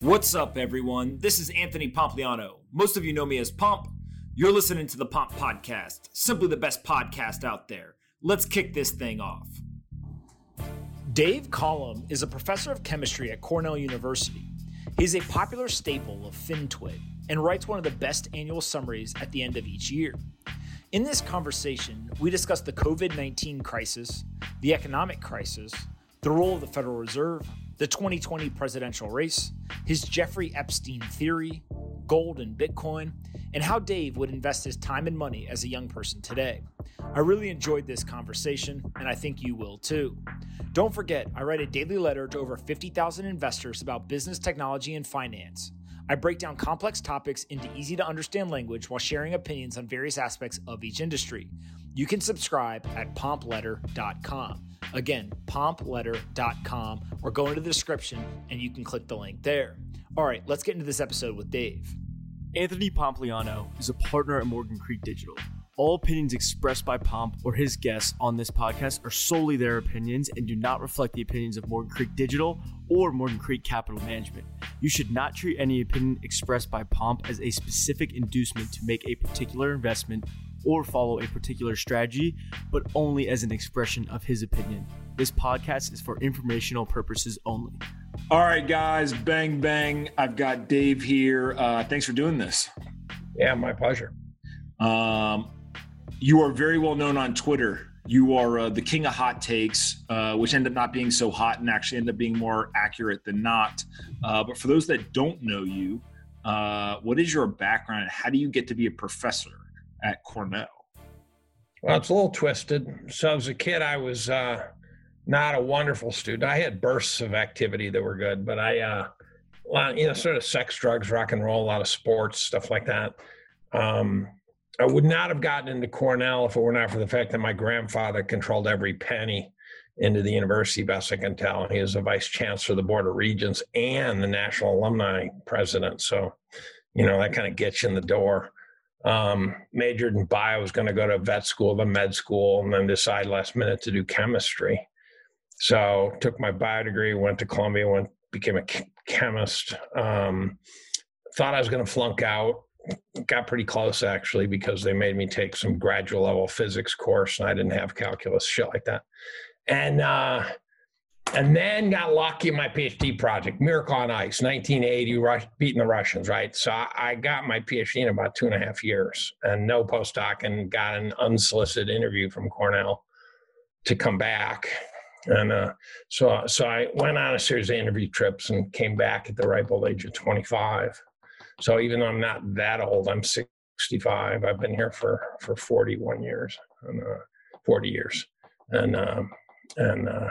What's up, everyone? This is Anthony Pompliano. Most of you know me as Pomp. You're listening to the Pomp Podcast, simply the best podcast out there. Let's kick this thing off. Dave Collum is a professor of chemistry at Cornell University. He's a popular staple of FinTwit and writes one of the best annual summaries at the end of each year. In this conversation, we discuss the COVID 19 crisis, the economic crisis, the role of the Federal Reserve, the 2020 presidential race, his Jeffrey Epstein theory, gold and Bitcoin, and how Dave would invest his time and money as a young person today. I really enjoyed this conversation, and I think you will too. Don't forget, I write a daily letter to over 50,000 investors about business, technology, and finance. I break down complex topics into easy to understand language while sharing opinions on various aspects of each industry. You can subscribe at pompletter.com. Again, pompletter.com or go into the description and you can click the link there. All right, let's get into this episode with Dave. Anthony Pompliano is a partner at Morgan Creek Digital. All opinions expressed by Pomp or his guests on this podcast are solely their opinions and do not reflect the opinions of Morgan Creek Digital or Morgan Creek Capital Management. You should not treat any opinion expressed by Pomp as a specific inducement to make a particular investment or follow a particular strategy, but only as an expression of his opinion. This podcast is for informational purposes only. All right, guys, bang, bang. I've got Dave here. Uh, thanks for doing this. Yeah, my pleasure. Um, you are very well known on Twitter. You are uh, the king of hot takes, uh, which end up not being so hot and actually end up being more accurate than not. Uh, but for those that don't know you, uh, what is your background? How do you get to be a professor? At Cornell? Well, it's a little twisted. So as a kid, I was uh, not a wonderful student. I had bursts of activity that were good, but I, uh, you know, sort of sex, drugs, rock and roll, a lot of sports, stuff like that. Um, I would not have gotten into Cornell if it were not for the fact that my grandfather controlled every penny into the university, best I can tell. He was the vice chancellor of the Board of Regents and the National Alumni President. So, you know, that kind of gets you in the door um, majored in bio, was going to go to vet school, the med school, and then decide last minute to do chemistry. So took my bio degree, went to Columbia, went became a chemist. Um, thought I was going to flunk out. Got pretty close actually because they made me take some graduate level physics course, and I didn't have calculus, shit like that. And uh, and then got lucky in my PhD project, Miracle on Ice, 1980, Rush, beating the Russians, right? So I got my PhD in about two and a half years and no postdoc and got an unsolicited interview from Cornell to come back. And uh, so, so I went on a series of interview trips and came back at the ripe old age of 25. So even though I'm not that old, I'm 65. I've been here for, for 41 years, and, uh, 40 years. And, um, and, uh,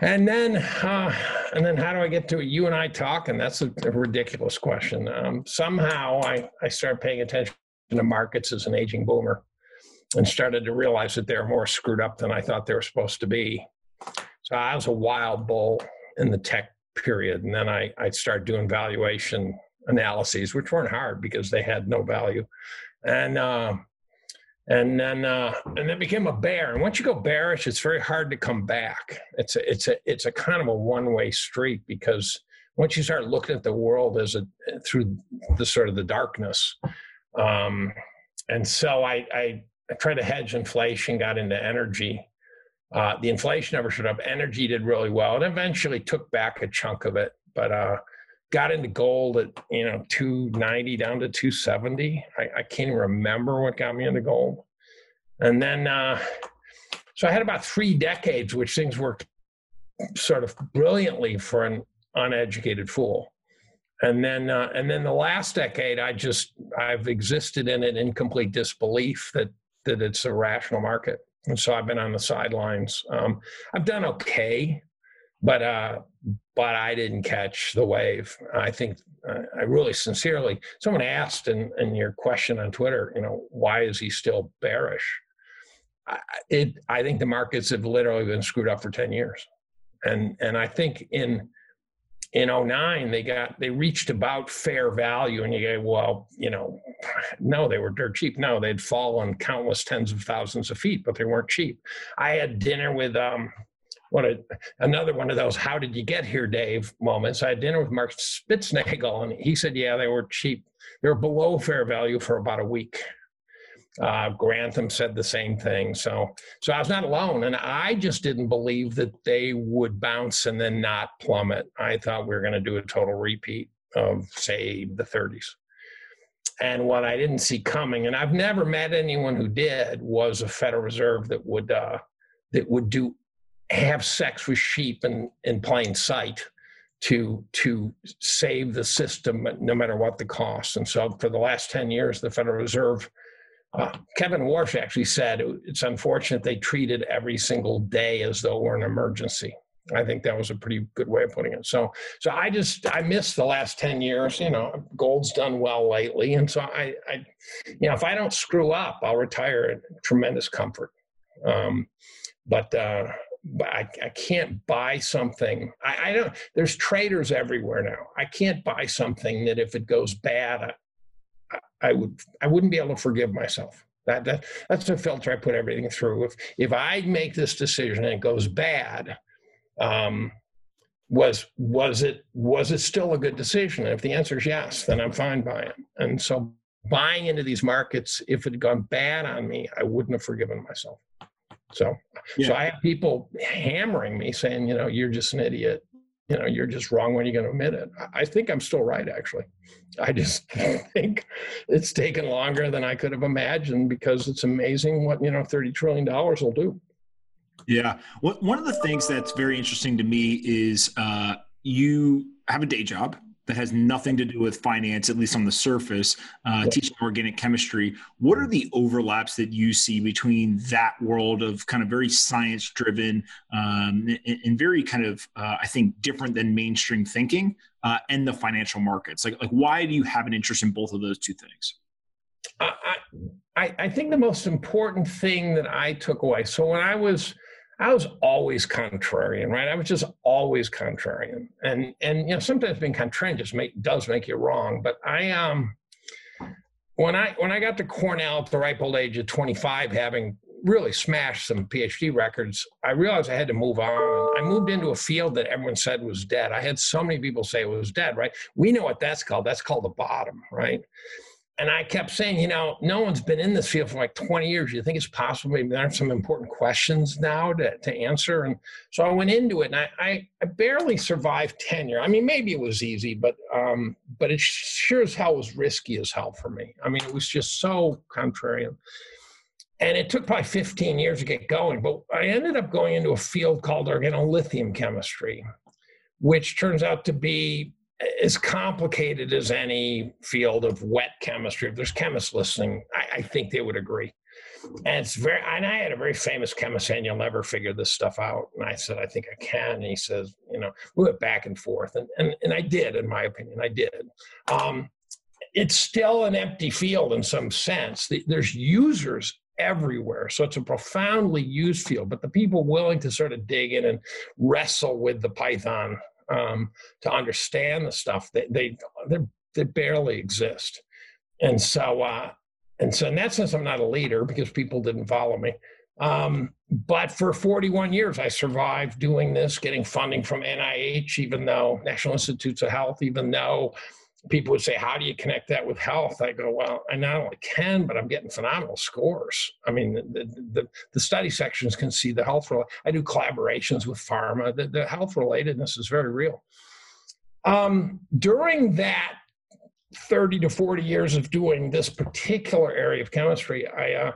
and then, uh, and then, how do I get to it? You and I talk, and that's a, a ridiculous question. Um, somehow, I I started paying attention to markets as an aging boomer, and started to realize that they're more screwed up than I thought they were supposed to be. So I was a wild bull in the tech period, and then I I started doing valuation analyses, which weren't hard because they had no value, and. Uh, and then uh, and then became a bear. And once you go bearish, it's very hard to come back. It's a it's a it's a kind of a one way street because once you start looking at the world as a through the sort of the darkness, um, and so I, I I tried to hedge inflation, got into energy. Uh, the inflation never showed up. Energy did really well. It eventually took back a chunk of it, but uh, got into gold at you know 290 down to 270 i, I can't even remember what got me into gold. And then uh, so i had about three decades which things worked sort of brilliantly for an uneducated fool. And then uh, and then the last decade i just i've existed in an incomplete disbelief that that it's a rational market. And so i've been on the sidelines. Um, i've done okay but uh, but I didn't catch the wave. I think uh, I really sincerely. Someone asked in, in your question on Twitter, you know, why is he still bearish? I, it, I think the markets have literally been screwed up for ten years, and and I think in in 09 they got they reached about fair value and you go well you know no they were dirt cheap no they'd fallen countless tens of thousands of feet but they weren't cheap i had dinner with um what a, another one of those "How did you get here, Dave?" moments. I had dinner with Mark Spitznagel, and he said, "Yeah, they were cheap. They were below fair value for about a week." Uh, Grantham said the same thing. So, so I was not alone, and I just didn't believe that they would bounce and then not plummet. I thought we were going to do a total repeat of, say, the 30s. And what I didn't see coming, and I've never met anyone who did, was a Federal Reserve that would uh, that would do have sex with sheep in, in plain sight to to save the system no matter what the cost. And so for the last 10 years, the Federal Reserve uh, Kevin Warsh actually said it's unfortunate they treated every single day as though we're an emergency. I think that was a pretty good way of putting it. So, so I just I missed the last ten years. You know, gold's done well lately, and so I, I you know, if I don't screw up, I'll retire in tremendous comfort. Um, but uh, I, I can't buy something. I, I don't. There's traders everywhere now. I can't buy something that if it goes bad, I would I wouldn't be able to forgive myself. That, that that's the filter I put everything through. If if I make this decision and it goes bad, um, was was it was it still a good decision? And if the answer is yes, then I'm fine buying. And so buying into these markets, if it had gone bad on me, I wouldn't have forgiven myself. So yeah. so I have people hammering me saying, you know, you're just an idiot. You know you're just wrong. When you're going to admit it? I think i'm still right actually. I just think it's taken longer than i could have imagined because it's amazing what you know 30 trillion dollars will do. Yeah. One of the things that's very interesting to me is uh, you have a day job that has nothing to do with finance, at least on the surface, uh, yeah. teaching organic chemistry. What are the overlaps that you see between that world of kind of very science driven um, and, and, very kind of, uh, I think, different than mainstream thinking uh, and the financial markets? Like, like, why do you have an interest in both of those two things? I, I, I think the most important thing that I took away. So when I was I was always contrarian, right? I was just always contrarian, and and you know sometimes being contrarian just make, does make you wrong. But I um when I when I got to Cornell at the ripe old age of 25, having really smashed some PhD records, I realized I had to move on. I moved into a field that everyone said was dead. I had so many people say it was dead, right? We know what that's called. That's called the bottom, right? And I kept saying, you know, no one's been in this field for like 20 years. You think it's possible maybe there are some important questions now to, to answer? And so I went into it and I, I, I barely survived tenure. I mean, maybe it was easy, but um, but it sure as hell was risky as hell for me. I mean, it was just so contrarian. And it took probably 15 years to get going, but I ended up going into a field called organolithium chemistry, which turns out to be as complicated as any field of wet chemistry. If there's chemists listening, I, I, think they would agree. And it's very, and I had a very famous chemist saying, You'll never figure this stuff out. And I said, I think I can. And he says, You know, we went back and forth. And, and, and I did, in my opinion, I did. Um, it's still an empty field in some sense. There's users everywhere. So it's a profoundly used field, but the people willing to sort of dig in and wrestle with the Python um, to understand the stuff. They they they barely exist, and so uh, and so in that sense, I'm not a leader because people didn't follow me. Um, but for 41 years, I survived doing this, getting funding from NIH, even though National Institutes of Health, even though people would say, How do you connect that with health? I go, Well, I not only can, but I'm getting phenomenal scores. I mean, the, the, the study sections can see the health. I do collaborations with pharma. The, the health relatedness is very real. Um, during that 30 to 40 years of doing this particular area of chemistry, I, uh,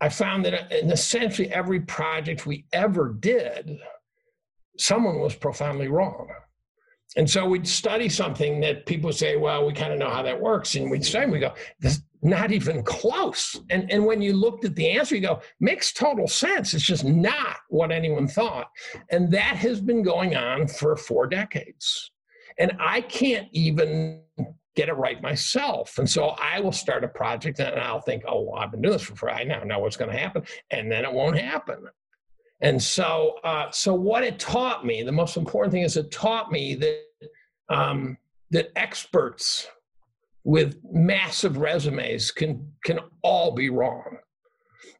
I found that in essentially every project we ever did, someone was profoundly wrong. And so we'd study something that people say, well, we kind of know how that works. And we'd say, we go, this not even close. And, and when you looked at the answer, you go, makes total sense. It's just not what anyone thought. And that has been going on for four decades. And I can't even get it right myself. And so I will start a project and I'll think, oh, well, I've been doing this for four. I now know what's going to happen. And then it won't happen. And so, uh, so what it taught me, the most important thing is it taught me that um, that experts with massive resumes can can all be wrong.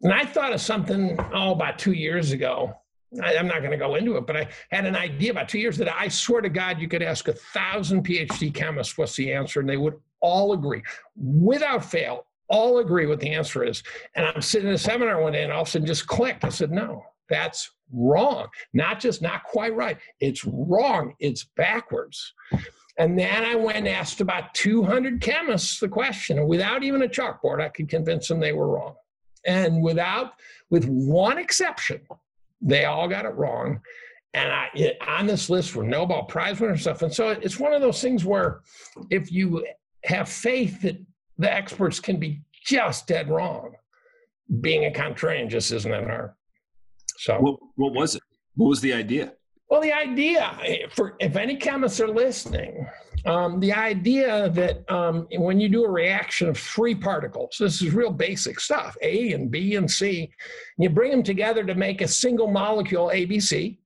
And I thought of something oh about two years ago. I, am not going to go into it, but I had an idea about two years that I swear to God, you could ask a thousand PhD chemists what's the answer, and they would all agree without fail, all agree what the answer is. And I'm sitting in a seminar one day and all of a sudden just clicked. I said, no, that's wrong. Not just not quite right. It's wrong. It's backwards. And then I went and asked about 200 chemists the question. And without even a chalkboard, I could convince them they were wrong. And without, with one exception, they all got it wrong. And I, it, on this list were Nobel Prize winners and stuff. And so it's one of those things where if you have faith that the experts can be just dead wrong, being a contrarian just isn't in our. So what, what was it? What was the idea? Well, the idea, for if any chemists are listening, um, the idea that um, when you do a reaction of three particles, this is real basic stuff, A and B and C, and you bring them together to make a single molecule ABC.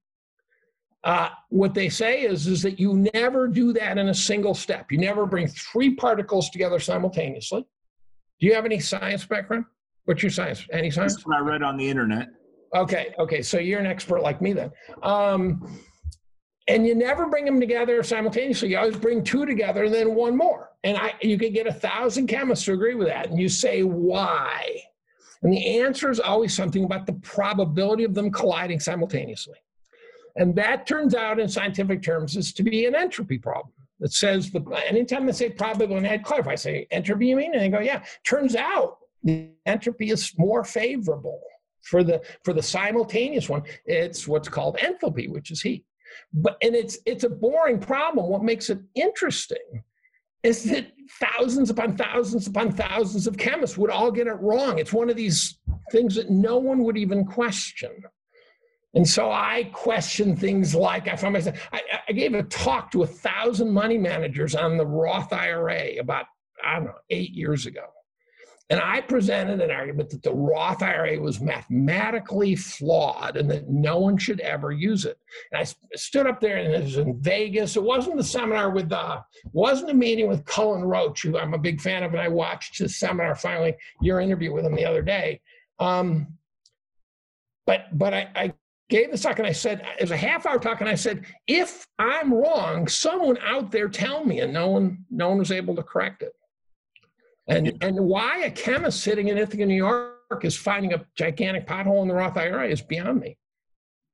Uh, what they say is, is that you never do that in a single step. You never bring three particles together simultaneously. Do you have any science background? What's your science? Any science? That's what I read on the internet. Okay, okay. So you're an expert like me then. Um, and you never bring them together simultaneously. You always bring two together and then one more. And I, you could get a thousand chemists to agree with that. And you say, why? And the answer is always something about the probability of them colliding simultaneously. And that turns out in scientific terms is to be an entropy problem. It says the anytime they say probability, and I clarify, say entropy, you mean? And they go, yeah. Turns out the entropy is more favorable for the for the simultaneous one. It's what's called enthalpy, which is heat. But and it's it's a boring problem. What makes it interesting is that thousands upon thousands upon thousands of chemists would all get it wrong. It's one of these things that no one would even question. And so I question things like I found myself, I, I gave a talk to a thousand money managers on the Roth IRA about, I don't know, eight years ago. And I presented an argument that the Roth IRA was mathematically flawed and that no one should ever use it. And I stood up there and it was in Vegas. It wasn't the seminar with, uh, wasn't a meeting with Cullen Roche, who I'm a big fan of, and I watched his seminar finally, your interview with him the other day. Um, but but I, I gave the talk and I said, it was a half hour talk, and I said, if I'm wrong, someone out there tell me, and no one, no one was able to correct it. And, and why a chemist sitting in Ithaca, New York is finding a gigantic pothole in the Roth IRA is beyond me.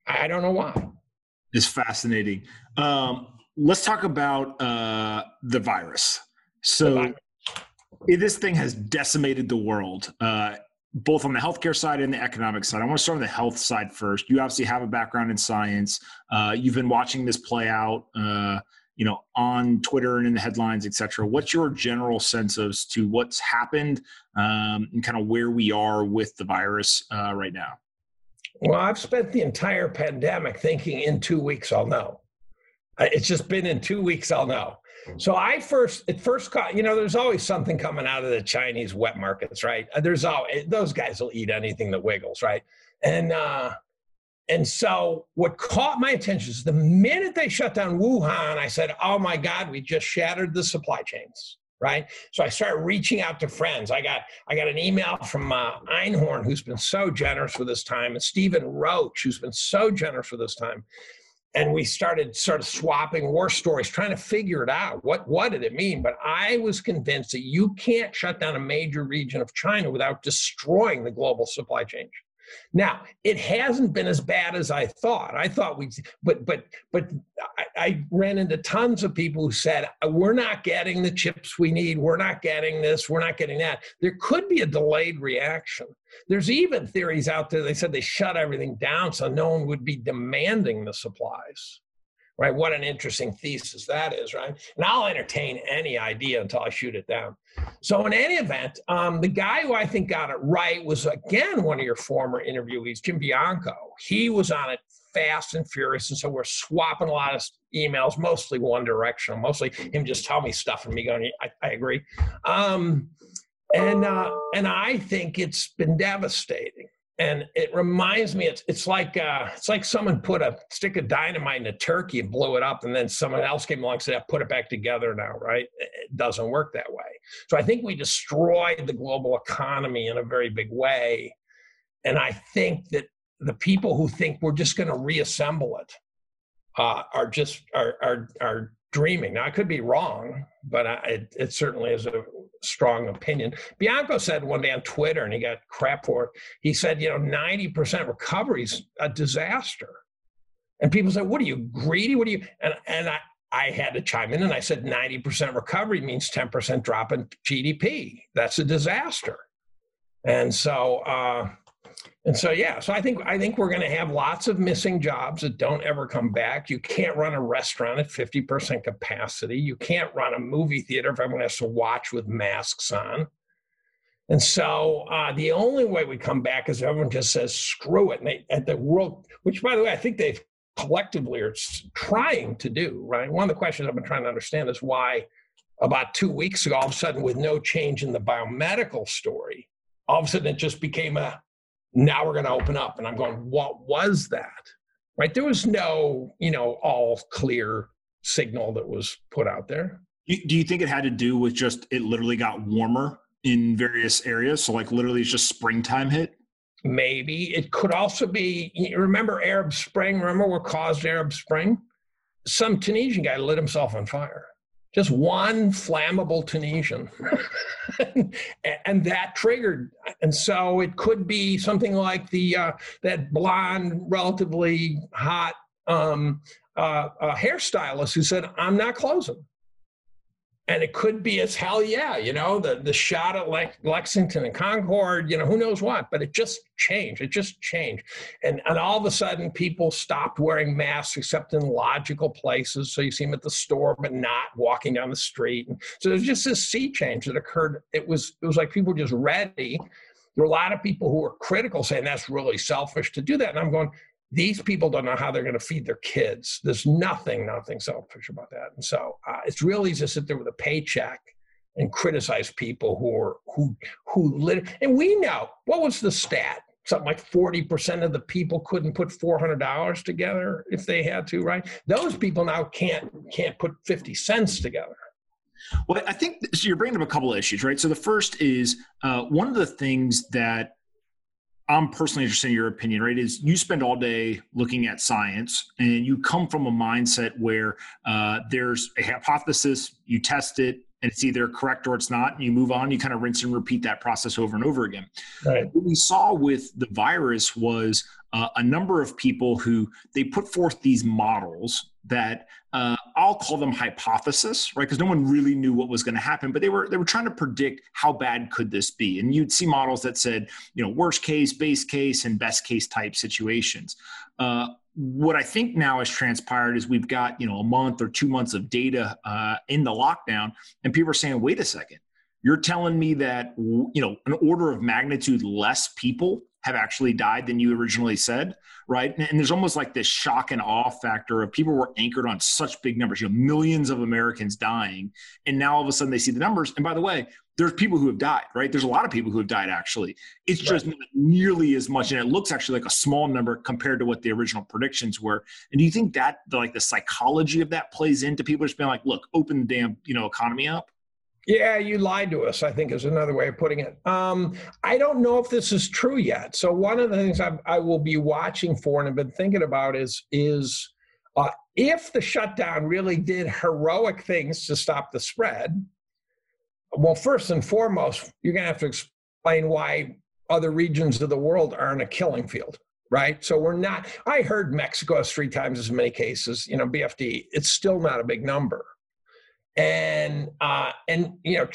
I don't know why. It's fascinating. Um, let's talk about uh, the virus. So, the virus. this thing has decimated the world, uh, both on the healthcare side and the economic side. I want to start on the health side first. You obviously have a background in science. Uh, you've been watching this play out uh, you know on twitter and in the headlines etc what's your general sense as to what's happened um, and kind of where we are with the virus uh, right now? Well i've spent the entire pandemic thinking in two weeks i'll know. It's just been in two weeks i'll know. So i first it first caught you know there's always something coming out of the chinese wet markets right? There's always those guys will eat anything that wiggles right? And uh and so, what caught my attention is the minute they shut down Wuhan, I said, Oh my God, we just shattered the supply chains. Right. So I started reaching out to friends. I got I got an email from uh, Einhorn, who's been so generous with this time, and Stephen Roach, who's been so generous for this time. And we started sort of swapping war stories, trying to figure it out. What what did it mean? But I was convinced that you can't shut down a major region of China without destroying the global supply chain. Now, it hasn't been as bad as I thought. I thought we, but but but I, I, ran into tons of people who said uh, we're not getting the chips we need. We're not getting this. We're not getting that. There could be a delayed reaction. There's even theories out there. They said they shut everything down so no one would be demanding the supplies right? What an interesting thesis that is, right? And I'll entertain any idea until I shoot it down. So, in any event, um, the guy who I think got it right was again one of your former interviewees, Jim Bianco. He was on it fast and furious, and so we're swapping a lot of emails, mostly one directional, mostly him just telling me stuff and me going, "I, I agree." Um, and uh, and I think it's been devastating and it reminds me it's it's like uh, it's like someone put a stick of dynamite in a turkey and blew it up and then someone else came along and said put it back together now right? It doesn't work that way. So i think we destroyed the global economy in a very big way. And i think that the people who think we're just going to reassemble it uh, are just are, are are dreaming. Now I could be wrong, but I, it, it certainly is a strong opinion. Bianco said one day on Twitter, and he got crap for it. He said, you know, ninety percent recovery is a disaster. And people said, "What are you greedy? What are you?" And and I I had to chime in and I said 90% recovery means 10% drop in GDP. That's a disaster. And so, uh, and so, yeah. So I think I think we're going to have lots of missing jobs that don't ever come back. You can't run a restaurant at 50% capacity. You can't run a movie theater if everyone has to watch with masks on. And so uh, the only way we come back is everyone just says screw it. And they, at the world, which by the way, I think they've collectively are trying to do, right? One of the questions I've been trying to understand is why about two weeks ago, all of a sudden, with no change in the biomedical story, all of a sudden it just became a now we're going to open up. And I'm going, what was that? Right? There was no, you know, all clear signal that was put out there. Do you think it had to do with just it literally got warmer in various areas? So, like, literally, it's just springtime hit? maybe it could also be remember arab spring remember what caused arab spring some tunisian guy lit himself on fire just one flammable tunisian. And that triggered. And so it could be something like the uh, that blonde relatively hot um, uh, uh, hairstylist who said i'm not closing and it could be as hell yeah you know the the shot at Le- lexington and concord you know who knows what but it just changed it just changed. And and all of a sudden people stopped wearing masks except in logical places. So you see them at the store but not walking down the street. And so there's just this sea change that occurred. It was it was like people were just ready. There were a lot of people who were critical saying that's really selfish to do that. And i'm going these people don't know how they're going to feed their kids. There's nothing, nothing selfish about that. And so uh, it's really to sit there with a paycheck and criticize people who are who who lit. And we know what was the stat? Something like forty percent of the people couldn't put four hundred dollars together if they had to. Right? Those people now can't can't put fifty cents together. Well, I think so you're bringing up a couple of issues, right? So the first is uh, one of the things that I'm personally interested in your opinion, right? Is you spend all day looking at science and you come from a mindset where uh, there's a hypothesis, you test it, and it's either correct or it's not, and you move on, you kind of rinse and repeat that process over and over again. Right. What we saw with the virus was uh, a number of people who they put forth these models that uh, I'll call them hypothesis, right? Because no one really knew what was going to happen, but they were they were trying to predict how bad could this be, and you'd see models that said, you know, worst case, base case, and best case type situations. Uh, what I think now has transpired is we've got you know a month or two months of data uh, in the lockdown, and people are saying, wait a second, you're telling me that you know an order of magnitude less people have actually died than you originally said, right? And, there's almost like this shock and awe factor of people were anchored on such big numbers, you know, millions of Americans dying, and now all of a sudden they see the numbers. And by the way, there's people who have died, right? There's a lot of people who have died actually. It's right. just not nearly as much, and it looks actually like a small number compared to what the original predictions were. And do you think that like the psychology of that plays into people just being like, look, open the damn you know economy up? Yeah, you lied to us, I think is another way of putting it. Um, I don't know if this is true yet. So one of the things I, I will be watching for and have been thinking about is, is uh, if the shutdown really did heroic things to stop the spread, well, first and foremost, you're going to have to explain why other regions of the world aren't a killing field right? So we're not, I heard Mexico has three times as many cases, you know, BFD, it's still not a big number and uh, and you know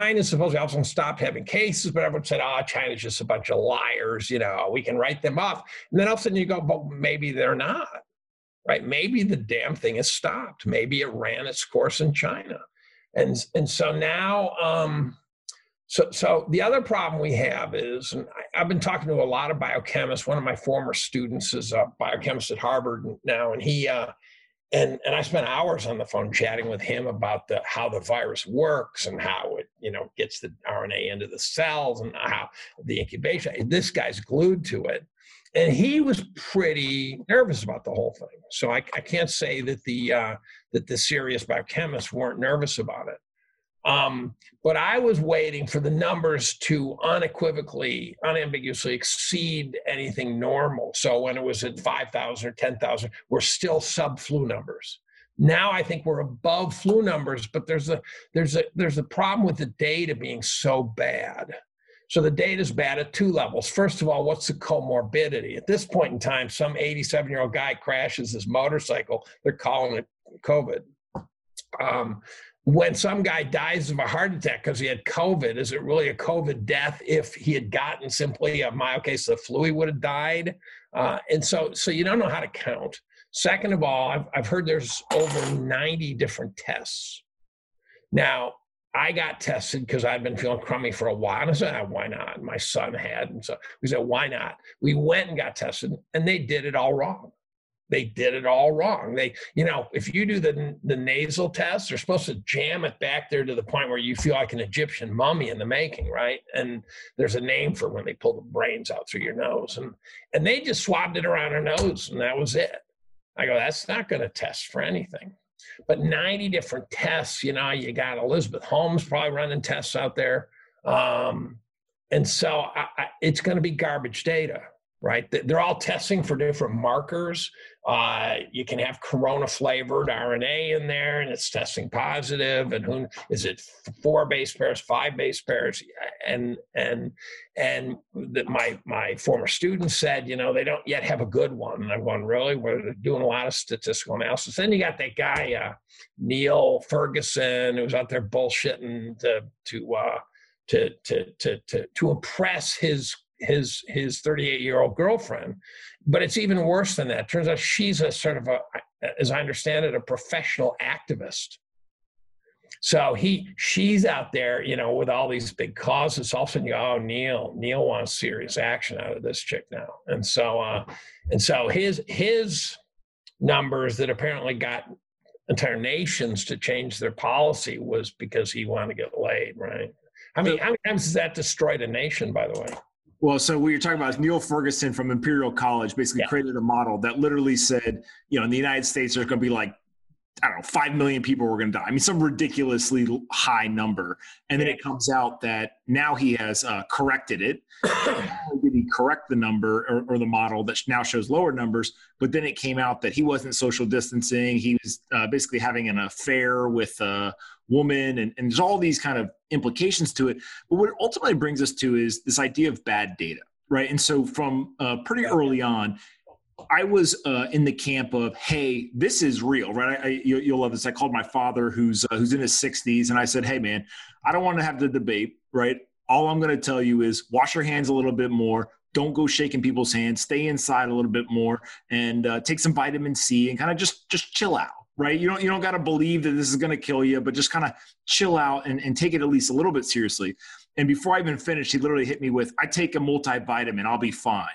China supposedly also stopped having cases, but everyone said, "Oh, China's just a bunch of liars." You know, we can write them off. And then all of a sudden you go, "But maybe they're not." Right? Maybe the damn thing has stopped. Maybe it ran its course in China, and and so now. Um, so, so the other problem we have is, and I, have been talking to a lot of biochemists. One of my former students is a biochemist at Harvard now, and he uh, and and I spent hours on the phone chatting with him about the how the virus works and how it you know gets the RNA into the cells and how the incubation. This guy's glued to it, and he was pretty nervous about the whole thing. So I, I can't say that the uh, that the serious biochemists weren't nervous about it. Um, but I was waiting for the numbers to unequivocally, unambiguously exceed anything normal. So when it was at 5,000 or 10,000, we're still sub flu numbers. Now I think we're above flu numbers, but there's a there's a there's a problem with the data being so bad. So the data is bad at two levels. First of all, what's the comorbidity? At this point in time, some 87 year old guy crashes his motorcycle. They're calling it COVID. Um, when some guy dies of a heart attack because he had COVID, is it really a COVID death? If he had gotten simply a mild case of flu, he would have died. Uh, and so, so you don't know how to count. Second of all, I've, I've heard there's over 90 different tests. Now, I got tested because I'd been feeling crummy for a while. And I said, oh, why not? My son had. And so we said, why not? We went and got tested, and they did it all wrong they did it all wrong. They, you know, if you do the the nasal test, they're supposed to jam it back there to the point where you feel like an Egyptian mummy in the making, right? And there's a name for when they pull the brains out through your nose, and and they just swabbed it around her nose, and that was it. I go, that's not going to test for anything. But 90 different tests, you know, you got Elizabeth Holmes probably running tests out there. Um, and so I, I, it's going to be garbage data right? They're all testing for different markers. Uh, you can have corona flavored RNA in there and it's testing positive. And who is it four base pairs, five base pairs? And, and, and the, my, my former student said, you know, they don't yet have a good one. And I'm going, really? We're doing a lot of statistical analysis. Then you got that guy, uh, Neil Ferguson, who's out there bullshitting to, to, uh, to, to, to, to, to impress his his his 38 year old girlfriend but it's even worse than that. Turns out she's a sort of a as i understand it a professional activist. So he she's out there you know with all these big causes. All of a sudden you go oh neil neil wants serious action out of this chick now. And so uh and so his his numbers that apparently got entire nations to change their policy was because he wanted to get laid right? I mean, how many times has that destroyed a nation, by the way? Well, so what you're talking about is Neil Ferguson from Imperial College basically yeah. created a model that literally said, you know, in the United States, there's going to be like, I don't know, 5 million people were going to die. I mean, some ridiculously high number. And then it comes out that now he has uh, corrected it. correct the number or, or, the model that now shows lower numbers? But then it came out that he wasn't social distancing. He was uh, basically having an affair with a woman and, and there's all these kind of implications to it but what it ultimately brings us to is this idea of bad data right and so from uh, pretty early on I was uh, in the camp of, hey, this is real, right? I, I, you, will love this. I called my father, who's uh, who's in his 60s, and I said, hey, man, I don't want to have the debate, right? All I'm going to tell you is wash your hands a little bit more. Don't go shaking people's hands. Stay inside a little bit more, and uh, take some vitamin C, and kind of just just chill out, right? You don't you don't got to believe that this is going to kill you, but just kind of chill out and, and take it at least a little bit seriously. And before I even finished, he literally hit me with, "I take a multivitamin, I'll be fine."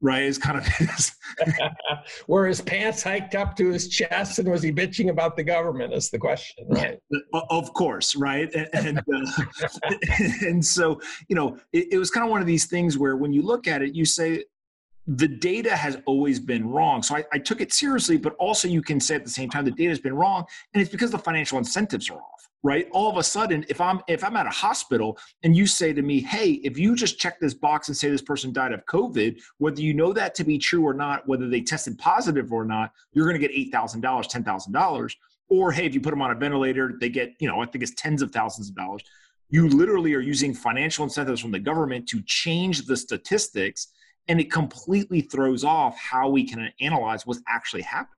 Right? Is kind of his. Were his pants hiked up to his chest, and was he bitching about the government? Is the question, right? Of course, right? And and, uh, and so you know, it, it was kind of one of these things where when you look at it, you say, the data has always been wrong. So I, I, took it seriously, but also you can say at the same time the data has been wrong, and it's because the financial incentives are off, right? All of a sudden, if I'm if I'm at a hospital and you say to me, "Hey, if you just check this box and say this person died of COVID, whether you know that to be true or not, whether they tested positive or not, you're going to get eight thousand dollars, ten thousand dollars." Or hey, if you put them on a ventilator, they get you know I think it's tens of thousands of dollars. You literally are using financial incentives from the government to change the statistics and it completely throws off how we can analyze what's actually happening.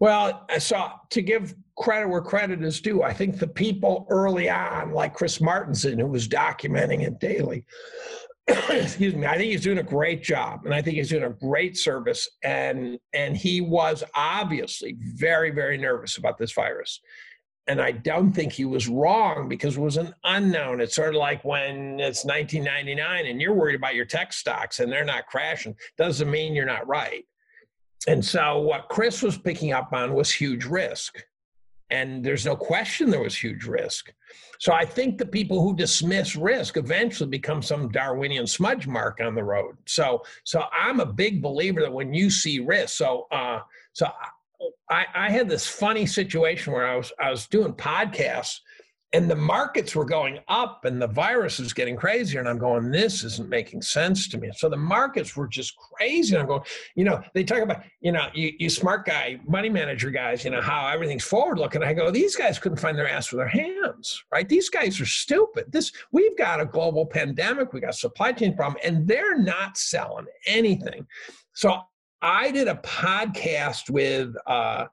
Well, so to give credit where credit is due, I think the people early on, like Chris Martenson, who was documenting it daily, excuse me, I think he's doing a great job, and I think he's doing a great service. And and he was obviously very very nervous about this virus, and I don't think he was wrong because it was an unknown. It's sort of like when it's 1999 and you're worried about your tech stocks and they're not crashing. Doesn't mean you're not right. And so what Chris was picking up on was huge risk. And there's no question there was huge risk. So I think the people who dismiss risk eventually become some Darwinian smudge mark on the road. So so I'm a big believer that when you see risk, so uh, so I, I had this funny situation where I was I was doing podcasts and the markets were going up and the virus was getting crazier. And i'm going this isn't making sense to me. So the markets were just crazy. And i'm going you know they talk about you know you, you smart guy money manager guys you know how everything's forward looking. I go these guys couldn't find their ass with their hands right? These guys are stupid. This we've got a global pandemic. We got supply chain problem and they're not selling anything. So i did a podcast with uh,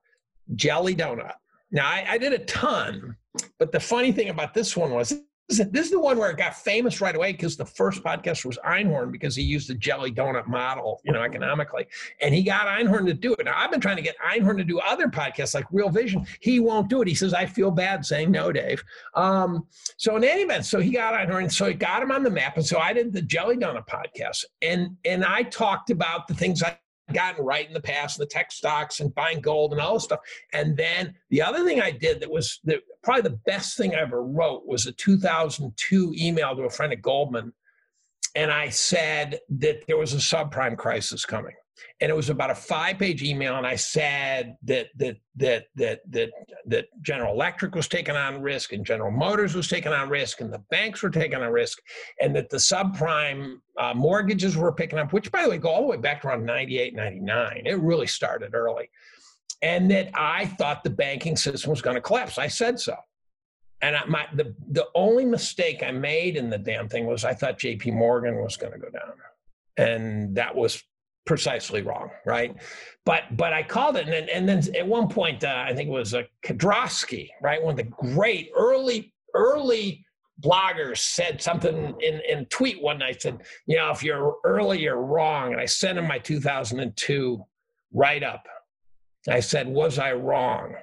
jelly donut now I, I did a ton but the funny thing about this one was this is the one where it got famous right away because the first podcast was Einhorn because he used the jelly donut model, you know, economically. And he got Einhorn to do it. Now, I've been trying to get Einhorn to do other podcasts like Real Vision. He won't do it. He says, I feel bad saying no, Dave. Um, so in any event, so he got Einhorn. So he got him on the map. And so I did the jelly donut podcast. And, and I talked about the things I gotten right in the past, the tech stocks and buying gold and all this stuff. And then the other thing I did that was the, probably the best thing I ever wrote was a 2002 email to a friend at Goldman. And I said that there was a subprime crisis coming and it was about a five page email and i said that that that that that that general electric was taking on risk and general motors was taking on risk and the banks were taking on risk and that the subprime uh, mortgages were picking up which by the way go all the way back to around 98 99 it really started early. And that i thought the banking system was going to collapse. I said so. And I, my the the only mistake I made in the damn thing was I thought J.P. Morgan was going to go down, and that was precisely wrong, right? But but I called it, and then, and then at one point uh, I think it was a uh, right? One of the great early early bloggers said something in in tweet one night said, you know, if you're early, you're wrong. And I sent him my 2002 write up. I said, was I wrong?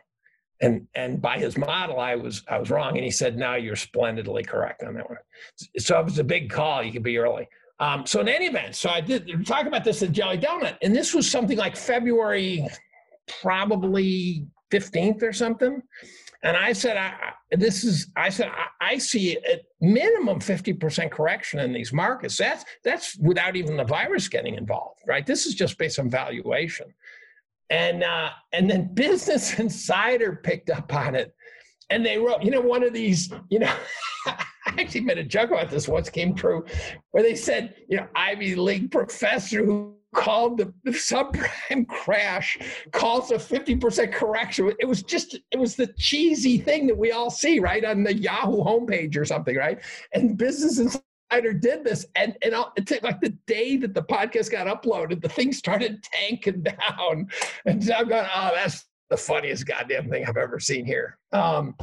And and by his model, I was I was wrong. And he said, no, you're splendidly correct on that one. So if it's a big call, you could be early. Um, so in any event, so I did talk about this at Jelly Donut, and this was something like February, probably 15th or something. And I said, I, this is, I said, I, I see at minimum 50% correction in these markets. That's, that's without even the virus getting involved, right? This is just based on valuation. And, uh, and then Business Insider picked up on it and they wrote, you know, one of these, you know, I actually made a joke about this once came true, where they said, you know, Ivy League professor who called the, the subprime crash calls a 50% correction. It was just, it was the cheesy thing that we all see, right? On the Yahoo homepage or something, right? And Business Insider did this. And, and it took like the day that the podcast got uploaded, the thing started tanking down. And so I'm going, oh, that's the funniest goddamn thing I've ever seen here. Um,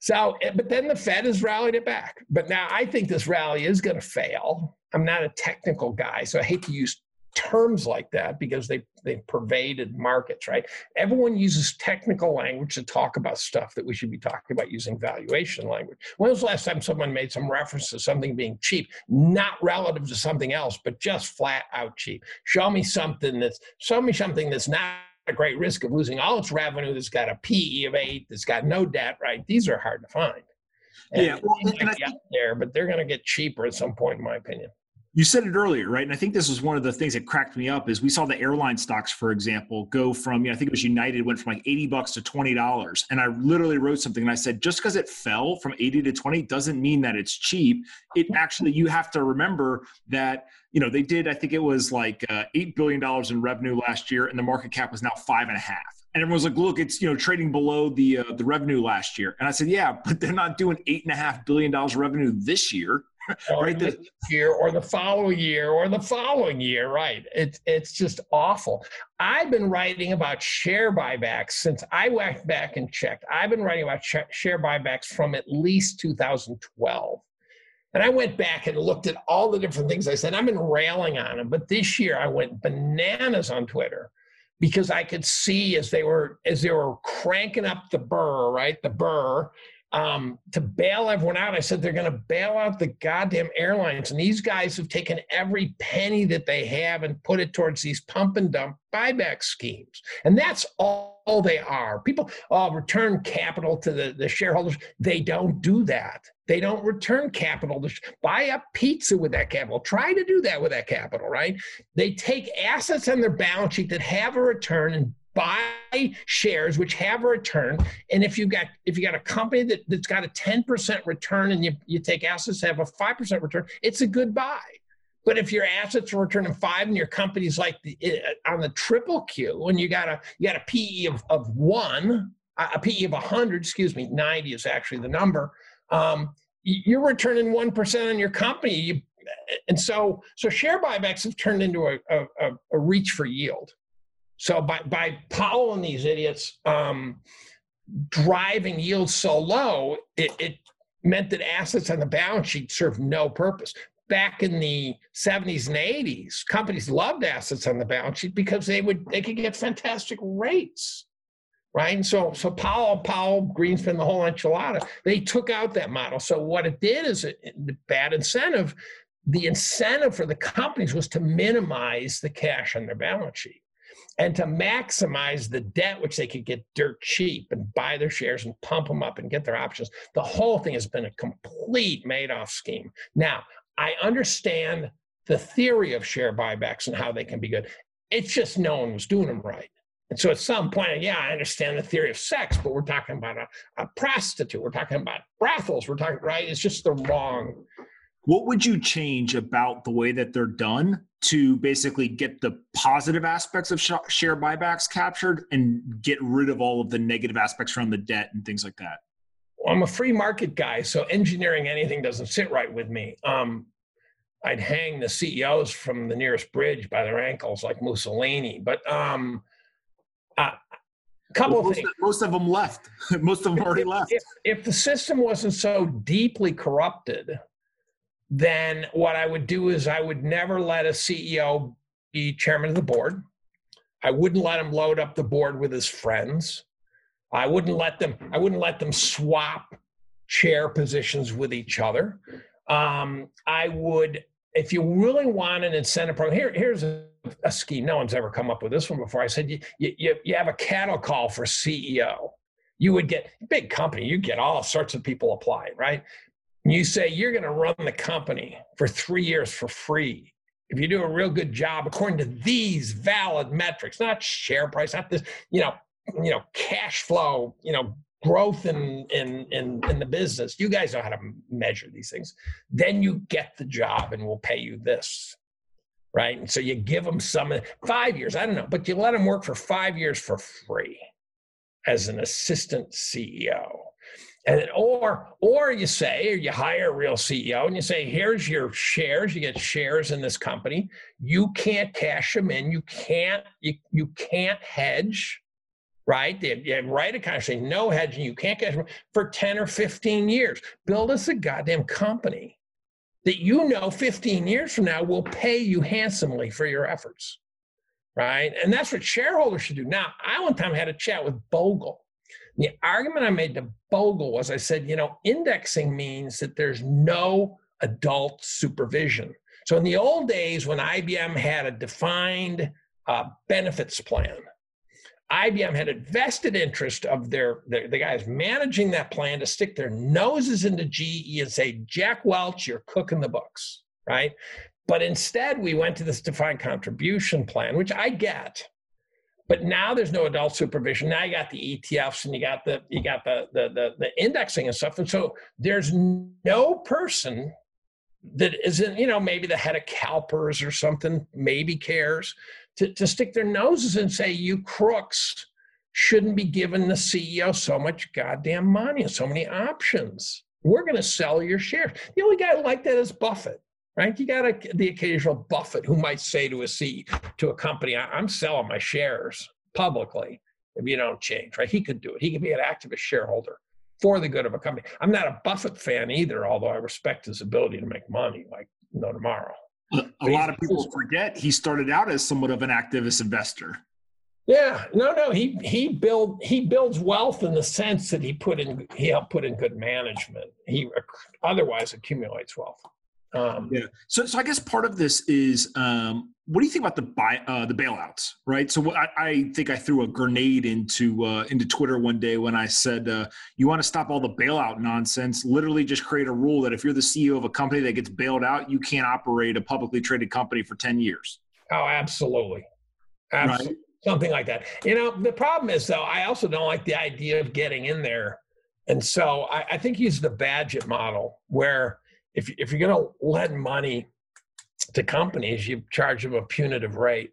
so, eh, but then the Fed has rallied it back. But now I think this rally is going to fail. I'm not a technical guy, so I hate to use terms like that because they they pervaded markets, right? Everyone uses technical language to talk about stuff that we should be talking about using valuation language. When was the last time someone made some reference to something being cheap, not relative to something else, but just flat out cheap? Show me something that's show me something that's not a great risk of losing all its revenue that's got a PE of eight, that's got no debt, right? These are hard to find. And yeah, well, and I think, there, but they're going to get cheaper at some point, in my opinion. You said it earlier, right? And I think this was one of the things that cracked me up is we saw the airline stocks, for example, go from, you know, I think it was United went from like 80 bucks to $20. And I literally wrote something and I said, just because it fell from 80 to 20 doesn't mean that it's cheap. It actually, you have to remember that, you know, they did, I think it was like uh, $8 billion in revenue last year and the market cap was now five and a half. And everyone's like, look, it's you know trading below the uh, the revenue last year. And I said, yeah, but they're not doing eight and a half billion dollars revenue this year. Right this year or the following year or the following year right it's it's just awful i've been writing about share buybacks since i went back and checked i've been writing about share buybacks from at least 2012 and I went back and looked at all the different things I said. I've been railing on them, but this year I went bananas on Twitter because I could see as they were as they were cranking up the burr, right? The burr um, to bail everyone out. I said they're going to bail out the goddamn airlines, and these guys have taken every penny that they have and put it towards these pump and dump buyback schemes, and that's all they are. People uh, return capital to the, the shareholders. They don't do that. They don't return capital to sh- buy up pizza with that capital. Try to do that with that capital, right? They take assets on their balance sheet that have a return and buy shares which have a return. And if you've got if you got a company that, that's got a 10% return and you, you take assets that have a 5% return, it's a good buy. But if your assets are returning five and your company's like the, uh, on the triple Q and you got a you got a PE of, of one, a PE of 100, excuse me, 90 is actually the number. Um, you're returning 1% on your company. You, and so, so share buybacks have turned into a, a, a reach for yield. So by, by Powell and these idiots um, driving yields so low, it, it meant that assets on the balance sheet served no purpose. Back in the 70s and 80s, companies loved assets on the balance sheet because they would they could get fantastic rates right? And so, so Powell, Powell, Greenspan, the whole enchilada, they took out that model. So what it did is a bad incentive. The incentive for the companies was to minimize the cash on their balance sheet and to maximize the debt, which they could get dirt cheap and buy their shares and pump them up and get their options. The whole thing has been a complete Madoff scheme. Now, I understand the theory of share buybacks and how they can be good. It's just no one was doing them right. And so at some point, yeah, I understand the theory of sex, but we're talking about a, a prostitute. We're talking about brothels. We're talking, right? It's just the wrong. What would you change about the way that they're done to basically get the positive aspects of share buybacks captured and get rid of all of the negative aspects around the debt and things like that? Well, I'm a free market guy, so engineering anything doesn't sit right with me. Um, I'd hang the CEOs from the nearest bridge by their ankles like Mussolini, but um, uh, a couple well, most of things. Most of them left. most of them already if, left. If, if the system wasn't so deeply corrupted, then what I would do is I would never let a CEO be chairman of the board. I wouldn't let him load up the board with his friends. I wouldn't let them. I wouldn't let them swap chair positions with each other. Um, I would, if you really want an incentive program, here, here's a a scheme. No one's ever come up with this one before. I said, you, you, you have a cattle call for CEO. You would get big company, you get all sorts of people applying, right? You say you're going to run the company for three years for free. If you do a real good job according to these valid metrics, not share price, not this, you know, you know, cash flow, you know, growth in in in, in the business. You guys know how to measure these things. Then you get the job and we'll pay you this right? And so you give them some five years, I don't know, but you let them work for five years for free as an assistant CEO. And or or you say, or you hire a real CEO and you say, here's your shares. You get shares in this company. You can't cash them in. You can't you you can't hedge, right? They, you write a contract no hedging. You can't cash them for ten or fifteen years. Build us a goddamn company that you know 15 years from now will pay you handsomely for your efforts. Right. And that's what shareholders should do. Now, I one time had a chat with Bogle. The argument I made to Bogle was I said, you know, indexing means that there's no adult supervision. So in the old days, when IBM had a defined uh, benefits plan, IBM had a vested interest of their, their, the guys managing that plan to stick their noses into GE and say, Jack Welch, you're cooking the books, right? But instead, we went to this defined contribution plan, which I get. But now there's no adult supervision. Now you got the ETFs and you got the you got the the the, the indexing and stuff. And so there's no person that isn't, you know, maybe the head of CalPERS or something, maybe cares to, to stick their noses and say, you crooks shouldn't be giving the CEO so much goddamn money and so many options. We're going to sell your shares. The only guy like that is Buffett, right? You got a, the occasional Buffett who might say to a C to a company, I'm selling my shares publicly if you don't change, right? He could do it. He could be an activist shareholder for the good of a company. I'm not a Buffett fan either, although I respect his ability to make money like no tomorrow. A, a lot of people forget he started out as somewhat of an activist investor. Yeah, no, no. He he build he builds wealth in the sense that he put in he helped put in good management. He otherwise accumulates wealth. Um, yeah. So, so I guess part of this is um, what do you think about the buy uh, the bailouts, right? So I, I, think I threw a grenade into uh, into Twitter one day when I said uh, you want to stop all the bailout nonsense. Literally, just create a rule that if you're the CEO of a company that gets bailed out, you can't operate a publicly traded company for ten years. Oh, absolutely, absolutely. Right? something like that. You know, the problem is though, I also don't like the idea of getting in there, and so I, I think use the Bagehot model where if if you're going to lend money to companies, you charge them a punitive rate.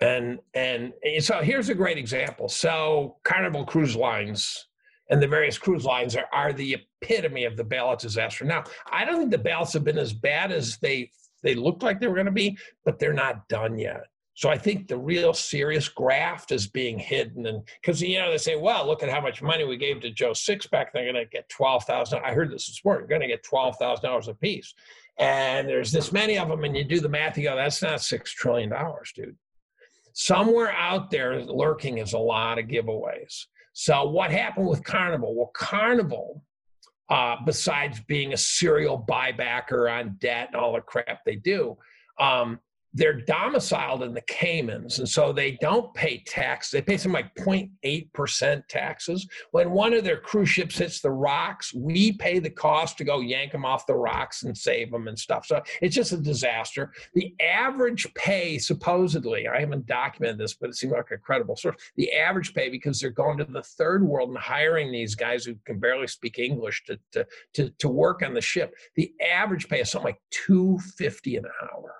And and so here's a great example. So Carnival Cruise Lines and the various cruise lines are, are the epitome of the bailout disaster. Now, I don't think the bailouts have been as bad as they they looked like they were going to be, but they're not done yet. So I think the real serious graft is being hidden, and because you know they say, "Well, look at how much money we gave to Joe Sixpack. They're going to get twelve thousand. I heard this this morning. They're going to get twelve thousand dollars a piece, and there's this many of them, and you do the math, you go, "That's not six trillion dollars, dude." Somewhere out there lurking is a lot of giveaways. So what happened with Carnival? Well, Carnival, uh, besides being a serial buybacker on debt and all the crap they do, um, they're domiciled in the Caymans, and so they don't pay tax. They pay something like 0.8% taxes. When one of their cruise ships hits the rocks, we pay the cost to go yank them off the rocks and save them and stuff. So it's just a disaster. The average pay, supposedly, I haven't documented this, but it seems like a credible source. The average pay, because they're going to the third world and hiring these guys who can barely speak English to, to, to, to work on the ship, the average pay is something like 250 an hour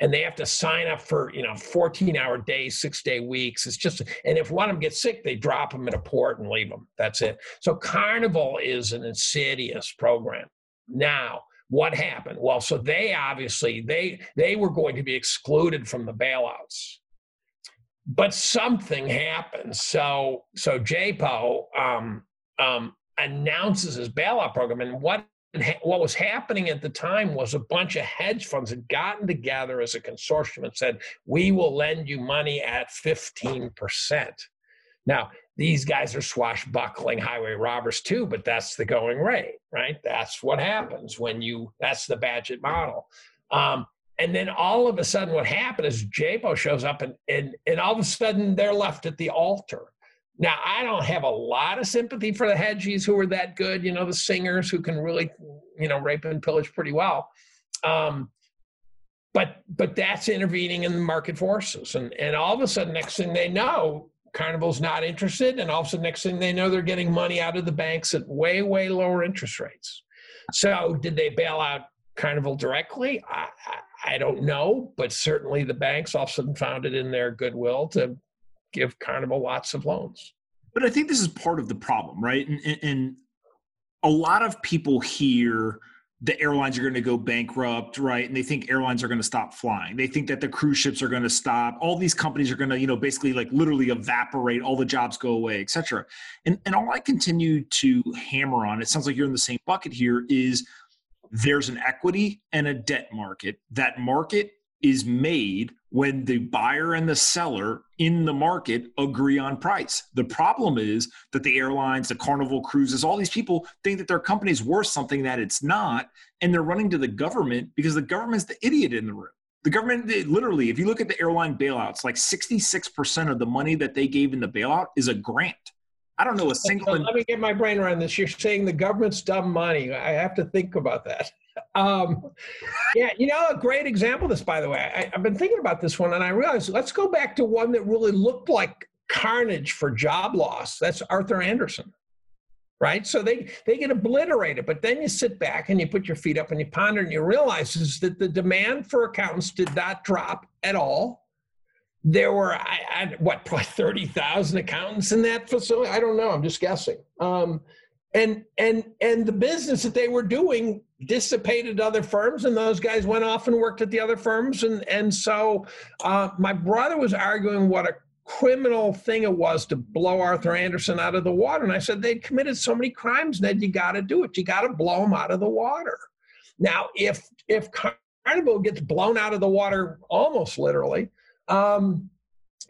and they have to sign up for you know 14 hour days six day weeks. It's just and if one of them gets sick they drop them at a port and leave them. That's it. So carnival is an insidious program. Now what happened? Well so they obviously they they were going to be excluded from the bailouts. But something happened. So so jpo um, um, announces his bailout program and what what was happening at the time was a bunch of hedge funds had gotten together as a consortium and said, We will lend you money at 15%. Now, these guys are swashbuckling highway robbers too, but that's the going rate, right? That's what happens when you, that's the Bagehot model. Um, and then all of a sudden, what happened is JPO shows up and, and, and all of a sudden they're left at the altar. Now, I don't have a lot of sympathy for the hedgies who are that good, you know, the singers who can really, you know, rape and pillage pretty well. Um, but but that's intervening in the market forces. And and all of a sudden, next thing they know, Carnival's not interested, and all of a sudden, next thing they know, they're getting money out of the banks at way, way lower interest rates. So did they bail out Carnival directly? I, I, I don't know, but certainly the banks all of a sudden found it in their goodwill to give Carnival lots of loans. But I think this is part of the problem, right? And, and a lot of people hear the airlines are going to go bankrupt, right? And they think airlines are going to stop flying. They think that the cruise ships are going to stop. All these companies are going to, you know, basically like literally evaporate. All the jobs go away, et cetera. And and all I continue to hammer on, it sounds like you're in the same bucket here, is there's an equity and a debt market. That market is made when the buyer and the seller in the market agree on price. The problem is that the airlines, the Carnival cruises, all these people think that their company's worth something that it's not, and they're running to the government because the government's the idiot in the room. The government, they, literally, if you look at the airline bailouts, like 66% of the money that they gave in the bailout is a grant. I don't know a single. Let me get my brain around this. You're saying the government's dumb money. I have to think about that. Um, yeah, you know, a great example this, by the way. I, I've been thinking about this one and I realized let's go back to one that really looked like carnage for job loss. That's Arthur Andersen right? So they they get obliterated. But then you sit back and you put your feet up and you ponder and you realize is that the demand for accountants did not drop at all. There were I, I what probably thirty thousand accountants in that facility. I don't know. I'm just guessing. Um, and and and the business that they were doing dissipated other firms and those guys went off and worked at the other firms. And and so uh, my brother was arguing what a criminal thing it was to blow arthur andersen out of the water. And i said they'd committed so many crimes ned you got to do it. You got to blow them out of the water. Now if if carnival gets blown out of the water almost literally um,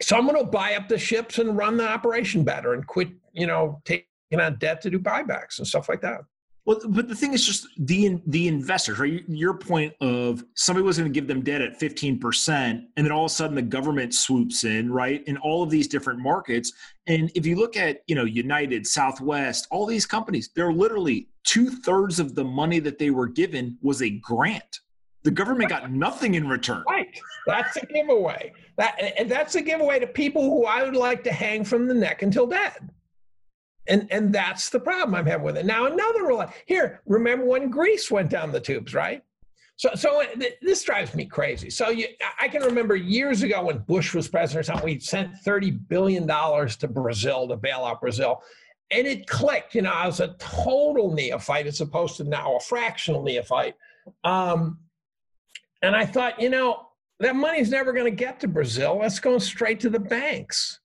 someone will buy up the ships and run the operation better and quit you know taking on debt to do buybacks and stuff like that. Well, but the thing is just the the investors, right? Your point of somebody was going to give them debt at 15%, and then all of a sudden the government swoops in, right? In all of these different markets. And if you look at, you know, United, Southwest, all these companies, they're literally two thirds of the money that they were given was a grant. The government got nothing in return. Right. That's a giveaway. That and that's a giveaway to people who I would like to hang from the neck until dead. And and that's the problem I'm having with it. Now another rule here. Remember when Greece went down the tubes, right? So, so this drives me crazy. So you, I can remember years ago when Bush was president or something, we sent $30 billion to Brazil to bail out Brazil. And it clicked. You know, I was a total neophyte as opposed to now a fractional neophyte. Um, and I thought, you know, that money's never going to get to Brazil. That's going straight to the banks.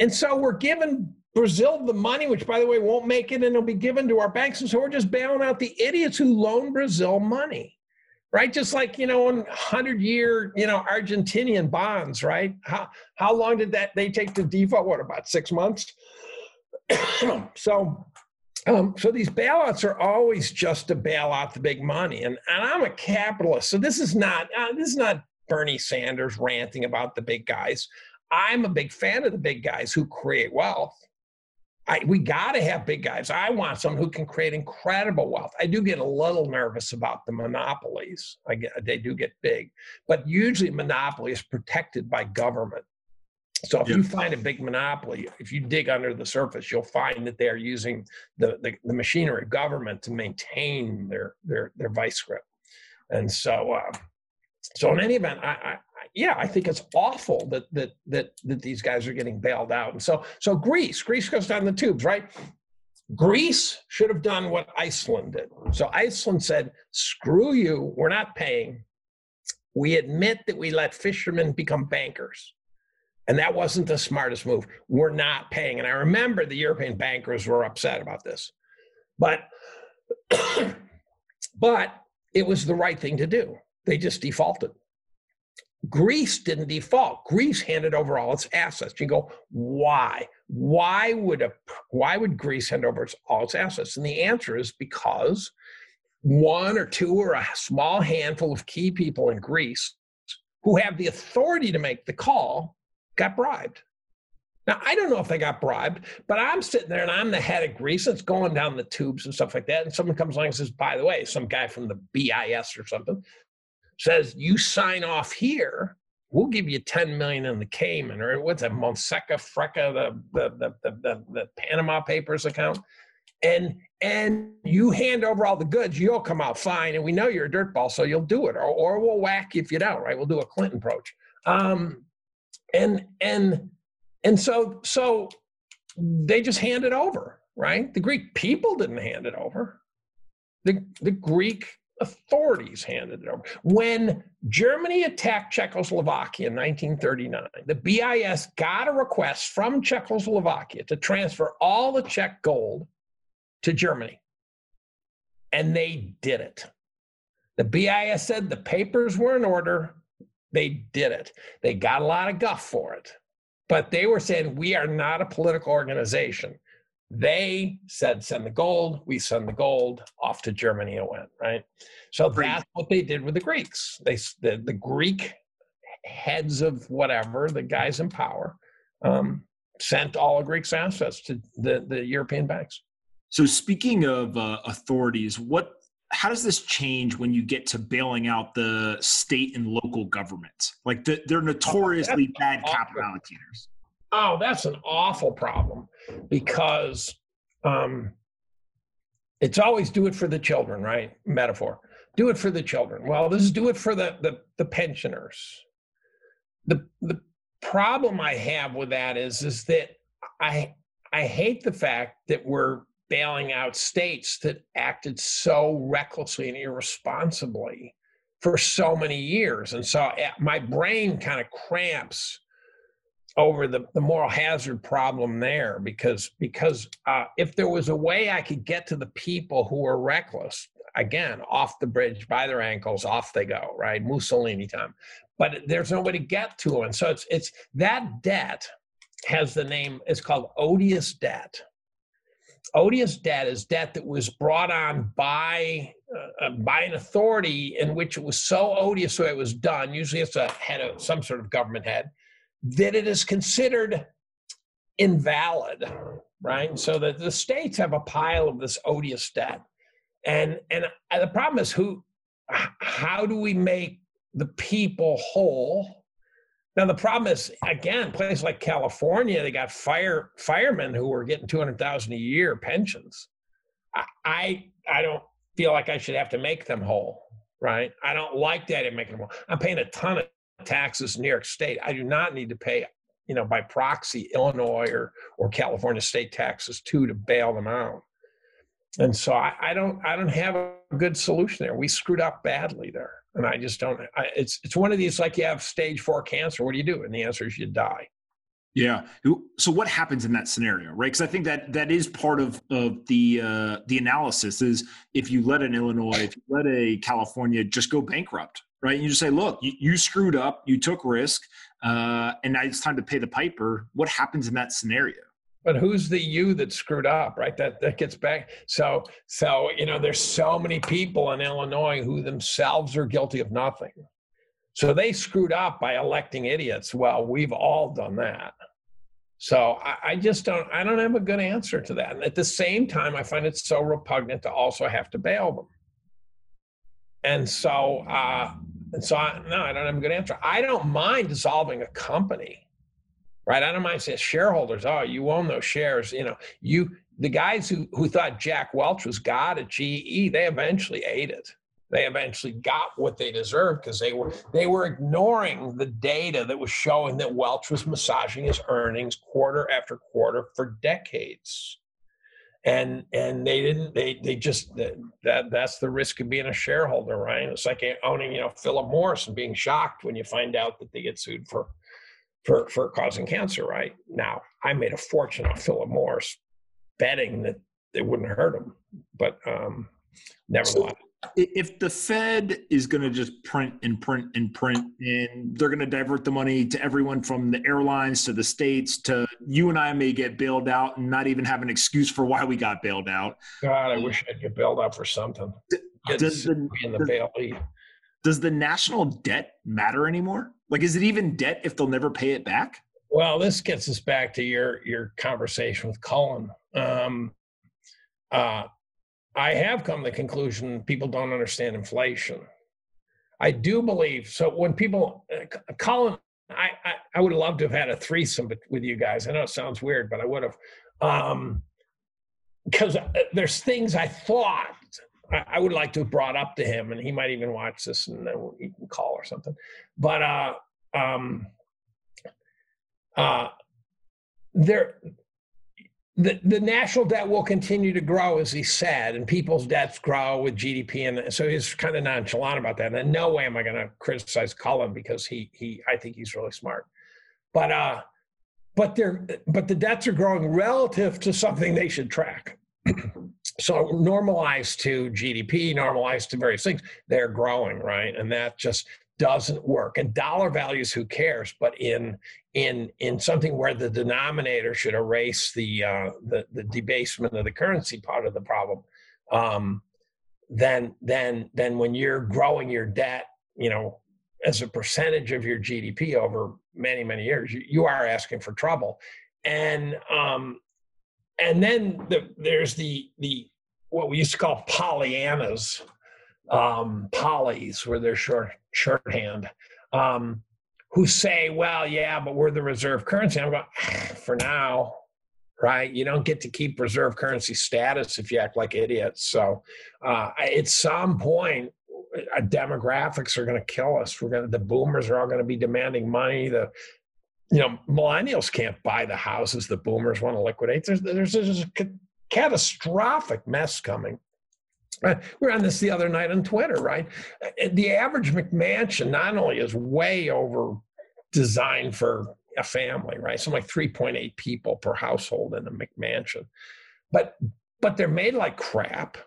And so we're giving Brazil the money, which by the way won't make it, and it'll be given to our banks. And so we're just bailing out the idiots who loan Brazil money, right? Just like you know, in hundred year, you know, Argentinian bonds, right? How how long did that they take to default? What about six months? so um, so these bailouts are always just to bail out the big money, and, and I'm a capitalist, so this is not uh, this is not Bernie Sanders ranting about the big guys. I'm a big fan of the big guys who create wealth. I, we got to have big guys. I want someone who can create incredible wealth. I do get a little nervous about the monopolies. I get they do get big, but usually monopoly is protected by government. So if you find a big monopoly, if you dig under the surface, you'll find that they are using the, the, the machinery of government to maintain their their their vice grip. And so, uh, so in any event, I, I, yeah, I think it's awful that that that that these guys are getting bailed out. And so so Greece, Greece goes down the tubes, right? Greece should have done what Iceland did. So Iceland said, "Screw you, we're not paying. We admit that we let fishermen become bankers." And that wasn't the smartest move. We're not paying. And I remember the European bankers were upset about this. But but it was the right thing to do. They just defaulted. Greece didn't default. Greece handed over all its assets. You go, why? Why would a why would Greece hand over all its assets? And the answer is because one or two or a small handful of key people in Greece who have the authority to make the call got bribed. Now, I don't know if they got bribed, but I'm sitting there and I'm the head of Greece. It's going down the tubes and stuff like that. And someone comes along and says, by the way, some guy from the BIS or something says, you sign off here, we'll give you 10 million in the Cayman or what's that, Monseca Freca, the, the, the, the, the, Panama Papers account. And and you hand over all the goods, you'll come out fine. And we know you're a dirtball, so you'll do it. Or, or we'll whack you if you don't, right? We'll do a Clinton approach. Um, and and and so so they just hand it over right the greek people didn't hand it over the the greek authorities handed it over. When germany attacked czechoslovakia in 1939 the bis got a request from czechoslovakia to transfer all the czech gold to germany. And they did it. The bis said the papers were in order. They did it. They got a lot of guff for it, but they were saying, we are not a political organization. They said, send the gold. We send the gold off to Germany. It went, right? So Greek. that's what they did with the Greeks. They, the, the Greek heads of whatever, the guys in power, um, sent all of Greek's assets to the, the European banks. So, speaking of uh, authorities, what how does this change when you get to bailing out the state and local governments? Like the, they're notoriously oh, bad capital allocators. Oh, that's an awful problem because um, it's always do it for the children, right? Metaphor. Do it for the children. Well, this is do it for the the, the pensioners. The the problem I have with that is is that I I hate the fact that we're bailing out states that acted so recklessly and irresponsibly for so many years. And so eh, my brain kind of cramps over the, the moral hazard problem there because because uh, if there was a way I could get to the people who were reckless, again, off the bridge by their ankles, off they go, right? Mussolini time. But there's no way to get to them. So it's it's that debt has the name, it's called odious debt odious debt is debt that was brought on by uh, uh, by an authority in which it was so odious the way it was done. Usually, it's a head of some sort of government head that it is considered invalid, right? So that the states have a pile of this odious debt, and and the problem is who how do we make the people whole? Now the problem is, again, places like California, they got fire firemen who are getting two hundred thousand a year pensions. I, I I don't feel like I should have to make them whole, right? I don't like that in making them whole. I'm paying a ton of taxes in New York State. I do not need to pay, you know, by proxy Illinois or or California state taxes too to bail them out. And so I, I don't I don't have a good solution there. We screwed up badly there, and I just don't. I, it's it's one of these like you have stage four cancer. What do you do? And the answer is you die. Yeah. So what happens in that scenario, right? Because I think that that is part of of the uh, the analysis is if you let an Illinois, if you let a California just go bankrupt, right? You just say, look, you, you screwed up, you took risk, uh, and now it's time to pay the piper. What happens in that scenario? but who's the you that screwed up right? That that gets back. So so you know there's so many people in illinois who themselves are guilty of nothing. So they screwed up by electing idiots. Well we've all done that. So I, I just don't i don't have a good answer to that. And at the same time i find it so repugnant to also have to bail them. And so uh and so I, no i don't have a good answer i don't mind dissolving a company right? I don't mind saying shareholders, oh, you own those shares. You know, you the guys who who thought Jack Welch was God at GE, they eventually ate it. They eventually got what they deserved because they were they were ignoring the data that was showing that Welch was massaging his earnings quarter after quarter for decades. And and they didn't they they just that that's the risk of being a shareholder, right? It's like owning you know Philip Morris and being shocked when you find out that they get sued for for for causing cancer. Right now, I made a fortune off Philip Morris betting that they wouldn't hurt him, but um, never so mind. If the Fed is going to just print and print and print, and they're going to divert the money to everyone from the airlines to the states to you and I may get bailed out and not even have an excuse for why we got bailed out. God, I wish I'd get bailed out for something. Does the, in the does, does the national debt matter anymore? Like, is it even debt if they'll never pay it back? Well, this gets us back to your your conversation with Cullen. Um, uh, I have come to the conclusion people don't understand inflation. I do believe so. When people, uh, Cullen, I, I, I would love to have had a threesome with you guys. I know it sounds weird, but I would have. Um, because uh, there's things I thought I, I, would like to have brought up to him, and he might even watch this and then he can call or something. But uh, um, uh, there, the, the national debt will continue to grow, as he said, and people's debts grow with GDP. And so he's kind of nonchalant about that. And in no way am I going to criticize Cullen because he, he, I think he's really smart. But, uh, but they're, but the debts are growing relative to something they should track. so normalized to GDP, normalized to various things, they're growing, right? And that just doesn't work. And dollar values, who cares? But in in in something where the denominator should erase the uh, the, the debasement of the currency part of the problem, um, then then then when you're growing your debt, you know, as a percentage of your GDP over many many years, you, you are asking for trouble. And um, and then the, there's the the what we used to call Pollyannas, um, pollies, where they're short shorthand, um, who say, "Well, yeah, but we're the reserve currency." I'm going for now, right? You don't get to keep reserve currency status if you act like idiots. So, uh, at some point, uh, demographics are going to kill us. We're going to the boomers are all going to be demanding money. The you know, millennials can't buy the houses the boomers want to liquidate. There's, there's, there's a catastrophic mess coming. Uh, we are on this the other night on Twitter, right? Uh, the average McMansion not only is way over designed for a family, right? Something like 3.8 people per household in a McMansion, but but they're made like crap.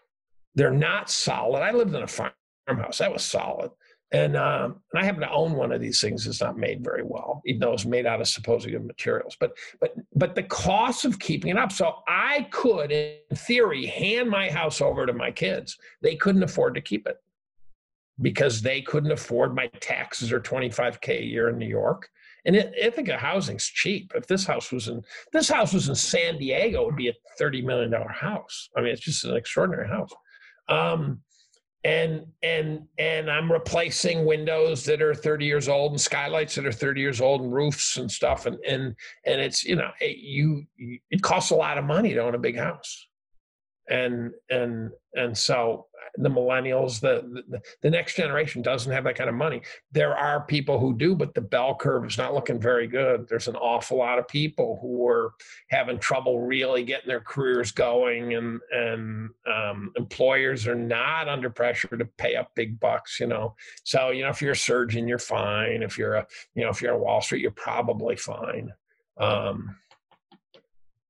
They're not solid. I lived in a farmhouse that was solid. And, um, and I happen to own one of these things. It's not made very well, even though it's made out of supposedly good materials. But but but the cost of keeping it up. So I could, in theory, hand my house over to my kids. They couldn't afford to keep it because they couldn't afford my taxes or 25k a year in New York. And it, I think a housing's cheap. If this house was in this house was in San Diego, it would be a 30 million dollar house. I mean, it's just an extraordinary house. Um, and and and I'm replacing windows that are 30 years old and skylights that are 30 years old and roofs and stuff. And and and it's you know it, you it costs a lot of money to own a big house and and and so the millennials, the, the, the next generation doesn't have that kind of money. There are people who do, but the bell curve is not looking very good. There's an awful lot of people who are having trouble really getting their careers going, and and um, employers are not under pressure to pay up big bucks. You know, so you know if you're a surgeon, you're fine. If you're a you know if you're a Wall Street, you're probably fine. Um,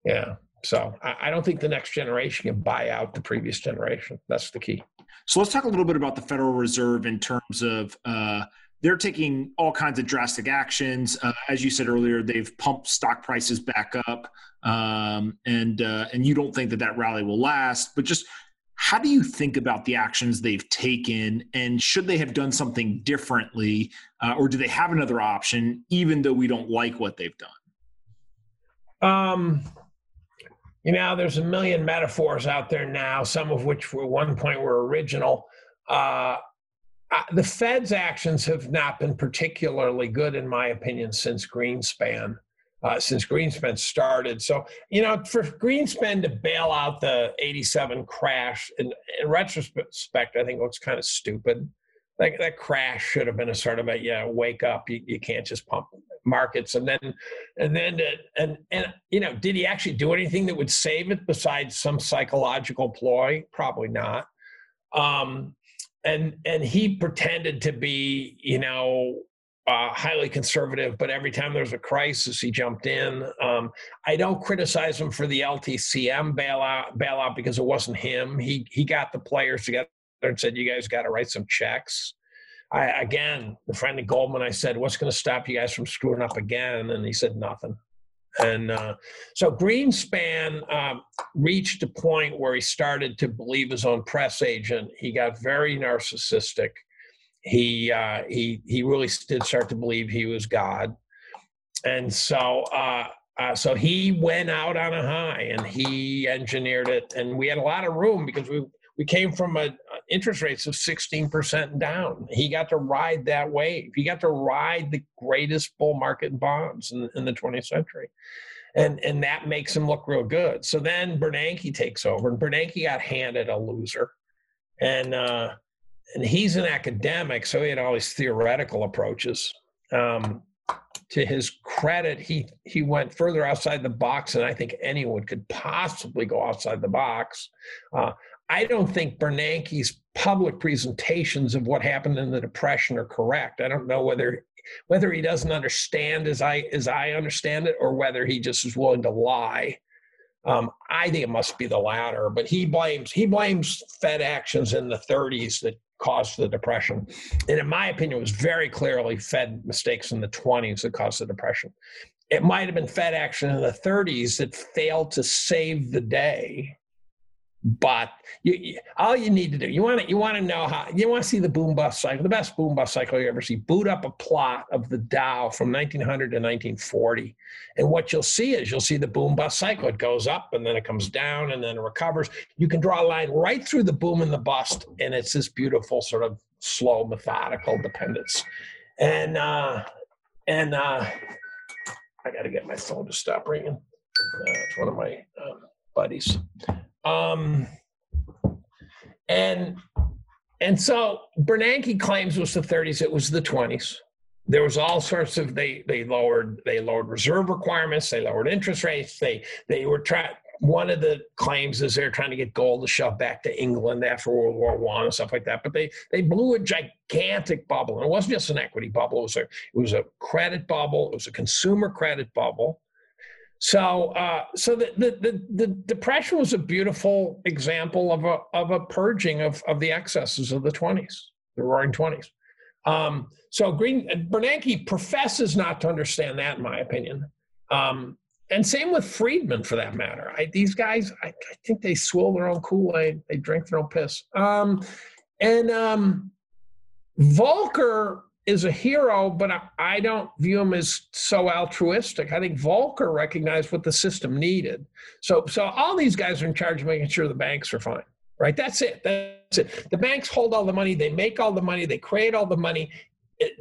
yeah. So I, I, don't think the next generation can buy out the previous generation. That's the key. So let's talk a little bit about the Federal Reserve in terms of uh, they're taking all kinds of drastic actions. Uh, as you said earlier, they've pumped stock prices back up, um, and uh, and you don't think that that rally will last. But just how do you think about the actions they've taken, and should they have done something differently, uh, or do they have another option, even though we don't like what they've done? Um, you know, there's a million metaphors out there now, some of which at one point were original. Uh, uh, the Fed's actions have not been particularly good, in my opinion, since Greenspan. Uh, since Greenspan started. So, you know, for Greenspan to bail out the 87 crash, in, in retrospect, I think looks kind of stupid. Like that crash should have been a sort of a, yeah, wake up. You, you can't just pump markets and then and then and and you know did he actually do anything that would save it besides some psychological ploy probably not um and and he pretended to be you know uh, highly conservative, but every time there was a crisis, he jumped in. Um, I don't criticize him for the LTCM bailout bailout because it wasn't him. He he got the players together and said, "You guys got to write some checks." I, again, the friend of Goldman, I said, what's going to stop you guys from screwing up again? And he said, nothing. And uh, so Greenspan um, reached a point where he started to believe his own press agent. He got very narcissistic. He uh, he he really did start to believe he was God, and so uh, uh, so he went out on a high and he engineered it. And we had a lot of room because we we came from a, interest rates of 16% down. He got to ride that wave. He got to ride the greatest bull market bonds in, in the 20th century. And, and that makes him look real good. So then Bernanke takes over, and Bernanke got handed a loser. And, uh, and he's an academic, so he had all these theoretical approaches. Um, to his credit, he he went further outside the box than I think anyone could possibly go outside the box. Uh, I don't think Bernanke's public presentations of what happened in the depression are correct. I don't know whether whether he doesn't understand as I as I understand it, or whether he just is willing to lie. Um, I think it must be the latter. But he blames he blames Fed actions in the 30s that caused the depression, and in my opinion, it was very clearly Fed mistakes in the 20s that caused the depression. It might have been Fed action in the 30s that failed to save the day but you, you, all you need to do you want to you want to know how you want to see the boom bust cycle the best boom bust cycle you ever see. Boot up a plot of the dow from 1900 to 1940 and what you'll see is you'll see the boom bust cycle. It goes up and then it comes down and then it recovers. You can draw a line right through the boom and the bust and it's this beautiful sort of slow methodical dependence. And uh and uh i got to get my phone to stop ringing. Uh, it's one of my um, buddies um, and and so Bernanke claims it was the 30s, it was the 20s. There was all sorts of they they lowered they lowered reserve requirements, they lowered interest rates, they they were trying one of the claims is they're trying to get gold to shove back to England after World War One and stuff like that. But they they blew a gigantic bubble. And it wasn't just an equity bubble. It was a it was a credit bubble. It was a consumer credit bubble. So, uh, so the, the, the depression was a beautiful example of a of a purging of of the excesses of the twenties, the Roaring Twenties. Um, so, Green Bernanke professes not to understand that, in my opinion, um, and same with Friedman for that matter. I, these guys, I, I, think they swill their own Kool Aid, they drink their own piss. Um, and um, is a hero, but I don't view him as so altruistic. I think Volcker recognized what the system needed. So, so all these guys are in charge of making sure the banks are fine. right? That's it. That's it. The banks hold all the money, they make all the money, they create all the money,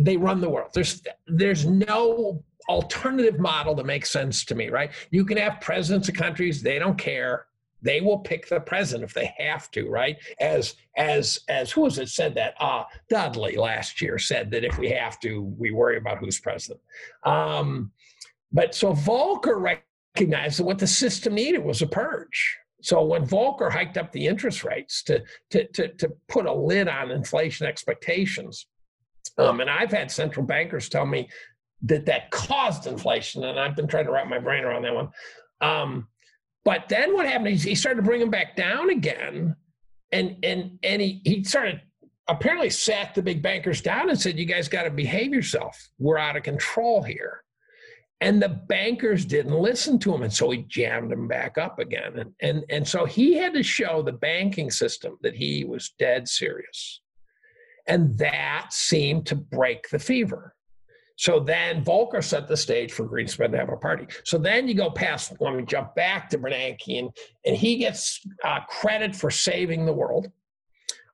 they run the world. There's there's no alternative model that makes sense to me, right? You can have presidents of countries, they don't care. They will pick the president if they have to, right? As as as who was it said that? Uh Dudley last year said that if we have to, we worry about who's president. Um, but so Volcker recognized that what the system needed was a purge. So when Volcker hiked up the interest rates to to to, to put a lid on inflation expectations, um, and I've had central bankers tell me that that caused inflation, and I've been trying to wrap my brain around that one. Um, but then what happened is he started to bring them back down again, and and and he he started apparently sat the big bankers down and said, "You guys got to behave yourself. We're out of control here." And the bankers didn't listen to him, and so he jammed them back up again. And and and so he had to show the banking system that he was dead serious, and that seemed to break the fever. So then Volcker set the stage for Greenspan to have a party. So then you go past, let me jump back to Bernanke, and, and he gets uh, credit for saving the world.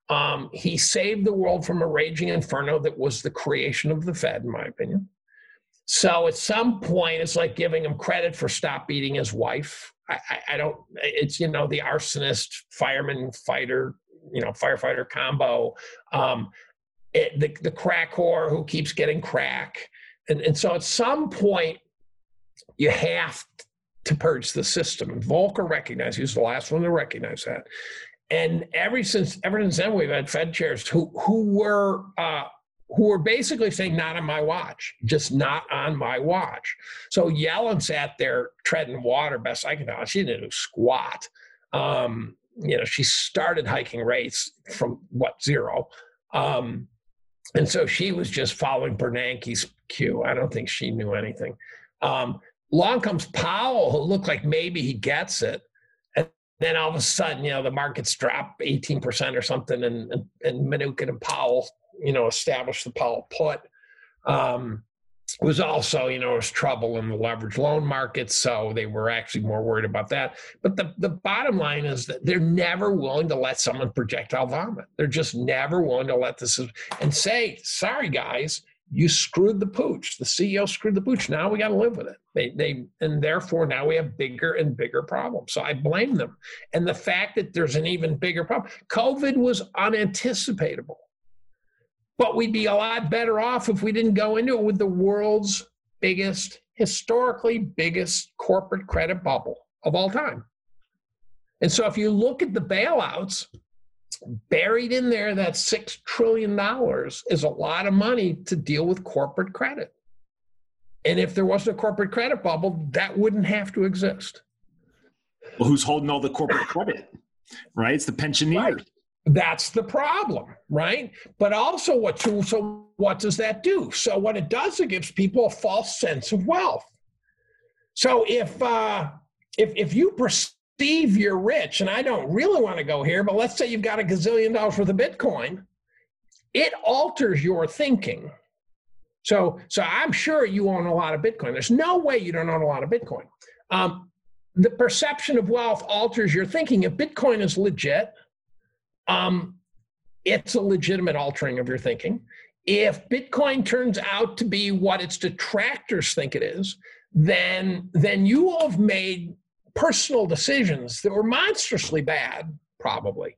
Um, he saved the world from a raging inferno that was the creation of the Fed, in my opinion. So at some point, it's like giving him credit for stop beating his wife. I, I, I don't, it's, you know, the arsonist, fireman, fighter, you know, firefighter combo. Um, it, the, the crack whore who keeps getting crack. And, and so at some point, you have to purge the system. And Volcker recognized, he was the last one to recognize that. And ever since, ever since then, we've had Fed chairs who, who were, uh, who were basically saying, not on my watch, just not on my watch. So Yellen sat there treading water, best I can tell. She didn't do squat. Um, you know, she started hiking rates from what, zero. Um, and so she was just following Bernanke's cue. I don't think she knew anything. Um, comes Powell, who looked like maybe he gets it. And then all of a sudden, you know, the markets drop 18% or something, and, and, and Mnuchin and Powell, you know, established the Powell put. Um, was also, you know, was trouble in the leverage loan market. So they were actually more worried about that. But the, the bottom line is that they're never willing to let someone projectile vomit. They're just never willing to let this and say, sorry, guys, you screwed the pooch. The CEO screwed the pooch. Now we got to live with it. They, they, and therefore now we have bigger and bigger problems. So I blame them. And the fact that there's an even bigger problem, COVID was unanticipatable. But we'd be a lot better off if we didn't go into it with the world's biggest, historically biggest corporate credit bubble of all time. And so if you look at the bailouts, buried in there, that $6 trillion is a lot of money to deal with corporate credit. And if there wasn't a corporate credit bubble, that wouldn't have to exist. Well, who's holding all the corporate credit? Right? It's the pensioners. Right. That's the problem, right? But also, what so, so what does that do? So what it does, it gives people a false sense of wealth. So if uh, if if you perceive you're rich, and I don't really want to go here, but let's say you've got a gazillion dollars worth of Bitcoin, it alters your thinking. So so I'm sure you own a lot of Bitcoin. There's no way you don't own a lot of Bitcoin. Um, the perception of wealth alters your thinking. If Bitcoin is legit, um, it's a legitimate altering of your thinking. If Bitcoin turns out to be what its detractors think it is, then then you have made personal decisions that were monstrously bad, probably.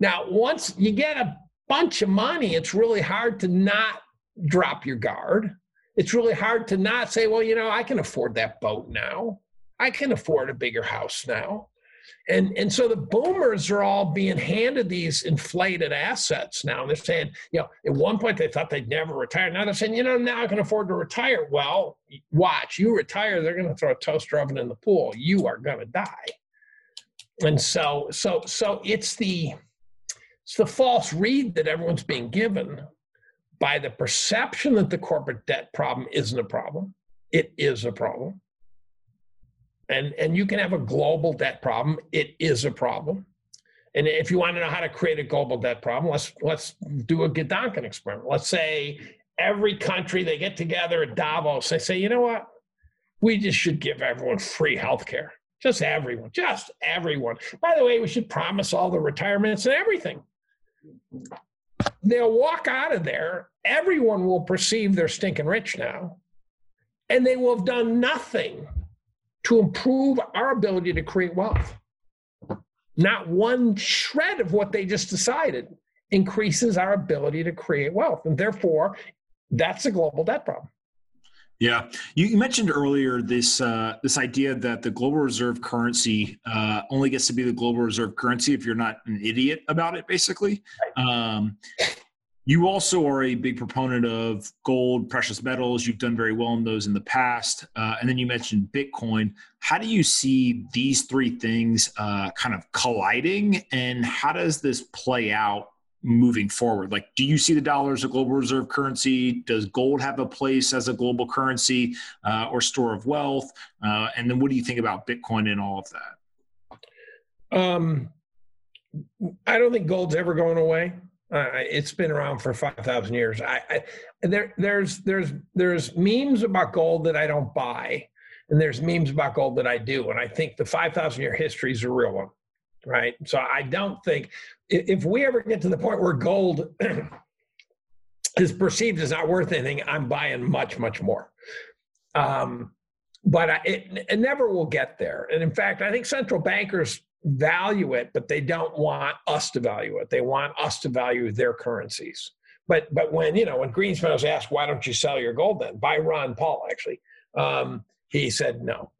Now, once you get a bunch of money, it's really hard to not drop your guard. It's really hard to not say, well, you know, I can afford that boat now. I can afford a bigger house now. And, and so the boomers are all being handed these inflated assets now. And they're saying, you know, at one point they thought they'd never retire. Now they're saying, you know, now I can afford to retire. Well, watch, you retire, they're going to throw a toaster oven in the pool. You are going to die. And so, so, so it's the, it's the false read that everyone's being given by the perception that the corporate debt problem isn't a problem. It is a problem and and you can have a global debt problem it is a problem and if you want to know how to create a global debt problem let's let's do a Gedanken experiment let's say every country they get together at davos they say you know what we just should give everyone free health care just everyone, just everyone. By the way, we should promise all the retirements and everything. They'll walk out of there. Everyone will perceive they're stinking rich now, and they will have done nothing to improve our ability to create wealth. Not one shred of what they just decided increases our ability to create wealth. And therefore, that's a global debt problem. Yeah, you, mentioned earlier this uh, this idea that the global reserve currency uh, only gets to be the global reserve currency if you're not an idiot about it. Basically, um, you also are a big proponent of gold, precious metals. You've done very well in those in the past, uh, and then you mentioned Bitcoin. How do you see these three things uh, kind of colliding, and how does this play out moving forward? Like, do you see the dollar as a global reserve currency? Does gold have a place as a global currency uh, or store of wealth? Uh, and then what do you think about Bitcoin and all of that? Um, I don't think gold's ever going away. Uh, it's been around for five thousand years. I, I, there, there's, there's, there's memes about gold that I don't buy, and there's memes about gold that I do. And I think the five thousand year history is a real one right? So I don't think if we ever get to the point where gold is perceived as not worth anything, I'm buying much, much more. Um, but I, it, it never will get there. And in fact, I think central bankers value it, but they don't want us to value it. They want us to value their currencies. But but when you know when Greenspan was asked, why don't you sell your gold then? By Ron Paul, actually, um, he said no.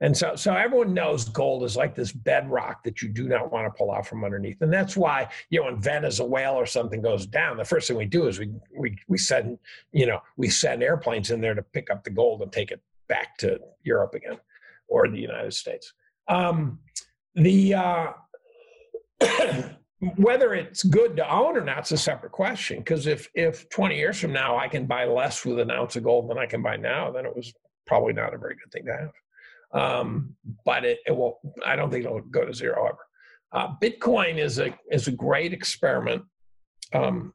And so, so everyone knows gold is like this bedrock that you do not want to pull out from underneath. And that's why, you know, when Venezuela or something goes down, the first thing we do is we, we, we send, you know, we send airplanes in there to pick up the gold and take it back to Europe again or the United States. Um, the, uh, whether it's good to own or not is a separate question. Because if if 20 years from now I can buy less with an ounce of gold than I can buy now, then it was probably not a very good thing to have um, but it, it will. I don't think it'll go to zero ever. Uh, Bitcoin is a is a great experiment. Um,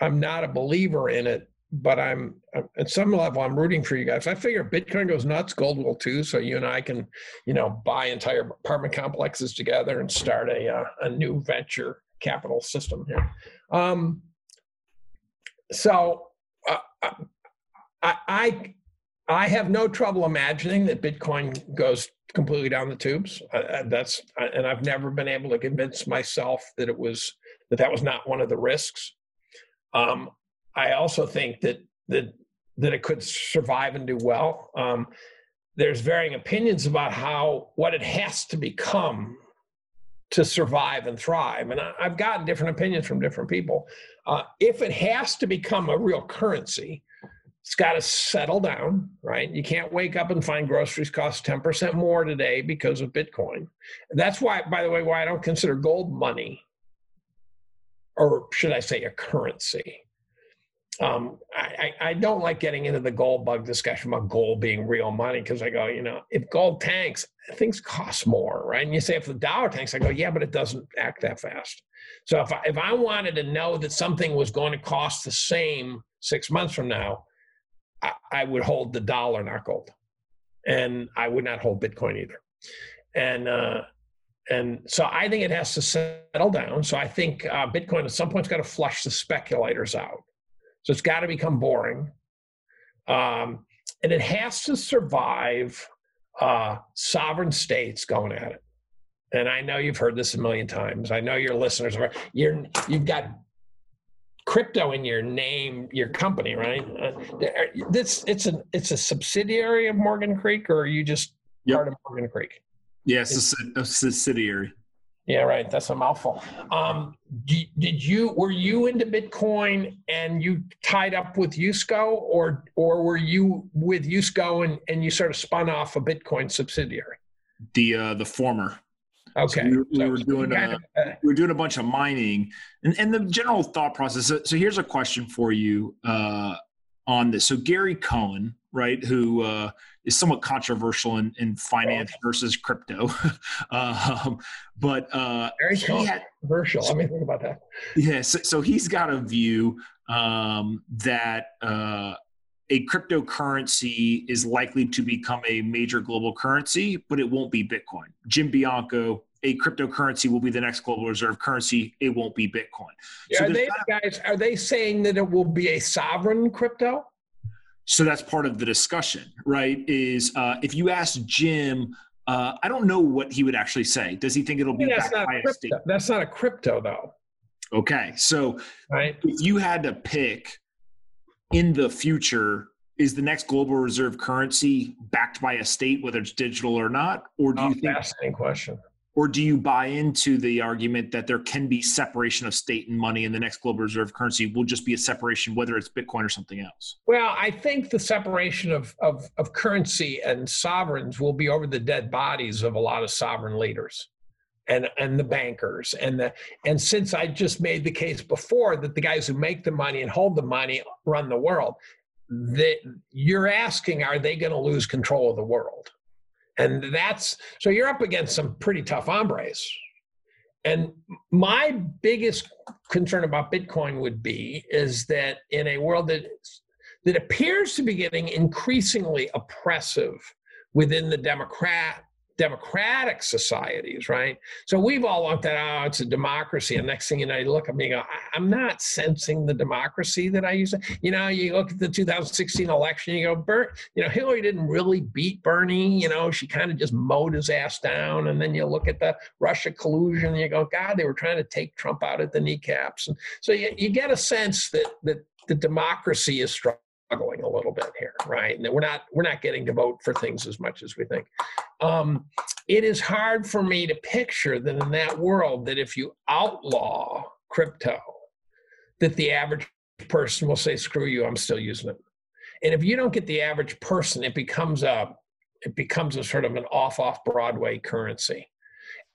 I'm not a believer in it, but I'm at some level I'm rooting for you guys. I figure Bitcoin goes nuts, gold will too. So you and I can, you know, buy entire apartment complexes together and start a uh, a new venture capital system here. Um, so uh, I, I I have no trouble imagining that Bitcoin goes completely down the tubes. Uh, that's and I've never been able to convince myself that it was that that was not one of the risks. Um, I also think that that that it could survive and do well. Um, there's varying opinions about how what it has to become to survive and thrive, and I, have gotten different opinions from different people. Uh, if it has to become a real currency, it's got to settle down, right? You can't wake up and find groceries cost 10% more today because of Bitcoin. That's why, by the way, why I don't consider gold money, or should I say a currency. Um, I, I don't like getting into the gold bug discussion about gold being real money because I go, you know, if gold tanks, things cost more, right? And you say if the dollar tanks, I go, yeah, but it doesn't act that fast. So if I, if I wanted to know that something was going to cost the same six months from now, I, I would hold the dollar, not gold, and I would not hold Bitcoin either. And uh, and so I think it has to settle down. So I think uh, Bitcoin at some point's got to flush the speculators out. So it's got to become boring, um, and it has to survive uh, sovereign states going at it. And I know you've heard this a million times. I know your listeners are. You're you've got crypto in your name, your company, right? Uh, this it's a it's a subsidiary of Morgan Creek, or are you just yep. part of Morgan Creek? Yes, yeah, a, a subsidiary. Yeah, right. That's a mouthful. Um, did you were you into Bitcoin and you tied up with Yusko, or or were you with Yusko and, and you sort of spun off a Bitcoin subsidiary? The uh, the former. Okay. So we, we so were doing a, uh, we were doing a bunch of mining, and, and the general thought process. So, so here's a question for you uh, on this. So Gary Cohn, right, who uh, is somewhat controversial in, in finance versus crypto, um, but uh, very controversial. Had, I mean, think about that. Yeah. So, so he's got a view um, that uh, a cryptocurrency is likely to become a major global currency, but it won't be Bitcoin. Jim Bianco, a cryptocurrency will be the next global reserve currency. It won't be Bitcoin. So are they guys? Are they saying that it will be a sovereign crypto? So that's part of the discussion, right? Is uh, if you ask Jim, uh, I don't know what he would actually say. Does he think it'll be that's not by crypto. a That's not a crypto, though. Okay, so right. if you had to pick in the future, is the next global reserve currency backed by a state, whether it's digital or not, or do oh, you think? Fascinating question or do you buy into the argument that there can be separation of state and money and the next global reserve currency will just be a separation whether it's bitcoin or something else? Well i think the separation of, of, of currency and sovereigns will be over the dead bodies of a lot of sovereign leaders and and the bankers and the and since i just made the case before that the guys who make the money and hold the money run the world that you're asking are they going to lose control of the world and that's so you're up against some pretty tough hombres. And my biggest concern about Bitcoin would be is that in a world that that appears to be getting increasingly oppressive within the Democrat democratic societies, right? So we've all looked at, oh, it's a democracy. And next thing you know, you look at me and go, I'm not sensing the democracy that I used to. You know, you look at the 2016 election, you go, Bert, you know, Hillary didn't really beat Bernie. You know, she kind of just mowed his ass down. And then you look at the Russia collusion and you go, God, they were trying to take Trump out at the kneecaps. And so you, you get a sense that, that the democracy is strong struggling a little bit here, right? And we're not we're not getting to vote for things as much as we think. Um, it is hard for me to picture that in that world that if you outlaw crypto, that the average person will say, "Screw you, I'm still using it." And if you don't get the average person, it becomes a it becomes a sort of an off off Broadway currency.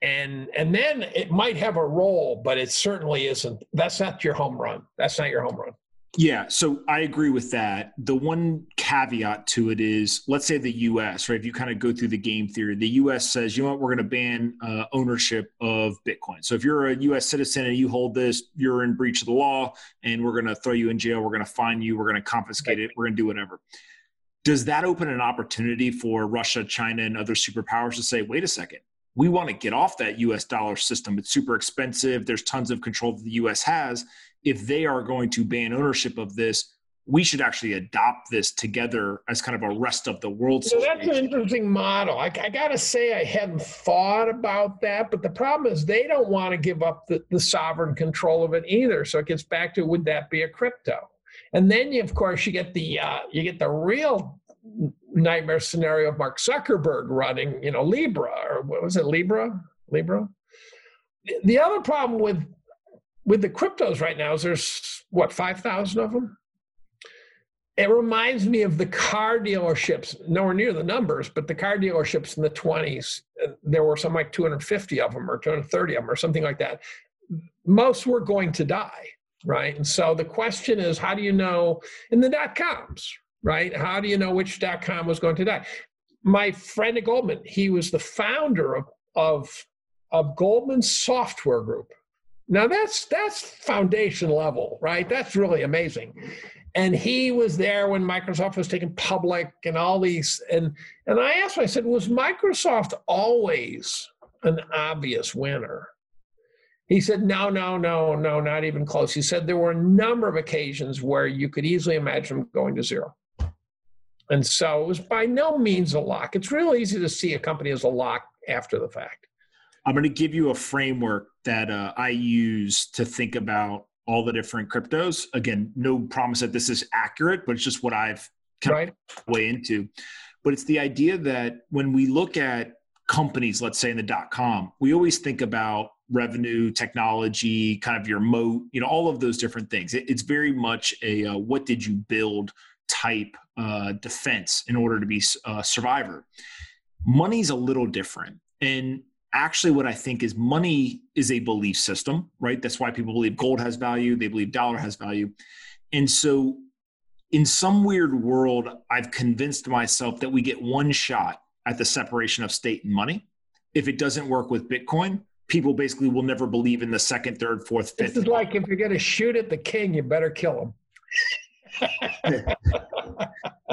And and then it might have a role, but it certainly isn't. That's not your home run. That's not your home run. Yeah, so I agree with that. The one caveat to it is, let's say the U.S. right? If you kind of go through the game theory, the U.S. says, you know what, we're going to ban uh, ownership of Bitcoin. So if you're a U.S. citizen and you hold this, you're in breach of the law, and we're going to throw you in jail. We're going to fine you. We're going to confiscate it. We're going to do whatever. Does that open an opportunity for Russia, China, and other superpowers to say, wait a second, we want to get off that US dollar system. It's super expensive. There's tons of control that the US has if they are going to ban ownership of this, we should actually adopt this together as kind of a rest of the world. So that's an interesting model. I, I got to say, I hadn't thought about that, but the problem is they don't want to give up the, the sovereign control of it either. So it gets back to would that be a crypto? And then, you, of course, you get the uh, you get the real nightmare scenario of Mark Zuckerberg running, you know, Libra or what was it, Libra, Libra. The other problem with with the cryptos right now, is there's what five thousand of them. It reminds me of the car dealerships, nowhere near the numbers, but the car dealerships in the 20s. Uh, there were some like 250 of them or 230 of them or something like that. Most were going to die, right? And so the question is, how do you know in the dot coms, right? How do you know which dot com was going to die? My friend at Goldman, he was the founder of, of, of Goldman Software Group now that's that's foundation level, right? That's really amazing. And he was there when Microsoft was taken public and all these and and I asked him, I said, was Microsoft always an obvious winner? He said, no, no, no, no, not even close. He said there were a number of occasions where you could easily imagine them going to zero. And so it was by no means a lock. It's real easy to see a company as a lock after the fact. I'm going to give you a framework that uh, I use to think about all the different cryptos. Again, no promise that this is accurate, but it's just what I've kind right. of way into. But it's the idea that when we look at companies, let's say in the dot com, we always think about revenue, technology, kind of your moat, you know, all of those different things. It, it's very much a uh, what did you build type uh, defense in order to be a survivor. Money's a little different. And actually what I think is money is a belief system, right? That's why people believe gold has value, they believe dollar has value. And so in some weird world, I've convinced myself that we get one shot at the separation of state and money. If it doesn't work with Bitcoin, people basically will never believe in the second, third, fourth, fifth. This is like if you're going to shoot at the king, you better kill him.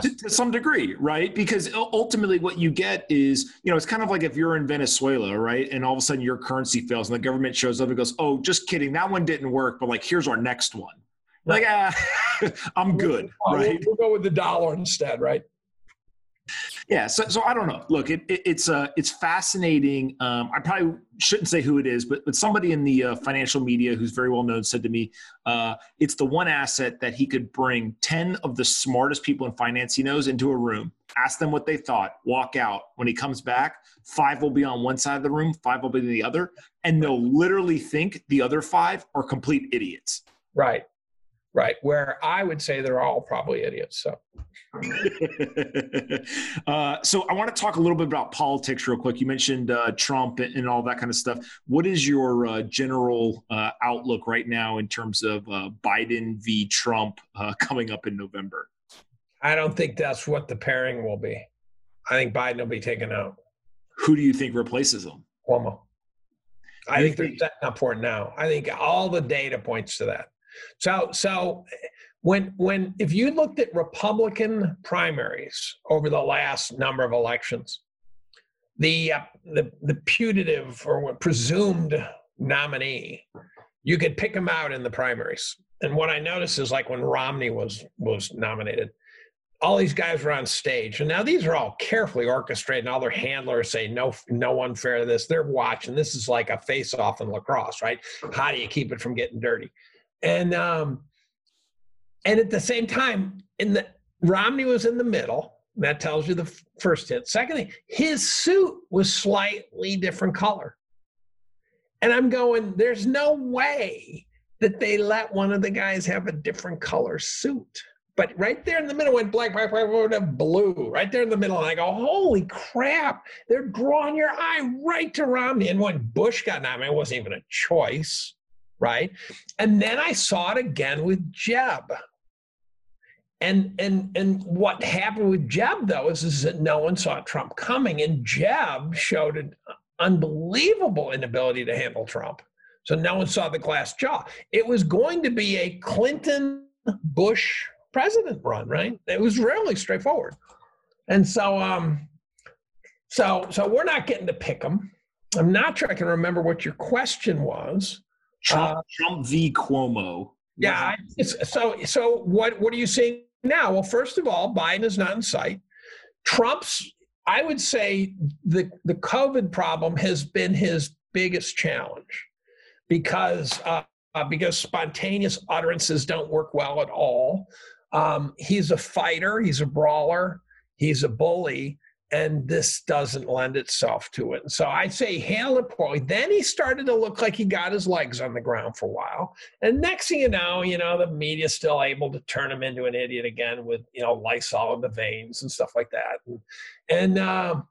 to, to, some degree, right? Because ultimately, what you get is, you know, it's kind of like if you're in Venezuela, right, and all of a sudden your currency fails, and the government shows up and goes, "Oh, just kidding, that one didn't work, but like here's our next one." Like, ah, I'm good, right? We'll, we'll go with the dollar instead, right? Yeah, so, so I don't know. Look, it, it, it's uh, it's fascinating. Um, I probably shouldn't say who it is, but but somebody in the uh, financial media who's very well known said to me, uh, it's the one asset that he could bring ten of the smartest people in finance he knows into a room, ask them what they thought, walk out. When he comes back, five will be on one side of the room, five will be on the other, and they'll literally think the other five are complete idiots. Right. Right. Where I would say they're all probably idiots. So. uh, so I want to talk a little bit about politics real quick. You mentioned uh, Trump and all that kind of stuff. What is your uh, general uh, outlook right now in terms of uh, Biden v. Trump uh, coming up in November? I don't think that's what the pairing will be. I think Biden will be taken out. Who do you think replaces him? Cuomo. I think they're setting up for it now. I think all the data points to that. So, so when when if you looked at Republican primaries over the last number of elections, the uh, the the putative or presumed nominee, you could pick them out in the primaries. And what I noticed is like when Romney was was nominated, all these guys were on stage, and now these are all carefully orchestrated. And all their handlers say no, no unfair to this. They're watching. This is like a face-off in lacrosse, right? How do you keep it from getting dirty? And um, and at the same time, in the Romney was in the middle. That tells you the first hit. Secondly, his suit was slightly different color. And I'm going, there's no way that they let one of the guys have a different color suit. But right there in the middle went black, black, black, black, blue. Right there in the middle. And I go, holy crap, they're drawing your eye right to Romney. And when Bush got nominated, it wasn't even a choice right? And then I saw it again with Jeb. And and and what happened with Jeb though is, is that no one saw Trump coming, and Jeb showed an unbelievable inability to handle Trump. So no one saw the glass jaw. It was going to be a Clinton Bush president run, right? It was really straightforward. And so um so so we're not getting to pick them. I'm not sure I can remember what your question was. Trump, uh, Trump v. Cuomo. Yeah. so so what what are you seeing now? Well, first of all, Biden is not in sight. Trump's, I would say, the the COVID problem has been his biggest challenge because uh, uh, because spontaneous utterances don't work well at all. Um, he's a fighter. He's a brawler. He's a bully and this doesn't lend itself to it. And so I'd say handle it poorly. Then he started to look like he got his legs on the ground for a while. And next thing you know, you know, the media's still able to turn him into an idiot again with, you know, Lysol in the veins and stuff like that. And, and, uh,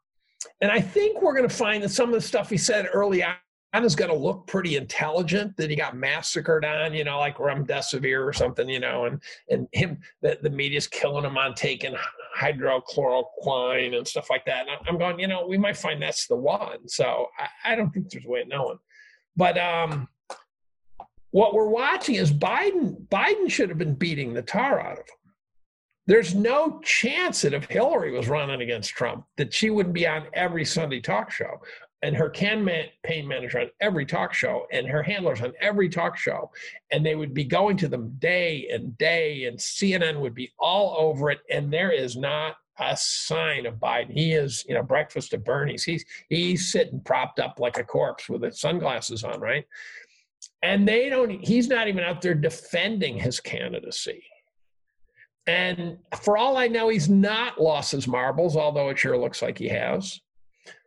and I think we're going to find that some of the stuff he said early on is going to look pretty intelligent that he got massacred on, you know, like remdesivir or something, you know, and and him that the media's killing him on taking hydrochloroquine and stuff like that. And I'm going, you know, we might find that's the one. So I, I don't think there's a way of knowing. But um, what we're watching is Biden. Biden should have been beating the tar out of him. There's no chance that if Hillary was running against Trump, that she wouldn't be on every Sunday talk show and her campaign manager on every talk show and her handlers on every talk show and they would be going to them day and day and cnn would be all over it and there is not a sign of biden. He is you know breakfast at bernie's. He's he's sitting propped up like a corpse with his sunglasses on right? And they don't he's not even out there defending his candidacy. And for all i know he's not lost his marbles although it sure looks like he has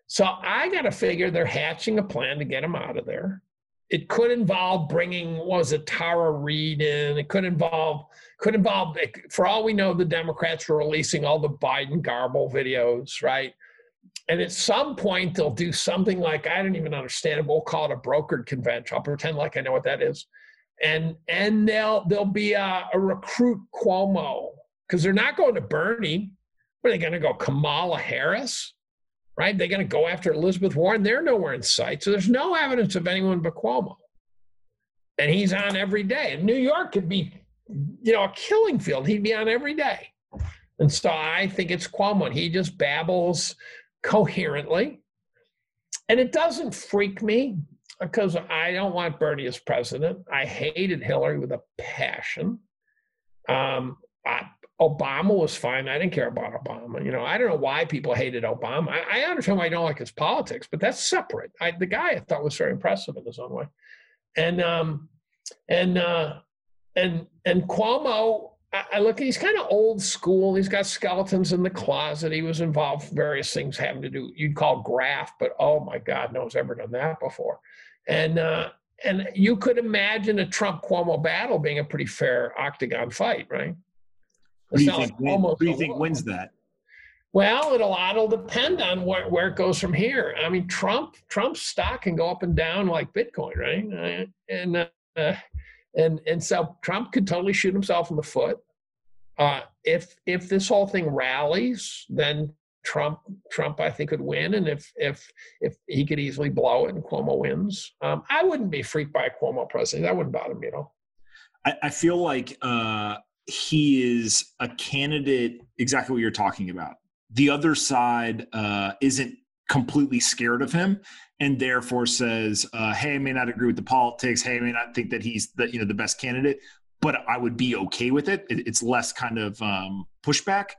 so I got to figure they're hatching a plan to get him out of there. It could involve bringing was it Tara Reade in. It could involve could involve for all we know the Democrats were releasing all the Biden garble videos, right? And at some point they'll do something like I don't even understand it. We'll call it a brokered convention. I'll pretend like I know what that is, and and they'll there'll be a, a recruit Cuomo because they're not going to Bernie. What, Are they going to go Kamala Harris? Right? They're going to go after Elizabeth Warren. They're nowhere in sight. So there's no evidence of anyone but Cuomo. And he's on every day. And New York could be you know, a killing field. He'd be on every day. And so I think it's Cuomo. He just babbles coherently. And it doesn't freak me because I don't want Bernie as president. I hated Hillary with a passion. Um, I, Obama was fine. I didn't care about Obama. You know, I don't know why people hated Obama. I, I understand why I don't like his politics, but that's separate. I, the guy I thought was very impressive in his own way, and um, and uh, and and Cuomo. I, I look, he's kind of old school. He's got skeletons in the closet. He was involved various things having to do you'd call graft, but oh my God, no one's ever done that before. And uh, and you could imagine a Trump Cuomo battle being a pretty fair octagon fight, right? Who do you think, who do you think wins that? Well, it'll it'll depend on where, where it goes from here. I mean, Trump Trump's stock can go up and down like Bitcoin, right? And uh, and and so Trump could totally shoot himself in the foot. Uh, if if this whole thing rallies, then Trump Trump I think could win, and if if if he could easily blow it and Cuomo wins, um, I wouldn't be freaked by a Cuomo president. That wouldn't bother me at all. I, I feel like uh, he is a candidate exactly what you're talking about. The other side uh, isn't completely scared of him and therefore says, uh, "Hey, I may not agree with the politics. Hey, I may not think that he's the you know the best candidate, but I would be okay with it. it it's less kind of um, pushback."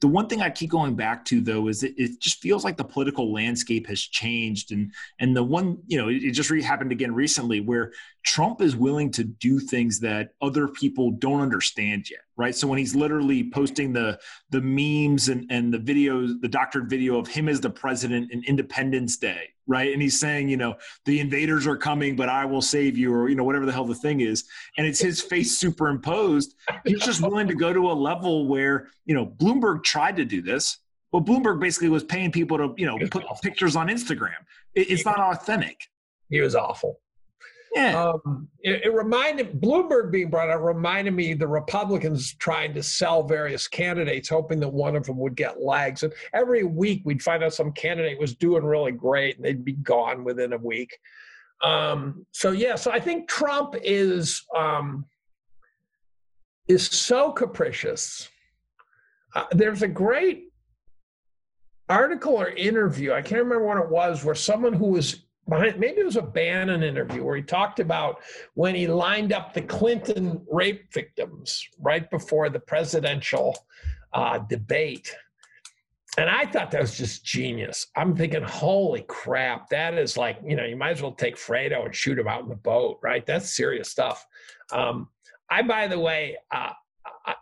The one thing I keep going back to though is it, it just feels like the political landscape has changed, and and the one you know it, it just re- happened again recently where Trump is willing to do things that other people don't understand yet, right? So when he's literally posting the the memes and and the videos, the doctored video of him as the president in Independence Day, right? And he's saying, you know, the invaders are coming, but I will save you, or you know, whatever the hell the thing is, and it's his face superimposed. He's just willing to go to a level where you know Bloomberg tried to do this. Well, Bloomberg basically was paying people to, you know, put pictures on Instagram. It, it's not authentic. He was awful. Yeah. Um, it, it, reminded Bloomberg being brought up reminded me the Republicans trying to sell various candidates, hoping that one of them would get legs. And every week we'd find out some candidate was doing really great, and they'd be gone within a week. Um, so yeah, so I think Trump is um, is so capricious. Uh, there's a great article or interview I can't remember what it was where someone who was behind maybe it was a Bannon interview where he talked about when he lined up the Clinton rape victims right before the presidential uh, debate. And I thought that was just genius. I'm thinking, holy crap, that is like, you know, you might as well take Fredo and shoot him out in the boat, right? That's serious stuff. Um, I, by the way, uh,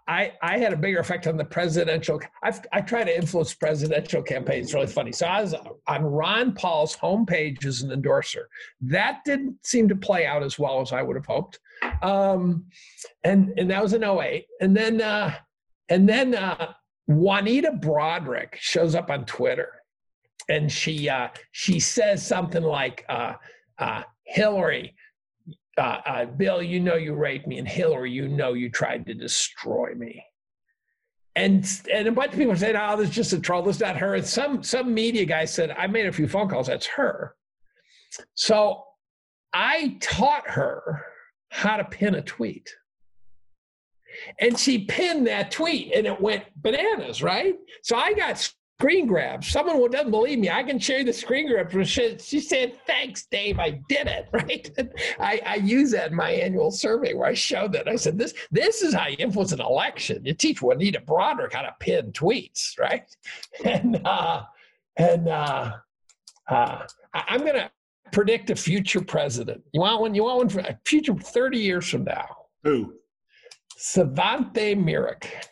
I, I had a bigger effect on the presidential. I've, I try to influence presidential campaigns. It's really funny. So I was on Ron Paul's homepage as an endorser. That didn't seem to play out as well as I would have hoped. Um, and and that was in 08. And then uh, and then uh, Juanita Broaddrick shows up on Twitter, and she uh, she says something like, uh, uh, "Hillary, uh, uh, Bill, you know you raped me, and Hillary, you know you tried to destroy me. And and a bunch of people said, "Oh, this is just a troll. This is not her." And some some media guy said, "I made a few phone calls. That's her." So I taught her how to pin a tweet. And she pinned that tweet and it went bananas, right? So I got screen grabs. Someone who doesn't believe me, I can share the screen grabs. She, she said, "Thanks, Dave. I did it." Right? I, I use that in my annual survey where I show that. I said, "This this is how you influence an election. You teach Juanita Broaddrick how to pin tweets, right?" And uh, and uh, uh, I'm going to predict a future president. You want one? You want one for a future 30 years from now? Who? Svante Myrick.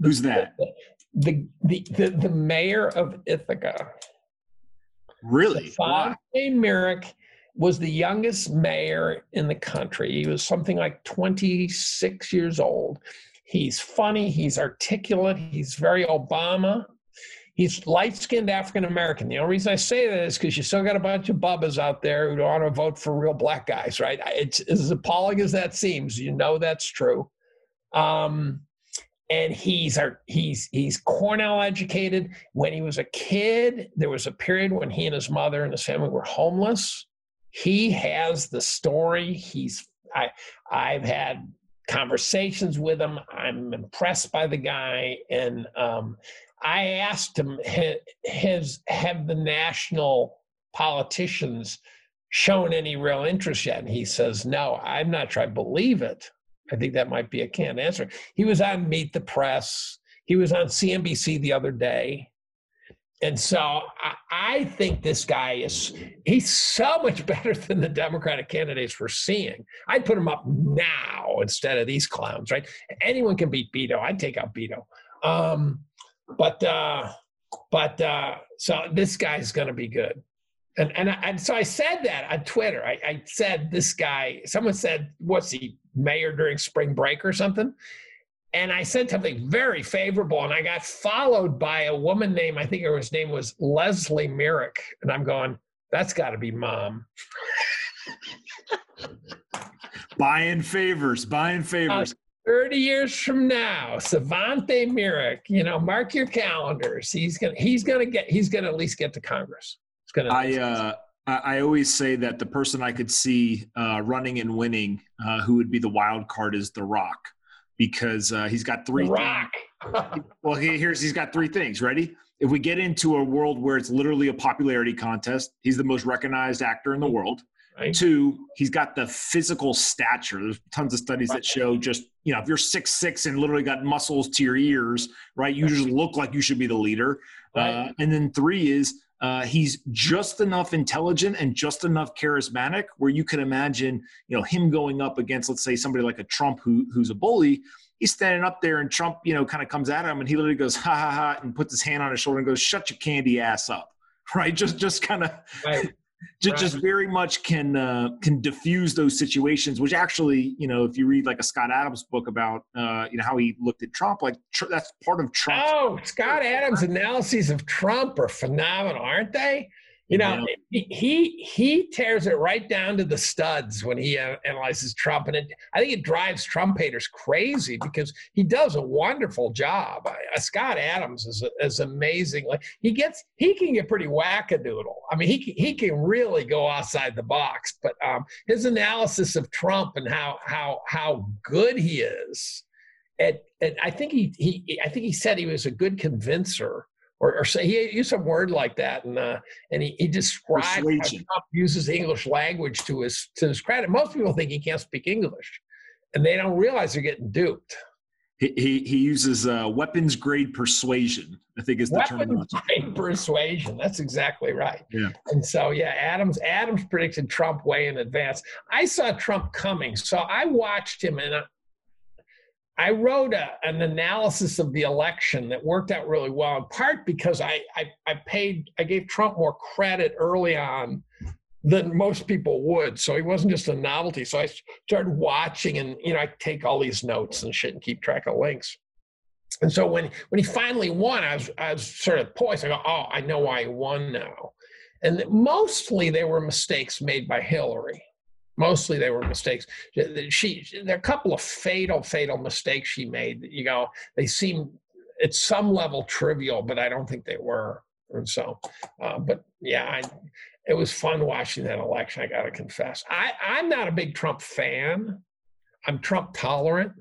Who's that? the the the, the mayor of Ithaca. Really? Bob Myrick was the youngest mayor in the country. He was something like 26 years old. He's funny, he's articulate, he's very Obama. He's light skinned African American. The only reason I say that is because you still got a bunch of bubbas out there who don't want to vote for real black guys, right? It's as appalling as that seems. You know that's true. Um, and he's he's he's Cornell educated. When he was a kid, there was a period when he and his mother and his family were homeless. He has the story. He's I I've had conversations with him. I'm impressed by the guy, and um, I asked him, has have the national politicians shown any real interest yet? And he says, no, I'm not sure I believe it. I think that might be a canned answer. He was on Meet the Press. He was on CNBC the other day. And so I, I, think this guy is, he's so much better than the Democratic candidates we're seeing. I'd put him up now instead of these clowns, right? Anyone can beat Beto. I'd take out Beto. Um, but, uh, but, uh, so this guy's going to be good. And, and, and so I said that on Twitter. I, I said, this guy, someone said, what's he, mayor during spring break or something? and I said something very favorable, and I got followed by a woman named I think her name was Leslie Merrick. and I'm going, that's got to be mom. buying favors, buying favors. Uh, 30 years from now, Svante Myrick, you know, mark your calendars. He's gonna he's gonna get he's gonna at least get to Congress. It's gonna I uh I always say that the person I could see uh, running and winning, uh, who would be the wild card, is The Rock because uh, he's got three. Rock. well, here's he's got three things. Ready? If we get into a world where it's literally a popularity contest, he's the most recognized actor in the world. Right. Two, he's got the physical stature. There's tons of studies that show just you know if you're six six and literally got muscles to your ears, right? You just look like you should be the leader. Right. Uh, and then three is uh, he's just enough intelligent and just enough charismatic where you can imagine, you know, him going up against, let's say, somebody like a Trump who who's a bully. He's standing up there, and Trump, you know, kind of comes at him, and he literally goes ha ha ha, and puts his hand on his shoulder and goes, "Shut your candy ass up." Right? Just just kind of right just, right. just very much can uh, can diffuse those situations which actually you know if you read like a scott adams book about uh, you know how he looked at trump like tr- that's part of trump oh scott adams analyses of trump are phenomenal aren't they you know, yeah. he he tears it right down to the studs when he uh, analyzes Trump, and it, I think it drives Trump haters crazy because he does a wonderful job. Uh, Scott Adams is is amazing. Like he gets, he can get pretty wackadoodle. I mean, he he can really go outside the box. But um, his analysis of Trump and how how how good he is, and, and I think he he I think he said he was a good convincer or, or say he used some word like that, and uh, and he, he described how Trump uses English language to his to his credit. Most people think he can't speak English, and they don't realize they're getting duped. He, he, he uses uh, weapons grade persuasion. I think is the term. weapons term. grade persuasion. That's exactly right. Yeah. And so yeah, Adams Adams predicted Trump way in advance. I saw Trump coming, so I watched him, and I wrote a, an analysis of the election that worked out really well, in part because I, I, I paid, I gave Trump more credit early on than most people would. So he wasn't just a novelty. So I started watching and, you know, I take all these notes and shit and keep track of links. And so when, when he finally won, I was, I was sort of poised. I go, oh, I know why he won now. And mostly they were mistakes made by Hillary. Mostly they were mistakes. She, there are a couple of fatal, fatal mistakes she made. You know, they seem at some level trivial, but I don't think they were. And so, uh, but yeah, I, it was fun watching that election. I got to confess, I, I'm not a big Trump fan. I'm Trump tolerant,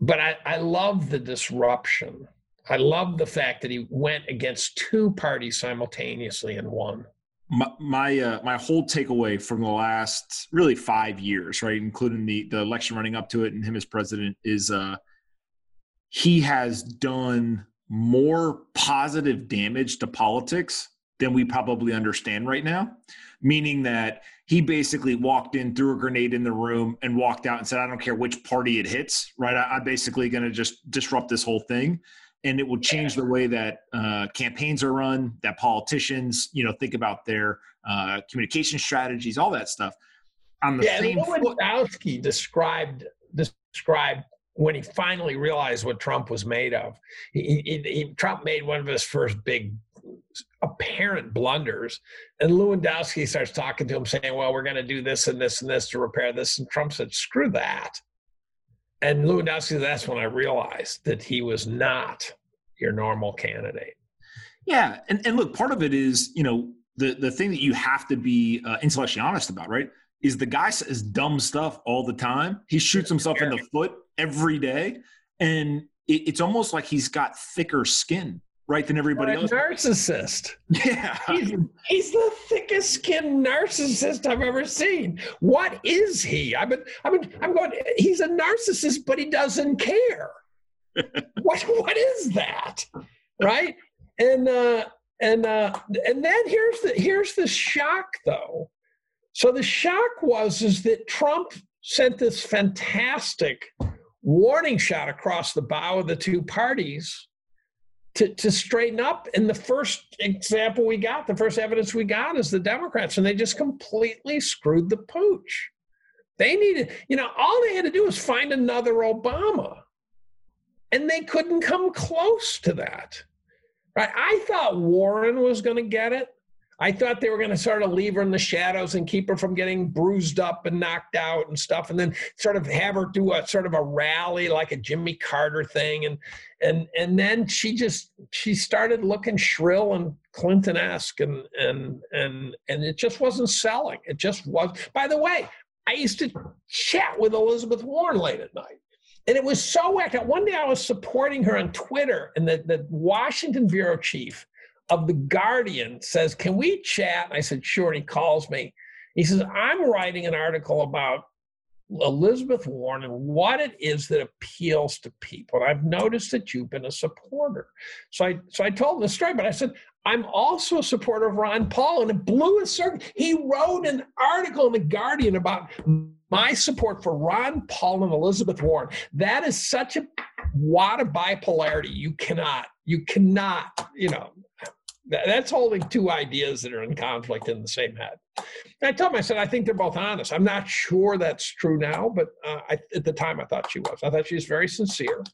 but I, I love the disruption. I love the fact that he went against two parties simultaneously and won my my, uh, my whole takeaway from the last really five years, right, including the the election running up to it and him as president, is uh, he has done more positive damage to politics than we probably understand right now. Meaning that he basically walked in, threw a grenade in the room, and walked out and said, "I don't care which party it hits. Right, I, I'm basically going to just disrupt this whole thing." And it will change the way that uh, campaigns are run, that politicians, you know, think about their uh, communication strategies, all that stuff. On the yeah, same Lewandowski foot- described described when he finally realized what Trump was made of. He, he, he, Trump made one of his first big apparent blunders, and Lewandowski starts talking to him, saying, "Well, we're going to do this and this and this to repair this," and Trump said, "Screw that." And Lewandowski, that's when I realized that he was not your normal candidate. Yeah, and and look, part of it is you know the the thing that you have to be uh, intellectually honest about, right? is the guy says dumb stuff all the time. He shoots himself in the foot every day, and it, it's almost like he's got thicker skin, right, than everybody else. Narcissist. Yeah, he's, he's the thickest skinned narcissist I've ever seen. What is he? I mean, I mean, I'm going. He's a narcissist, but he doesn't care. what what is that? Right? And uh, and uh, and then here's the here's the shock though. So the shock was is that Trump sent this fantastic warning shot across the bow of the two parties to, to straighten up. And the first example we got, the first evidence we got is the Democrats, and they just completely screwed the pooch. They needed, you know, all they had to do was find another Obama. And they couldn't come close to that. Right? I thought Warren was going to get it. I thought they were going to sort of leave her in the shadows and keep her from getting bruised up and knocked out and stuff, and then sort of have her do a sort of a rally like a Jimmy Carter thing, and and and then she just she started looking shrill and Clinton-esque, and and and and it just wasn't selling. It just was. By the way, I used to chat with Elizabeth Warren late at night. And it was so whacked. Uh, one day I was supporting her on Twitter, and the, the Washington bureau chief of The Guardian says, Can we chat? And I said, Sure. And he calls me. He says, I'm writing an article about Elizabeth Warren and what it is that appeals to people. And I've noticed that you've been a supporter. So I so I told the story, but I said, I'm also a supporter of Ron Paul, and it blew his circuit. He wrote an article in The Guardian about my support for Ron Paul and Elizabeth Warren. That is such a wad of bipolarity. You cannot, you cannot, you know, that's holding two ideas that are in conflict in the same head. And I told him, I said, I think they're both honest. I'm not sure that's true now, but uh, I, at the time I thought she was. I thought she was very sincere.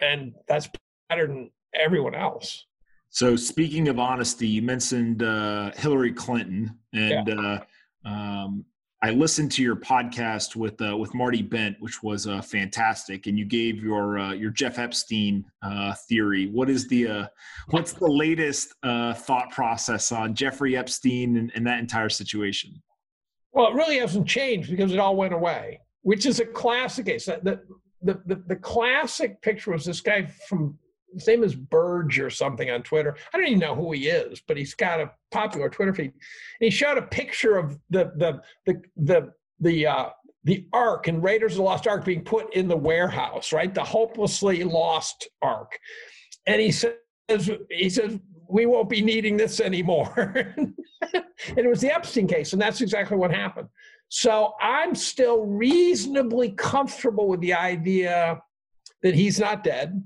And that's better than everyone else. So, speaking of honesty, you mentioned uh, Hillary Clinton, and yeah. uh, um, I listened to your podcast with uh, with Marty Bent, which was uh, fantastic, and you gave your uh, your Jeff Epstein uh, theory. What is the uh, what's the latest uh, thought process on Jeffrey Epstein and, and, that entire situation? Well, it really hasn't changed because it all went away, which is a classic case. The the the, the classic picture was this guy from his name is Burge or something on Twitter. I don't even know who he is, but he's got a popular Twitter feed. And he showed a picture of the the the the the uh, the Ark and Raiders of the Lost Ark being put in the warehouse, right? The hopelessly lost Ark. And he says he says we won't be needing this anymore. and it was the Epstein case, and that's exactly what happened. So I'm still reasonably comfortable with the idea that he's not dead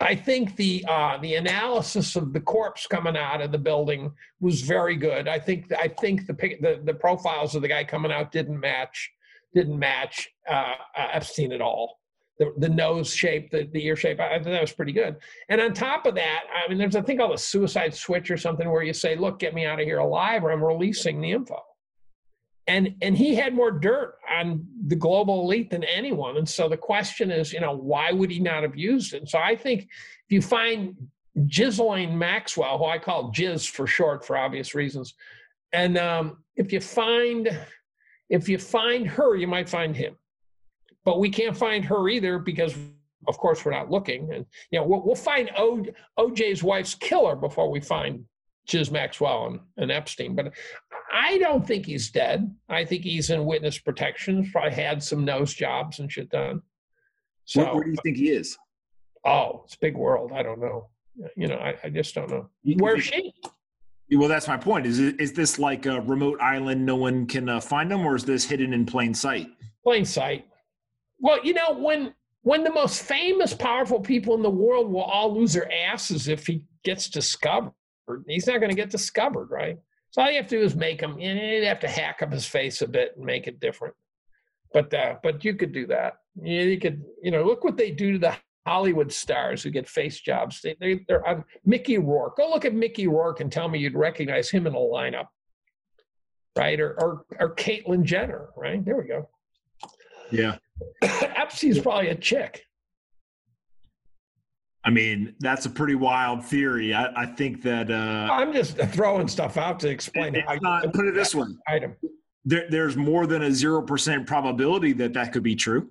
I think the uh, the analysis of the corpse coming out of the building was very good. I think I think the the, the profiles of the guy coming out didn't match didn't match uh, uh, Epstein at all. The, the nose shape, the, the ear shape, I, I thought that was pretty good. And on top of that, I mean, there's a thing called a suicide switch or something where you say, "Look, get me out of here alive, or I'm releasing the info." And and he had more dirt on the global elite than anyone. And so the question is you know why would he not have used it? And so i think if you find Ghislaine Maxwell, who I call Giz for short for obvious reasons, and um, if you find if you find her, you might find him, but we can't find her either because, of course, we're not looking. And you know, we'll, we'll find o, OJ's wife's killer before we find Giz Maxwell and, Epstein. But I don't think he's dead. I think he's in witness protection. Probably had some nose jobs and shit done. So, where, where do you think he is? Oh, it's a big world. I don't know. You know, I, I just don't know. Where's she? Well, that's my point. Is is this like a remote island no one can uh, find them, or is this hidden in plain sight? Plain sight. Well, you know, when when the most famous, powerful people in the world will all lose their asses if he gets discovered, he's not going to get discovered, right? So all you have to do is make him. You would have to hack up his face a bit and make it different. But uh, but you could do that. You, you could you know look what they do to the Hollywood stars who get face jobs. They, they they're on Mickey Rourke. Go look at Mickey Rourke and tell me you'd recognize him in a lineup, right? Or or or Caitlyn Jenner, right? There we go. Yeah. Epstein's probably a chick. I mean, that's a pretty wild theory. I, I think that uh, I'm just throwing stuff out to explain it. Not, put it this way: item. there, there's more than a zero percent probability that that could be true.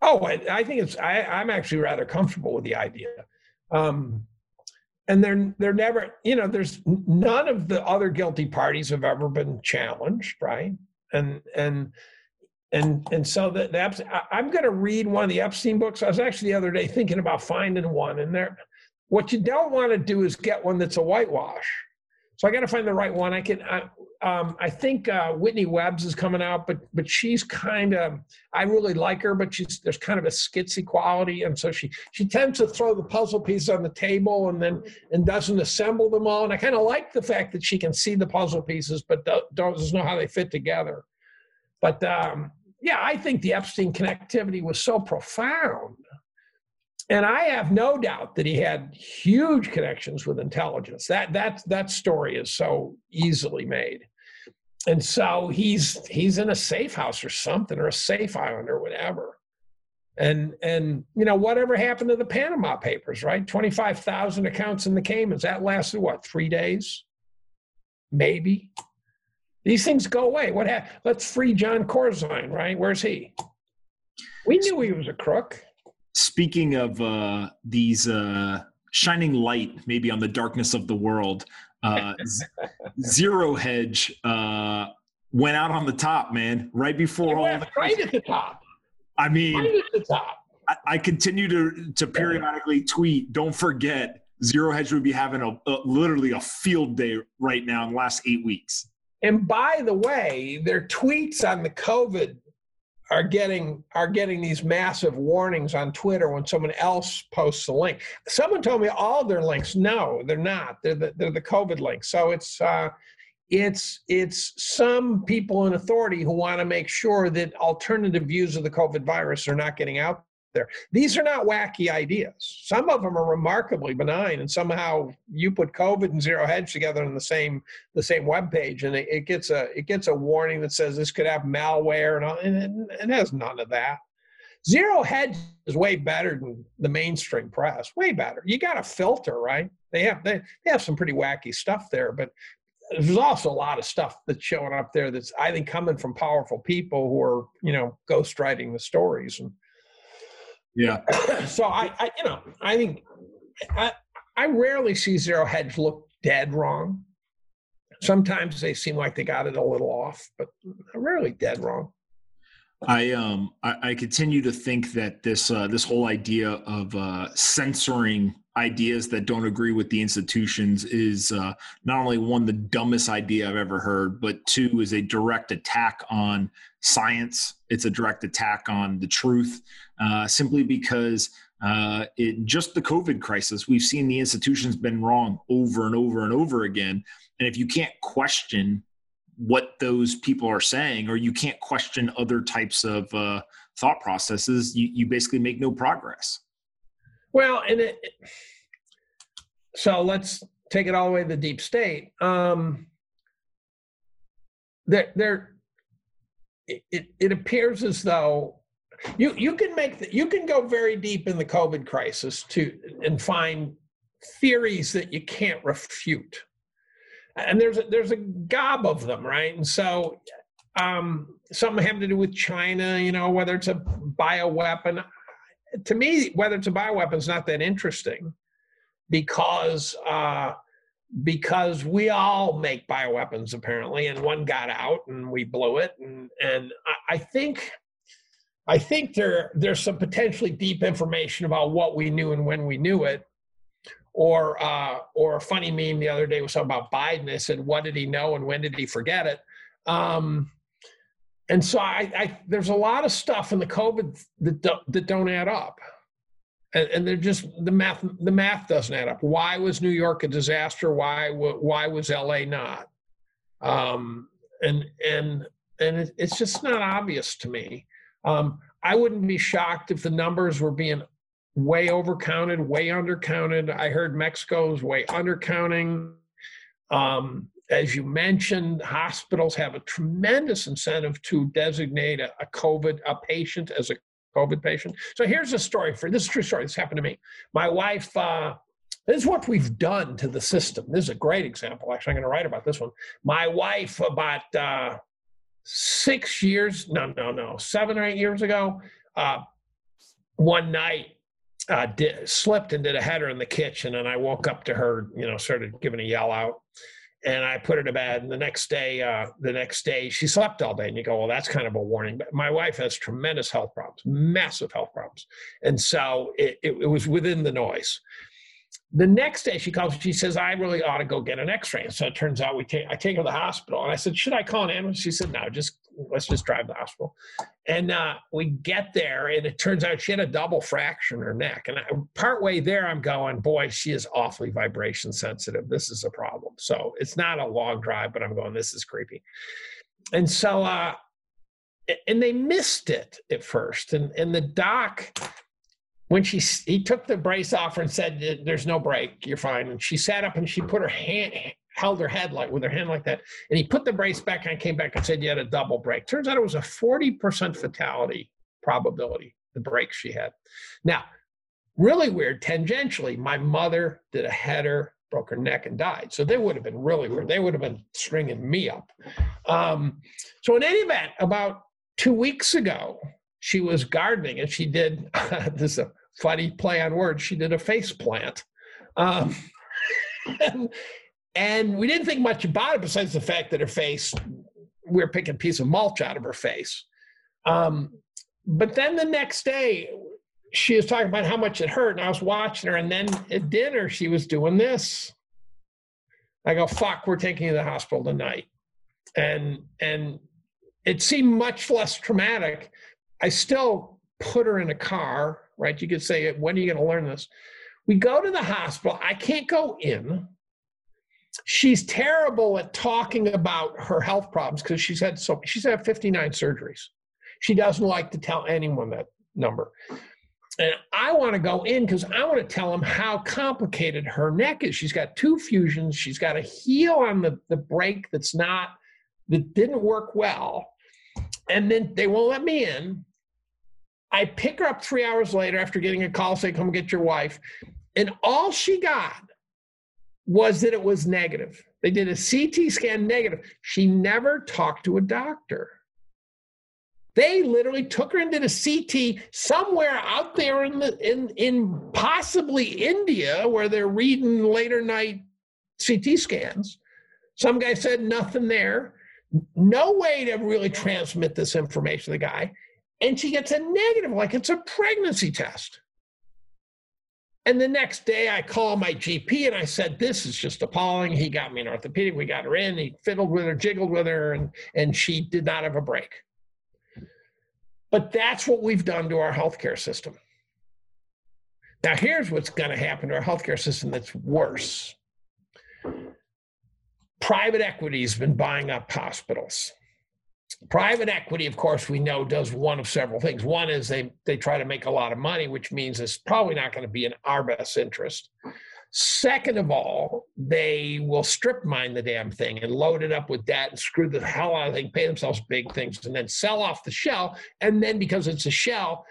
Oh, I, I think it's. I, I'm actually rather comfortable with the idea. Um, and they're they're never you know there's none of the other guilty parties have ever been challenged right and and and and so the, the i'm going to read one of the epstein books i was actually the other day thinking about finding one and there what you don't want to do is get one that's a whitewash so I got to find the right one. I can. I, um, I think uh, Whitney Webb's is coming out, but but she's kind of. I really like her, but she's there's kind of a skitsy quality, and so she she tends to throw the puzzle pieces on the table and then and doesn't assemble them all. And I kind of like the fact that she can see the puzzle pieces, but doesn't know how they fit together. But um, yeah, I think the Epstein connectivity was so profound and I have no doubt that he had huge connections with intelligence. That that that story is so easily made. And so he's he's in a safe house or something, or a safe island or whatever. And and you know, whatever happened to the Panama Papers, right? 25,000 accounts in the Caymans. That lasted what, three days? Maybe. These things go away. What happened? Let's free Jon Corzine, right? Where's he? We knew he was a crook speaking of uh, these uh, shining light, maybe on the darkness of the world, uh, Zero Hedge uh, went out on the top, man, right before all. The- right at the top. I mean, right at the top. I, I, continue to to periodically tweet. Don't forget, Zero Hedge would be having a, a literally a field day right now in the last eight weeks. And by the way, their tweets on the COVID are getting are getting these massive warnings on Twitter when someone else posts a link. Someone told me all their links. No, they're not. They're the, they're the COVID links. So it's uh, it's it's some people in authority who want to make sure that alternative views of the COVID virus are not getting out there. These are not wacky ideas. Some of them are remarkably benign, and somehow you put COVID and zero hedge together on the same the same web page, and it, it gets a it gets a warning that says this could have malware, and, all, and it, it has none of that. Zero hedge is way better than the mainstream press. Way better. You got a filter, right? They have they, they have some pretty wacky stuff there, but there's also a lot of stuff that's showing up there that's I think coming from powerful people who are you know ghostwriting the stories and yeah. so I, I, you know, I think I, I rarely see Zero Hedge look dead wrong. Sometimes they seem like they got it a little off, but rarely dead wrong. I um I, I, continue to think that this uh, this whole idea of uh, censoring ideas that don't agree with the institutions is uh, not only one the dumbest idea I've ever heard, but two is a direct attack on science. It's a direct attack on the truth, uh, simply because uh, it just the COVID crisis we've seen the institutions been wrong over and over and over again, and if you can't question what those people are saying, or you can't question other types of uh, thought processes, you, you basically make no progress. Well, and it, so let's take it all the way to the deep state. Um, there, there, it, it appears as though you you can make the, you can go very deep in the COVID crisis to and find theories that you can't refute and there's a, there's a gob of them, right? And so um, some having to do with China, you know, whether it's a bioweapon. To me, whether it's a bioweapon is not that interesting because uh, because we all make bioweapons apparently, and one got out and we blew it, and and I, I think. I think there there's some potentially deep information about what we knew and when we knew it or uh, or a funny meme the other day was something about Biden. I said, "What did he know and when did he forget it?" Um, and so I, I, there's a lot of stuff in the COVID that don't, that don't add up, and, and they're just the math the math doesn't add up. Why was New York a disaster? Why why was LA not? Um, and and and it, it's just not obvious to me. Um, I wouldn't be shocked if the numbers were being way overcounted, way undercounted. I heard Mexico's way undercounting. Um, as you mentioned, hospitals have a tremendous incentive to designate a, a, COVID a patient as a COVID patient. So here's a story for this is true story. This happened to me. My wife. Uh, this is what we've done to the system. This is a great example. Actually, I'm going to write about this one. My wife, about uh, six years, no, no, no, seven or eight years ago, uh, one night uh, did, slipped and did a header in the kitchen, and I woke up to her, you know, started giving a yell out, and I put her to bed. And the next day, uh, the next day, she slept all day, and you go, well, that's kind of a warning. But my wife has tremendous health problems, massive health problems, and so it, it, it was within the noise. The next day she calls, she says, I really ought to go get an x-ray. So it turns out we take, I take her to the hospital. And I said, should I call an ambulance? She said, no, just, let's just drive to the hospital. And uh, we get there and it turns out she had a double fracture in her neck. And I, partway there, I'm going, boy, she is awfully vibration sensitive. This is a problem. So it's not a long drive, but I'm going, this is creepy. And so, uh, and they missed it at first. And, and the doc when she he took the brace off and said, "There's no break. You're fine." And she sat up and she put her hand held her head like with her hand like that, and he put the brace back and came back and said, "You had a double break." Turns out it was a forty percent fatality probability the break she had. Now, really weird. Tangentially, my mother did a header, broke her neck, and died. So they would have been really weird. They would have been stringing me up. Um, so in any event, about two weeks ago, she was gardening and she did this is a funny play on words she did a face plant. Um, and, and, we didn't think much about it besides the fact that her face we were picking a piece of mulch out of her face. Um, but then the next day she was talking about how much it hurt and i was watching her and then at dinner she was doing this. I go fuck we're taking you to the hospital tonight. And and it seemed much less traumatic. I still put her in a car, right? You could say, when are you going to learn this? We go to the hospital. I can't go in. She's terrible at talking about her health problems because she's had so she's had 59 surgeries. She doesn't like to tell anyone that number. And I want to go in because I want to tell them how complicated her neck is. She's got two fusions. She's got a heel on the, the break that's not, that didn't work well and then they won't let me in. I pick her up three hours later after getting a call saying, come get your wife. And all she got was that it was negative. They did a CT scan negative. She never talked to a doctor. They literally took her into a CT somewhere out there in the in in possibly India where they're reading later night CT scans. Some guy said nothing there no way to really transmit this information to the guy. And she gets a negative, like it's a pregnancy test. And the next day I call my GP and I said, This is just appalling. He got me an orthopedic. We got her in. He fiddled with her, jiggled with her, and, and she did not have a break. But that's what we've done to our healthcare system. Now, here's what's going to happen to our healthcare system that's worse private equity has been buying up hospitals. Private equity, of course, we know does one of several things. One is they they try to make a lot of money, which means it's probably not going to be in our best interest. Second of all, they will strip mine the damn thing and load it up with debt and screw the hell out of it, pay themselves big things, and then sell off the shell. And then because it's a shell,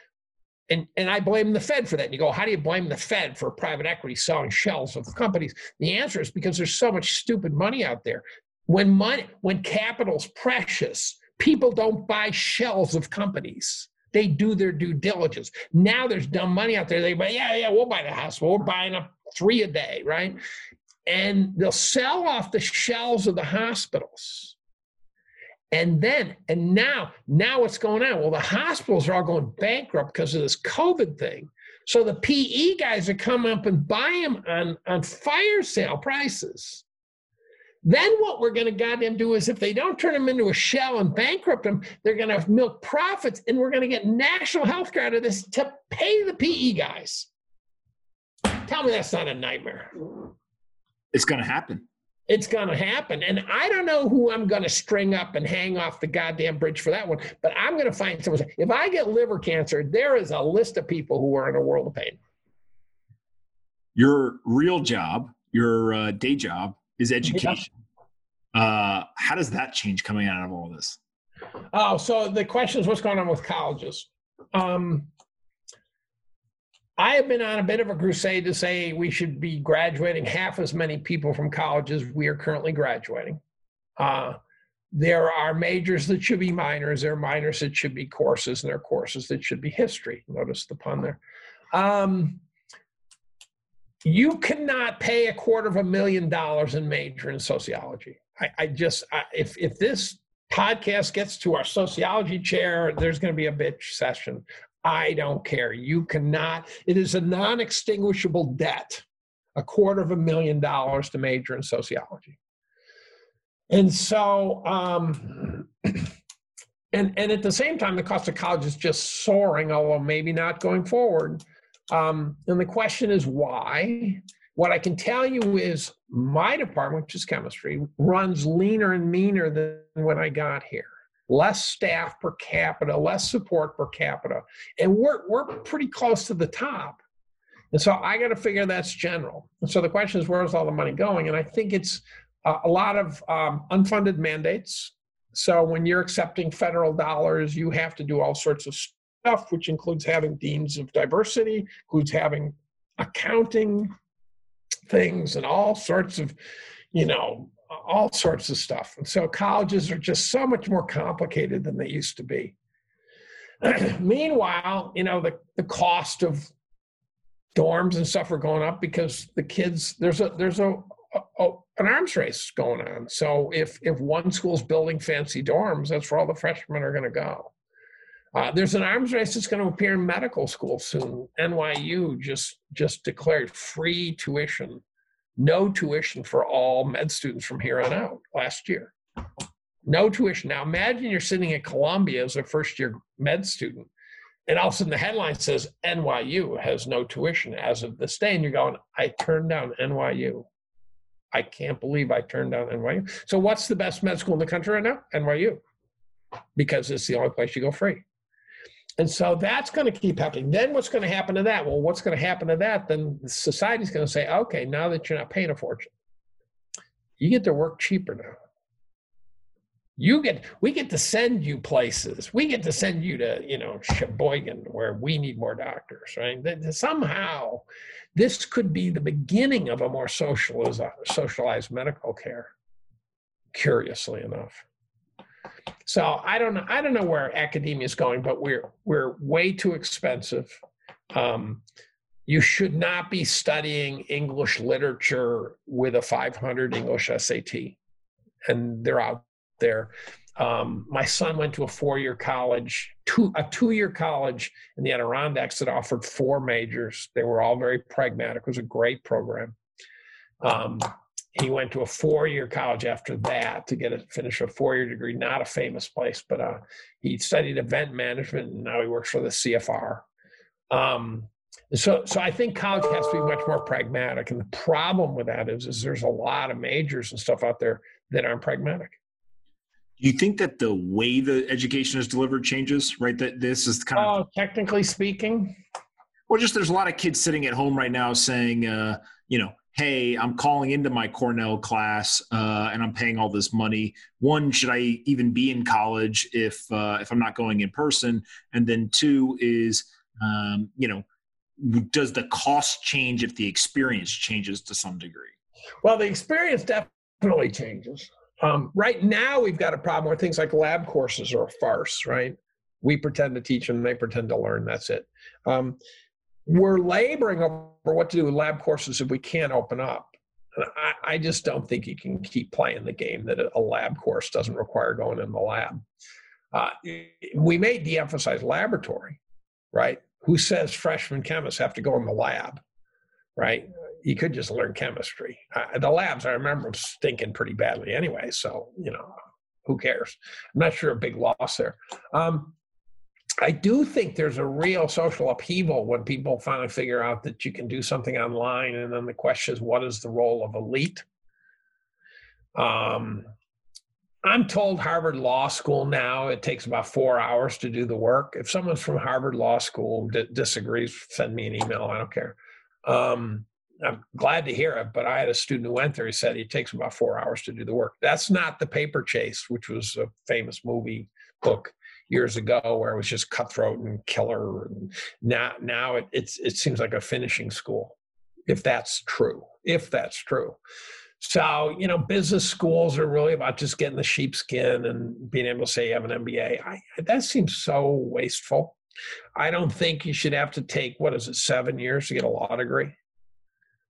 and, and I blame the Fed for that. And you go, how do you blame the Fed for private equity selling shells of companies? The answer is because there's so much stupid money out there. When money, when capital's precious, people don't buy shells of companies. They do their due diligence. Now there's dumb money out there. They buy, yeah, yeah, we'll buy the house. We're buying up three a day, right? And they'll sell off the shells of the hospitals and then, and now, now what's going on? Well, the hospitals are all going bankrupt because of this COVID thing. So the PE guys are coming up and buy them on, on fire sale prices. Then what we're going to goddamn do is if they don't turn them into a shell and bankrupt them, they're going to milk profits and we're going to get national health care out of this to pay the PE guys. Tell me that's not a nightmare. It's going to happen it's going to happen. And I don't know who I'm going to string up and hang off the goddamn bridge for that one, but I'm going to find someone. If I get liver cancer, there is a list of people who are in a world of pain. Your real job, your uh, day job, is education. Yeah. Uh, how does that change coming out of all this? Oh, so the question is what's going on with colleges? Um, I have been on a bit of a crusade to say we should be graduating half as many people from college as we are currently graduating. Uh, there are majors that should be minors, there are minors that should be courses, and there are courses that should be history. Notice the pun there. Um, you cannot pay a quarter of a million dollars in major in sociology. I, I just, I, if if this podcast gets to our sociology chair, there's going to be a bitch session. I don't care. You cannot. It is a non-extinguishable debt, a quarter of a million dollars to major in sociology. And so, um, and and at the same time, the cost of college is just soaring, although maybe not going forward. Um, and the question is why? What I can tell you is my department, which is chemistry, runs leaner and meaner than when I got here. Less staff per capita, less support per capita. And we're, we're pretty close to the top. And so I got to figure that's general. And so the question is, where's all the money going? And I think it's a, a lot of um, unfunded mandates. So when you're accepting federal dollars, you have to do all sorts of stuff, which includes having deans of diversity, includes having accounting things and all sorts of, you know, all sorts of stuff. And so colleges are just so much more complicated than they used to be. Meanwhile, you know, the, the cost of dorms and stuff are going up because the kids there's a there's a, a, a, an arms race going on. So if if one school's building fancy dorms, that's where all the freshmen are going to go. Uh, there's an arms race that's going to appear in medical school soon. NYU just just declared free tuition, no tuition for all med students from here on out last year. No tuition. Now imagine you're sitting at Columbia as a first year med student, and all of a sudden the headline says NYU has no tuition as of this day, and you're going, I turned down NYU. I can't believe I turned down NYU. So what's the best med school in the country right now? NYU, because it's the only place you go free. And so that's going to keep happening. Then what's going to happen to that? Well, what's going to happen to that? Then society's going to say, okay, now that you're not paying a fortune, you get to work cheaper now. You get, we get to send you places. We get to send you to, you know, Sheboygan where we need more doctors, right? That somehow this could be the beginning of a more socialized, socialized medical care, curiously enough. So I don't know. I don't know where academia is going, but we're we're way too expensive. Um, you should not be studying English literature with a 500 English SAT, and they're out there. Um, my son went to a four-year college, two, a two-year college in the Adirondacks that offered four majors. They were all very pragmatic. It was a great program. Um, he went to a four-year college after that to get a finish a four-year degree. Not a famous place, but uh, he studied event management, and now he works for the CFR. Um, so, so I think college has to be much more pragmatic, and the problem with that is, is there's a lot of majors and stuff out there that aren't pragmatic. Do you think that the way the education is delivered changes? Right, that this is kind of oh, technically speaking. Well, just there's a lot of kids sitting at home right now saying, uh, you know, hey, I'm calling into my Cornell class uh, and I'm paying all this money. One, should I even be in college if uh, if I'm not going in person? And then two is, um, you know, does the cost change if the experience changes to some degree? Well, the experience definitely changes. Um, right now, we've got a problem where things like lab courses are a farce, right? We pretend to teach them, they pretend to learn. That's it. Um, we're laboring over what to do with lab courses if we can't open up. I, I, just don't think you can keep playing the game that a lab course doesn't require going in the lab. Uh, we may de-emphasize laboratory, right? Who says freshman chemists have to go in the lab, right? You could just learn chemistry. Uh, the labs, I remember, stinking pretty badly anyway. So you know, who cares? I'm not sure a big loss there. Um, I do think there's a real social upheaval when people finally figure out that you can do something online. And then the question is, what is the role of elite? Um, I'm told Harvard Law School now it takes about four hours to do the work. If someone's from Harvard Law School d- disagrees, send me an email. I don't care. Um, I'm glad to hear it, but I had a student who went there. He said it takes about four hours to do the work. That's not the paper chase, which was a famous movie book years ago where it was just cutthroat and killer. And now, now it, it's, it seems like a finishing school, if that's true, if that's true. So, you know, business schools are really about just getting the sheepskin and being able to say you have an MBA. I, that seems so wasteful. I don't think you should have to take, what is it, seven years to get a law degree.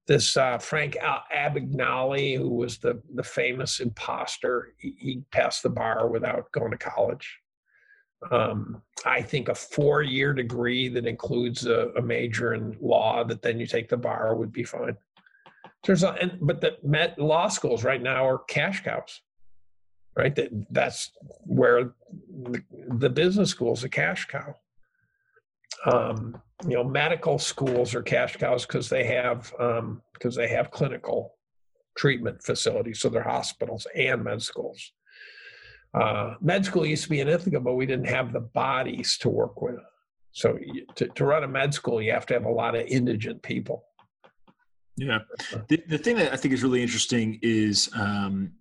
This uh, Frank Abagnale, who was the, the famous imposter, he, he passed the bar without going to college. Um, I think a four year degree that includes a, a major in law that then you take the bar would be fine. There's a, and, but the law schools right now are cash cows, right? That that's where the, the business schools a cash cow. Um, you know, medical schools are cash cows because they have because um, they have clinical treatment facilities, so they're hospitals and med schools. Uh, med school used to be in Ithaca, but we didn't have the bodies to work with. So to, to run a med school, you have to have a lot of indigent people. Yeah. The, the thing that I think is really interesting is um,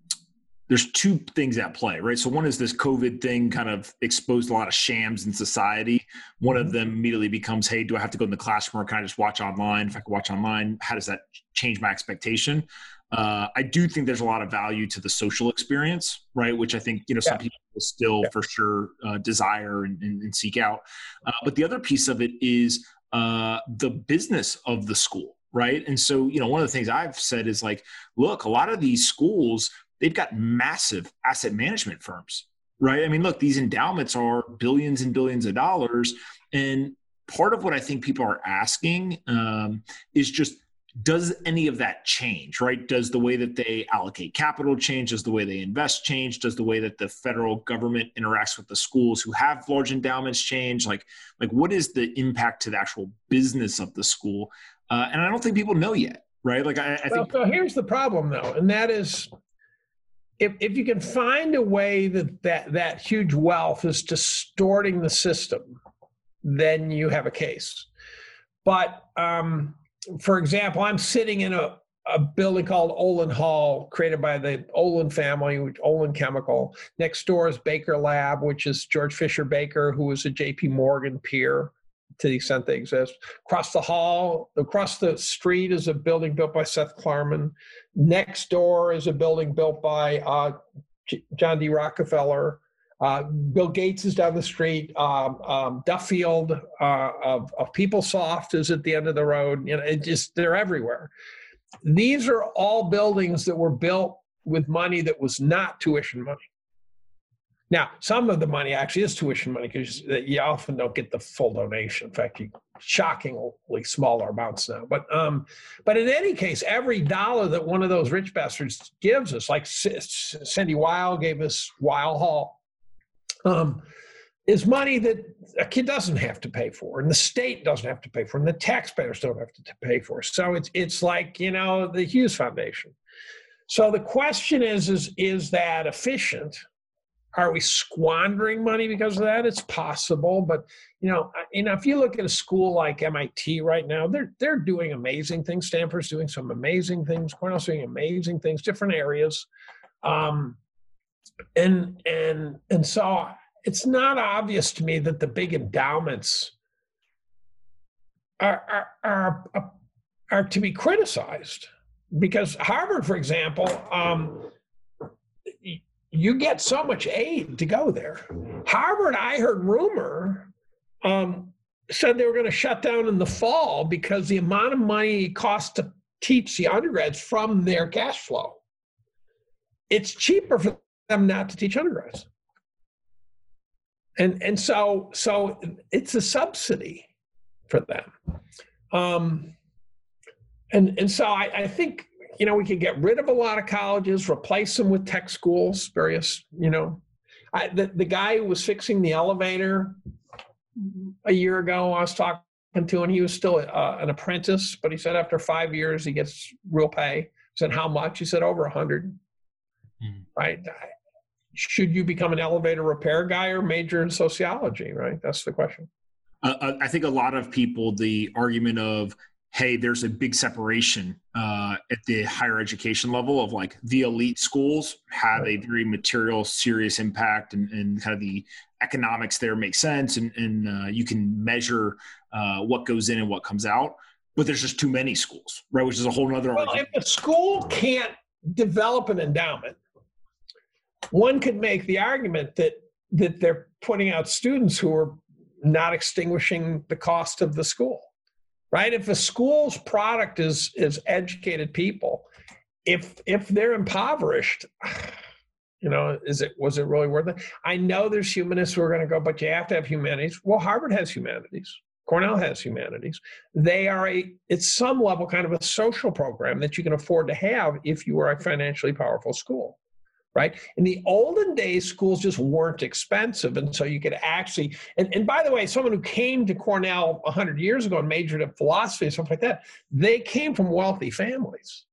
there's two things at play, right? So one is this COVID thing kind of exposed a lot of shams in society. One of mm-hmm. them immediately becomes, hey, do I have to go in the classroom or can I just watch online? If I can watch online, how does that change my expectation? Uh, I do think there's a lot of value to the social experience, right? Which I think you know some people still yeah. for sure uh, desire and, and, and, seek out. Uh, but the other piece of it is uh, the business of the school, right? And so, you know, one of the things I've said is like, look, a lot of these schools, they've got massive asset management firms, right? I mean, look, these endowments are billions and billions of dollars. And part of what I think people are asking um, is just, does any of that change right does the way that they allocate capital change does the way they invest change does the way that the federal government interacts with the schools who have large endowments change like like what is the impact to the actual business of the school uh, and I don't think people know yet, right? Like I, I well, think. So here's the problem, though, and that is, if if you can find a way that that that huge wealth is distorting the system, then you have a case. But um, for example, I'm sitting in a a building called Olin Hall, created by the Olin family, which Olin Chemical. Next door is Baker Lab, which is George Fisher Baker, who was a J.P. Morgan peer to the extent they exist. Across the hall, across the street is a building built by Seth Klarman. Next door is a building built by uh, John D. Rockefeller. Uh, Bill Gates is down the street. Um, um, Duffield uh, of, of PeopleSoft is at the end of the road. You know, it just they're everywhere. These are all buildings that were built with money that was not tuition money. Now, some of the money actually is tuition money because you often don't get the full donation. In fact, you shockingly smaller amounts now. But um, but in any case, every dollar that one of those rich bastards gives us, like Sandy Weill gave us Weill Hall, um, is money that a kid doesn't have to pay for, and the state doesn't have to pay for, and the taxpayers don't have to pay for. So it's it's like you know the Hughes Foundation. So the question is is is that efficient? Are we squandering money because of that? It's possible, but you know, you know, if you look at a school like MIT right now, they're they're doing amazing things. Stanford's doing some amazing things. Cornell's doing amazing things, different areas, um, and and and so it's not obvious to me that the big endowments are are are, are, to be criticized because Harvard, for example. Um, you get so much aid to go there. Harvard, I heard rumor, um, said they were going to shut down in the fall because the amount of money it costs to teach the undergrads from their cash flow. It's cheaper for them not to teach undergrads. And and so so it's a subsidy for them. Um, and and so I, I think you know, we could get rid of a lot of colleges, replace them with tech schools, various, you know. I, the, the guy who was fixing the elevator a year ago, I was talking to, and he was still uh, an apprentice, but he said after five years, he gets real pay. I said, how much? He said, over a 100 mm. Right? Should you become an elevator repair guy or major in sociology, right? That's the question. Uh, I think a lot of people, the argument of hey, there's a big separation uh, at the higher education level of like the elite schools have a very material, serious impact, and, and kind of the economics there make sense, and, and uh, you can measure uh, what goes in and what comes out. But there's just too many schools, right? Which is a whole other. Well, argument. if the school can't develop an endowment, one could make the argument that that they're putting out students who are not extinguishing the cost of the school right? If a school's product is is educated people if if they're impoverished you know is it was it really worth it? I know there's humanists who are going to go but you have to have humanities. Well harvard has humanities. Cornell has humanities. They are a it's some level kind of a social program that you can afford to have if you are a financially powerful school right? In the olden days, schools just weren't expensive. And so you could actually, and, and by the way, someone who came to Cornell 100 years ago and majored in philosophy and stuff like that, they came from wealthy families.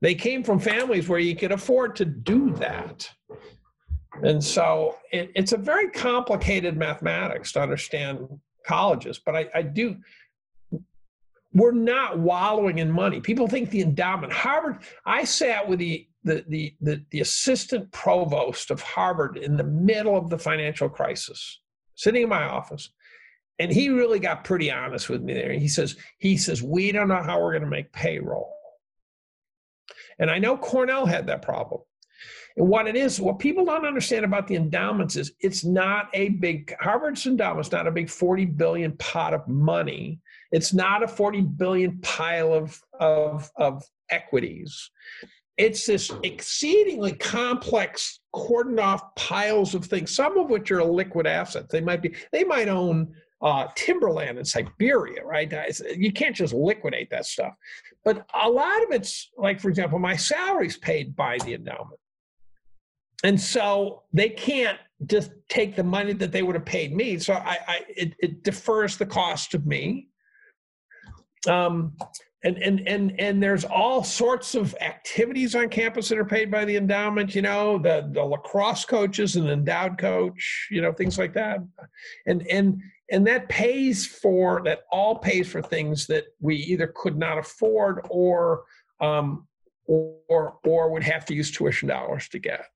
They came from families where you could afford to do that. And so it, it's a very complicated mathematics to understand colleges, but I, I do, we're not wallowing in money. People think the endowment, Harvard, I sat with the the, the, the, the assistant provost of Harvard in the middle of the financial crisis, sitting in my office. And he really got pretty honest with me there. He says, he says, we don't know how we're going to make payroll. And I know Cornell had that problem. And what it is, what people don't understand about the endowments is it's not a big Harvard's endowment's not a big 40 billion pot of money. It's not a 40 billion pile of, of, of equities. It's this exceedingly complex cordoned off piles of things some of which are liquid assets. They might be they might own uh, timberland in siberia right? You can't just liquidate that stuff. But a lot of it's like for example my salary's paid by the endowment. And so they can't just take the money that they would have paid me. So i, I it, it defers the cost of me um, and and and and there's all sorts of activities on campus that are paid by the endowment you know the the lacrosse coaches and endowed coach you know things like that. And and and that pays for that all pays for things that we either could not afford or um or or would have to use tuition dollars to get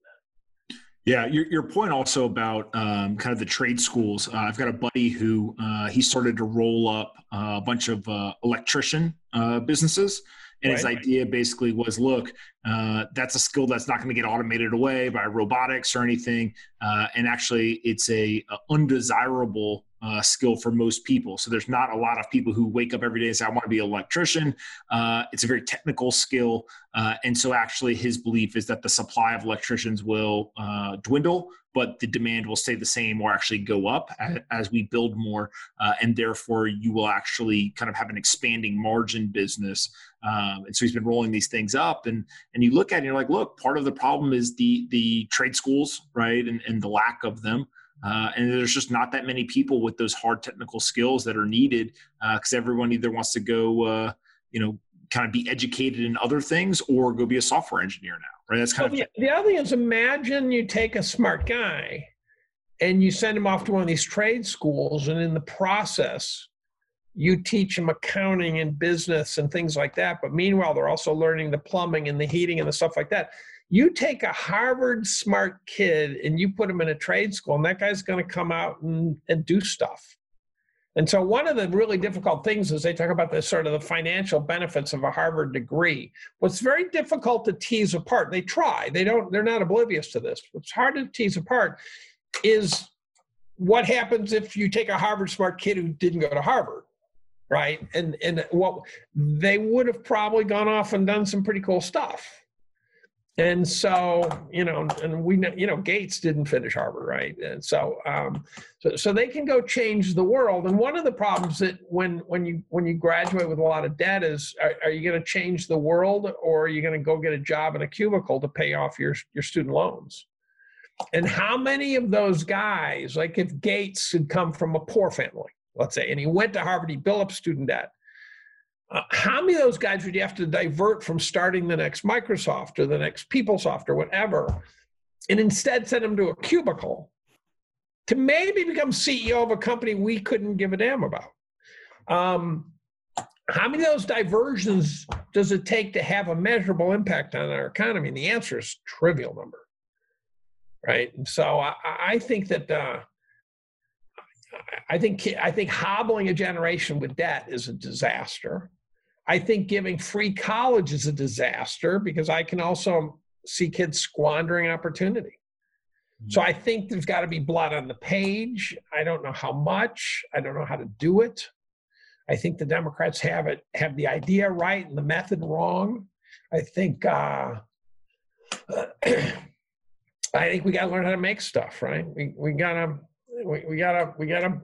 yeah, your, your point also about um, kind of the trade schools. Uh, I've got a buddy who uh, he started to roll up uh, a bunch of uh, electrician uh, businesses. And right. his idea basically was look, uh, that's a skill that's not going to get automated away by robotics or anything. and actually, it's a, a undesirable uh, skill for most people. So there's not a lot of people who wake up every day and say, I want to be an electrician. Uh, it's a very technical skill. Uh, and so actually his belief is that the supply of electricians will uh, dwindle, but the demand will stay the same or actually go up as, as we build more. Uh, and therefore you will actually kind of have an expanding margin business. Um, and so he's been rolling these things up and, and you look at it and you're like, look, part of the problem is the, the trade schools, right. And, and the lack of them. Uh, and there's just not that many people with those hard technical skills that are needed because uh, everyone either wants to go, uh, you know, kind of be educated in other things or go be a software engineer now, right? That's kind well, of the, the other thing is imagine you take a smart guy and you send him off to one of these trade schools, and in the process, you teach them accounting and business and things like that. But meanwhile, they're also learning the plumbing and the heating and the stuff like that. You take a Harvard smart kid and you put him in a trade school, and that guy's going to come out and, and do stuff. And so, one of the really difficult things is they talk about the sort of the financial benefits of a Harvard degree. What's very difficult to tease apart, they try, they don't, they're not oblivious to this. What's hard to tease apart is what happens if you take a Harvard smart kid who didn't go to Harvard, right? And and what they would have probably gone off and done some pretty cool stuff and so you know and we you know gates didn't finish harvard right? And so um so, so they can go change the world. And one of the problems that when when you when you graduate with a lot of debt is are, are you going to change the world or are you going to go get a job in a cubicle to pay off your your student loans? And how many of those guys like if gates had come from a poor family let's say and he went to harvard he built up student debt uh, how many of those guys would you have to divert from starting the next Microsoft or the next PeopleSoft or whatever, and instead send them to a cubicle to maybe become CEO of a company we couldn't give a damn about? Um, how many of those diversions does it take to have a measurable impact on our economy? And the answer is trivial number, right? And so I, I think that uh, I think I think hobbling a generation with debt is a disaster. I think giving free college is a disaster because I can also see kids squandering opportunity. So I think there's got to be blood on the page. I don't know how much. I don't know how to do it. I think the Democrats have it have the idea right and the method wrong. I think uh, I think we got to learn how to make stuff. Right? We we gotta we, we gotta we gotta.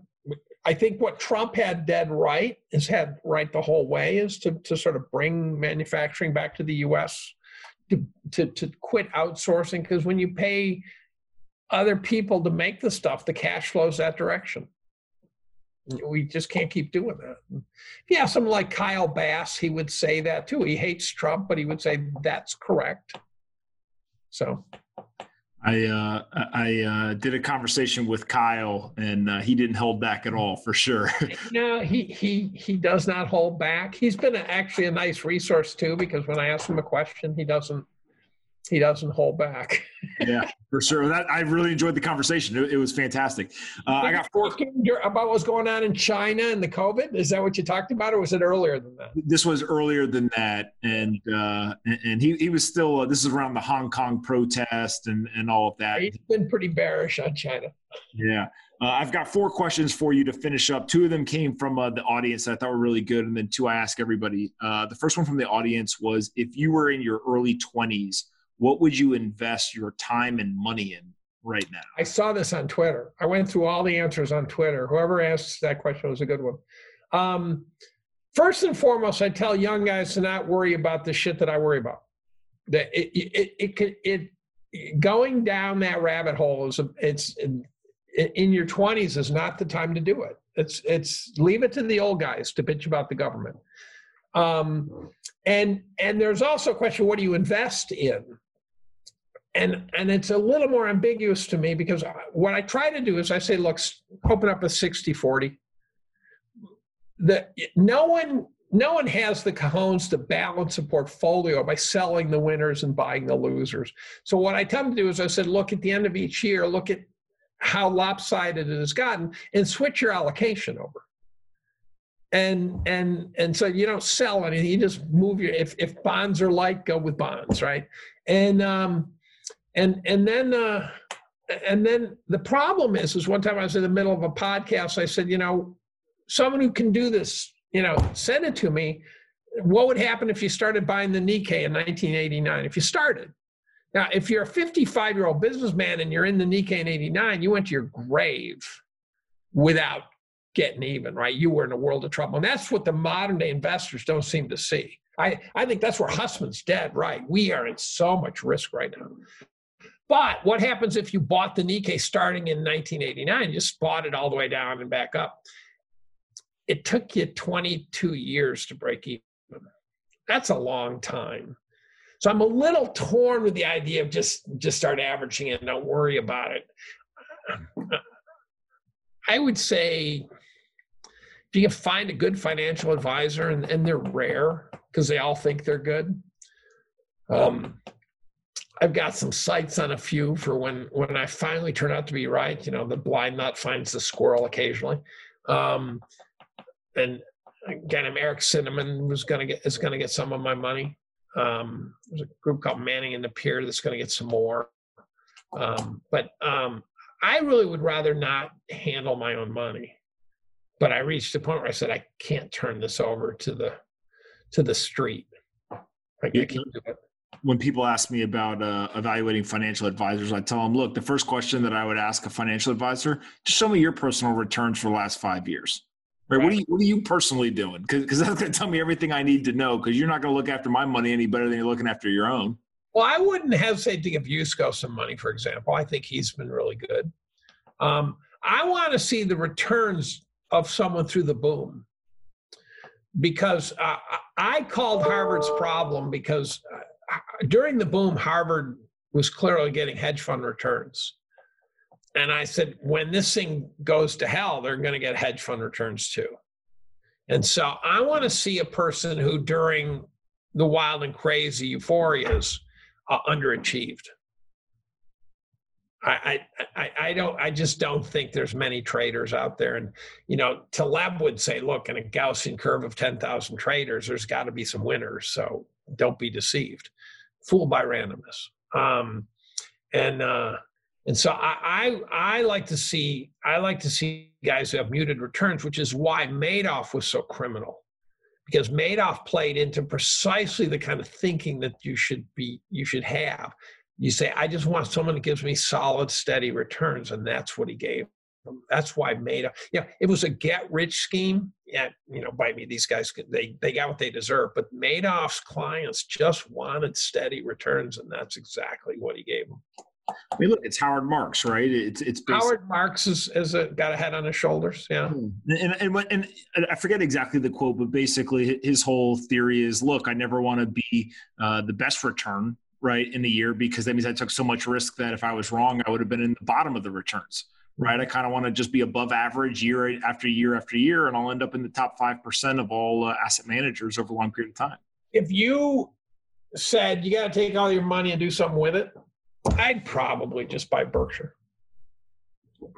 I think what Trump had dead right is had right the whole way is to to sort of bring manufacturing back to the U.S. To, to, to quit outsourcing because when you pay other people to make the stuff, the cash flows that direction. We just can't keep doing that. Ask someone like Kyle Bass, he would say that too. He hates Trump, but he would say that's correct. So I uh, I uh, did a conversation with Kyle, and uh, he didn't hold back at all, for sure. no, he he he does not hold back. He's been actually a nice resource too, because when I ask him a question, he doesn't he doesn't hold back. yeah, for sure. That I really enjoyed the conversation. It, it was fantastic. Uh, I got four about what's going on in China and the COVID. Is that what you talked about, or was it earlier than that? This was earlier than that, and uh, and he he was still. Uh, this is around the Hong Kong protest and and all of that. He's been pretty bearish on China. Yeah. Uh, I've got four questions for you to finish up. Two of them came from uh, the audience that I thought were really good, and then two I ask everybody. Uh, the first one from the audience was: If you were in your early 20s, what would you invest your time and money in right now? I saw this on Twitter. I went through all the answers on Twitter. Whoever asked that question was a good one. Um, first and foremost, I tell young guys to not worry about the shit that I worry about. That it it it, it, it going down that rabbit hole is it's in your 20s is not the time to do it. It's it's leave it to the old guys to bitch about the government. Um, and and there's also a question: what do you invest in? And and it's a little more ambiguous to me because what I try to do is I say, look, open up a 60-40. The no one no one has the cajones to balance a portfolio by selling the winners and buying the losers. So what I them to do is I said, look at the end of each year, look at how lopsided it has gotten, and switch your allocation over. And and and so you don't sell anything; you just move your. If if bonds are light, go with bonds, right? And um, and and then uh, and then the problem is is one time I was in the middle of a podcast. I said, you know, someone who can do this, you know, send it to me. What would happen if you started buying the Nikkei in 1989? If you started. Now, if you're a 55 year old businessman and you're in the Nikkei in 89, you went to your grave without getting even, right? You were in a world of trouble. And that's what the modern day investors don't seem to see. I, I think that's where Hussman's dead, right? We are in so much risk right now. But what happens if you bought the Nikkei starting in 1989, You just bought it all the way down and back up? It took you 22 years to break even. That's a long time. So I'm a little torn with the idea of just just start averaging it and don't worry about it. I would say if you can find a good financial advisor, and, and they're rare because they all think they're good. Um, I've got some sights on a few for when when I finally turn out to be right. You know, the blind nut finds the squirrel occasionally. Um, and again, Eric Cinnamon was going to get is going to get some of my money. Um, there's a group called Manning and Napier that's going to get some more. Um, but um, I really would rather not handle my own money. But I reached a point where I said I can't turn this over to the to the street. I, can't do it when people ask me about uh, evaluating financial advisors, I tell them, look, the first question that I would ask a financial advisor, just show me your personal returns for the last five years. Right? right. What are you What are you personally doing? Because that's going to tell me everything I need to know. Because you're not going to look after my money any better than you're looking after your own. Well, I wouldn't have hesitate to give Yusko some money, for example. I think he's been really good. Um, I want to see the returns of someone through the boom because uh, I called Harvard's problem because uh, during the boom, Harvard was clearly getting hedge fund returns. And I said, when this thing goes to hell, they're going to get hedge fund returns too. And so I want to see a person who, during the wild and crazy euphorias, uh, underachieved. I, I, I don't I just don't think there's many traders out there. And you know, Taleb would say, look, in a Gaussian curve of 10,000 traders, there's got to be some winners. So don't be deceived. Fooled by randomness. Um, and uh, and so I, I I like to see I like to see guys who have muted returns, which is why Madoff was so criminal. Because Madoff played into precisely the kind of thinking that you should be you should have you say, I just want someone that gives me solid, steady returns. And that's what he gave. That's why Madoff, yeah, it was a get rich scheme. Yeah, you know, by me, these guys, they, they got what they deserve. But Madoff's clients just wanted steady returns. And that's exactly what he gave them. I mean, look, it's Howard Marks, right? It's it's Howard Marks is, is a, got a head on his shoulders, yeah. Hmm. And, and and and I forget exactly the quote, but basically his whole theory is: look, I never want to be uh, the best return right in the year because that means I took so much risk that if I was wrong, I would have been in the bottom of the returns. Right. I kind of want to just be above average year after year after year, and I'll end up in the top 5% of all uh, asset managers over a long period of time. If you said you got to take all your money and do something with it, I'd probably just buy Berkshire.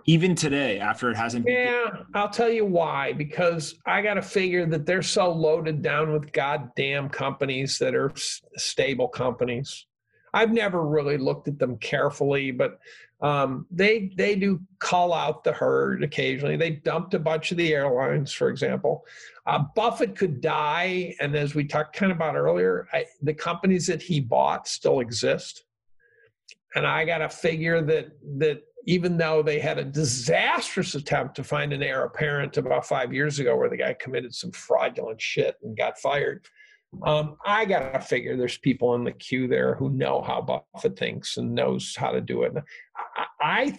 Even today, after it hasn't been. Yeah, I'll tell you why. Because I got to figure that they're so loaded down with goddamn companies that are stable companies I've never really looked at them carefully, but um, they they do call out the herd occasionally. They dumped a bunch of the airlines, for example. Uh, Buffett could die, and as we talked kind of about earlier, I, the companies that he bought still exist. And I got to figure that that even though they had a disastrous attempt to find an heir apparent about five years ago, where the guy committed some fraudulent shit and got fired, um, I got to figure there's people in the queue there who know how Buffett thinks and knows how to do it. I, I,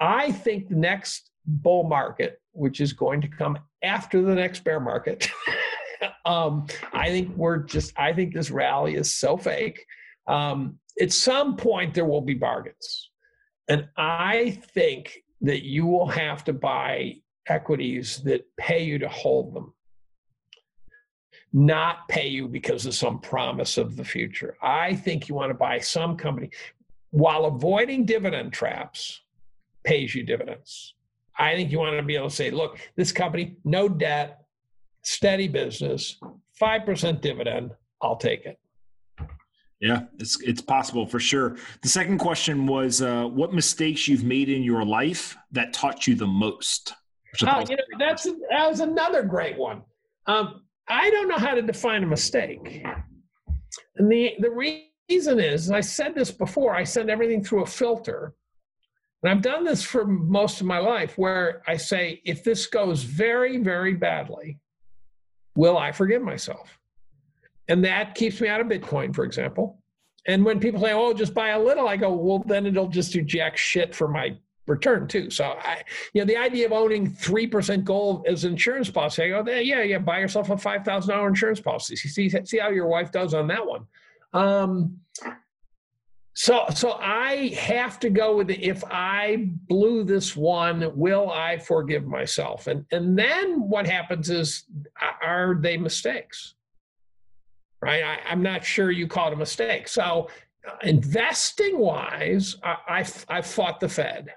I think the next bull market, which is going to come after the next bear market, um, I think we're just, I think this rally is so fake. Um, at some point, there will be bargains. And I think that you will have to buy equities that pay you to hold them not pay you because of some promise of the future. I think you want to buy some company while avoiding dividend traps pays you dividends. I think you want to be able to say, look, this company, no debt, steady business, 5% dividend, I'll take it. Yeah, it's it's possible for sure. The second question was uh, what mistakes you've made in your life that taught you the most? Oh, you know, that's that was another great one. Um, I don't know how to define a mistake. And the, the reason is, and I said this before, I send everything through a filter. And I've done this for most of my life where I say, if this goes very, very badly, will I forgive myself? And that keeps me out of Bitcoin, for example. And when people say, oh, just buy a little, I go, well, then it'll just do jack shit for my return too. So I, you know, the idea of owning three percent gold as insurance policy, I go, yeah, yeah, buy yourself a five thousand dollar insurance policy. See, see how your wife does on that one. Um, so, so I have to go with it. If I blew this one, will I forgive myself? And and then what happens is, are they mistakes? Right? I, I'm not sure you call it a mistake. So investing wise, I, I, I fought the Fed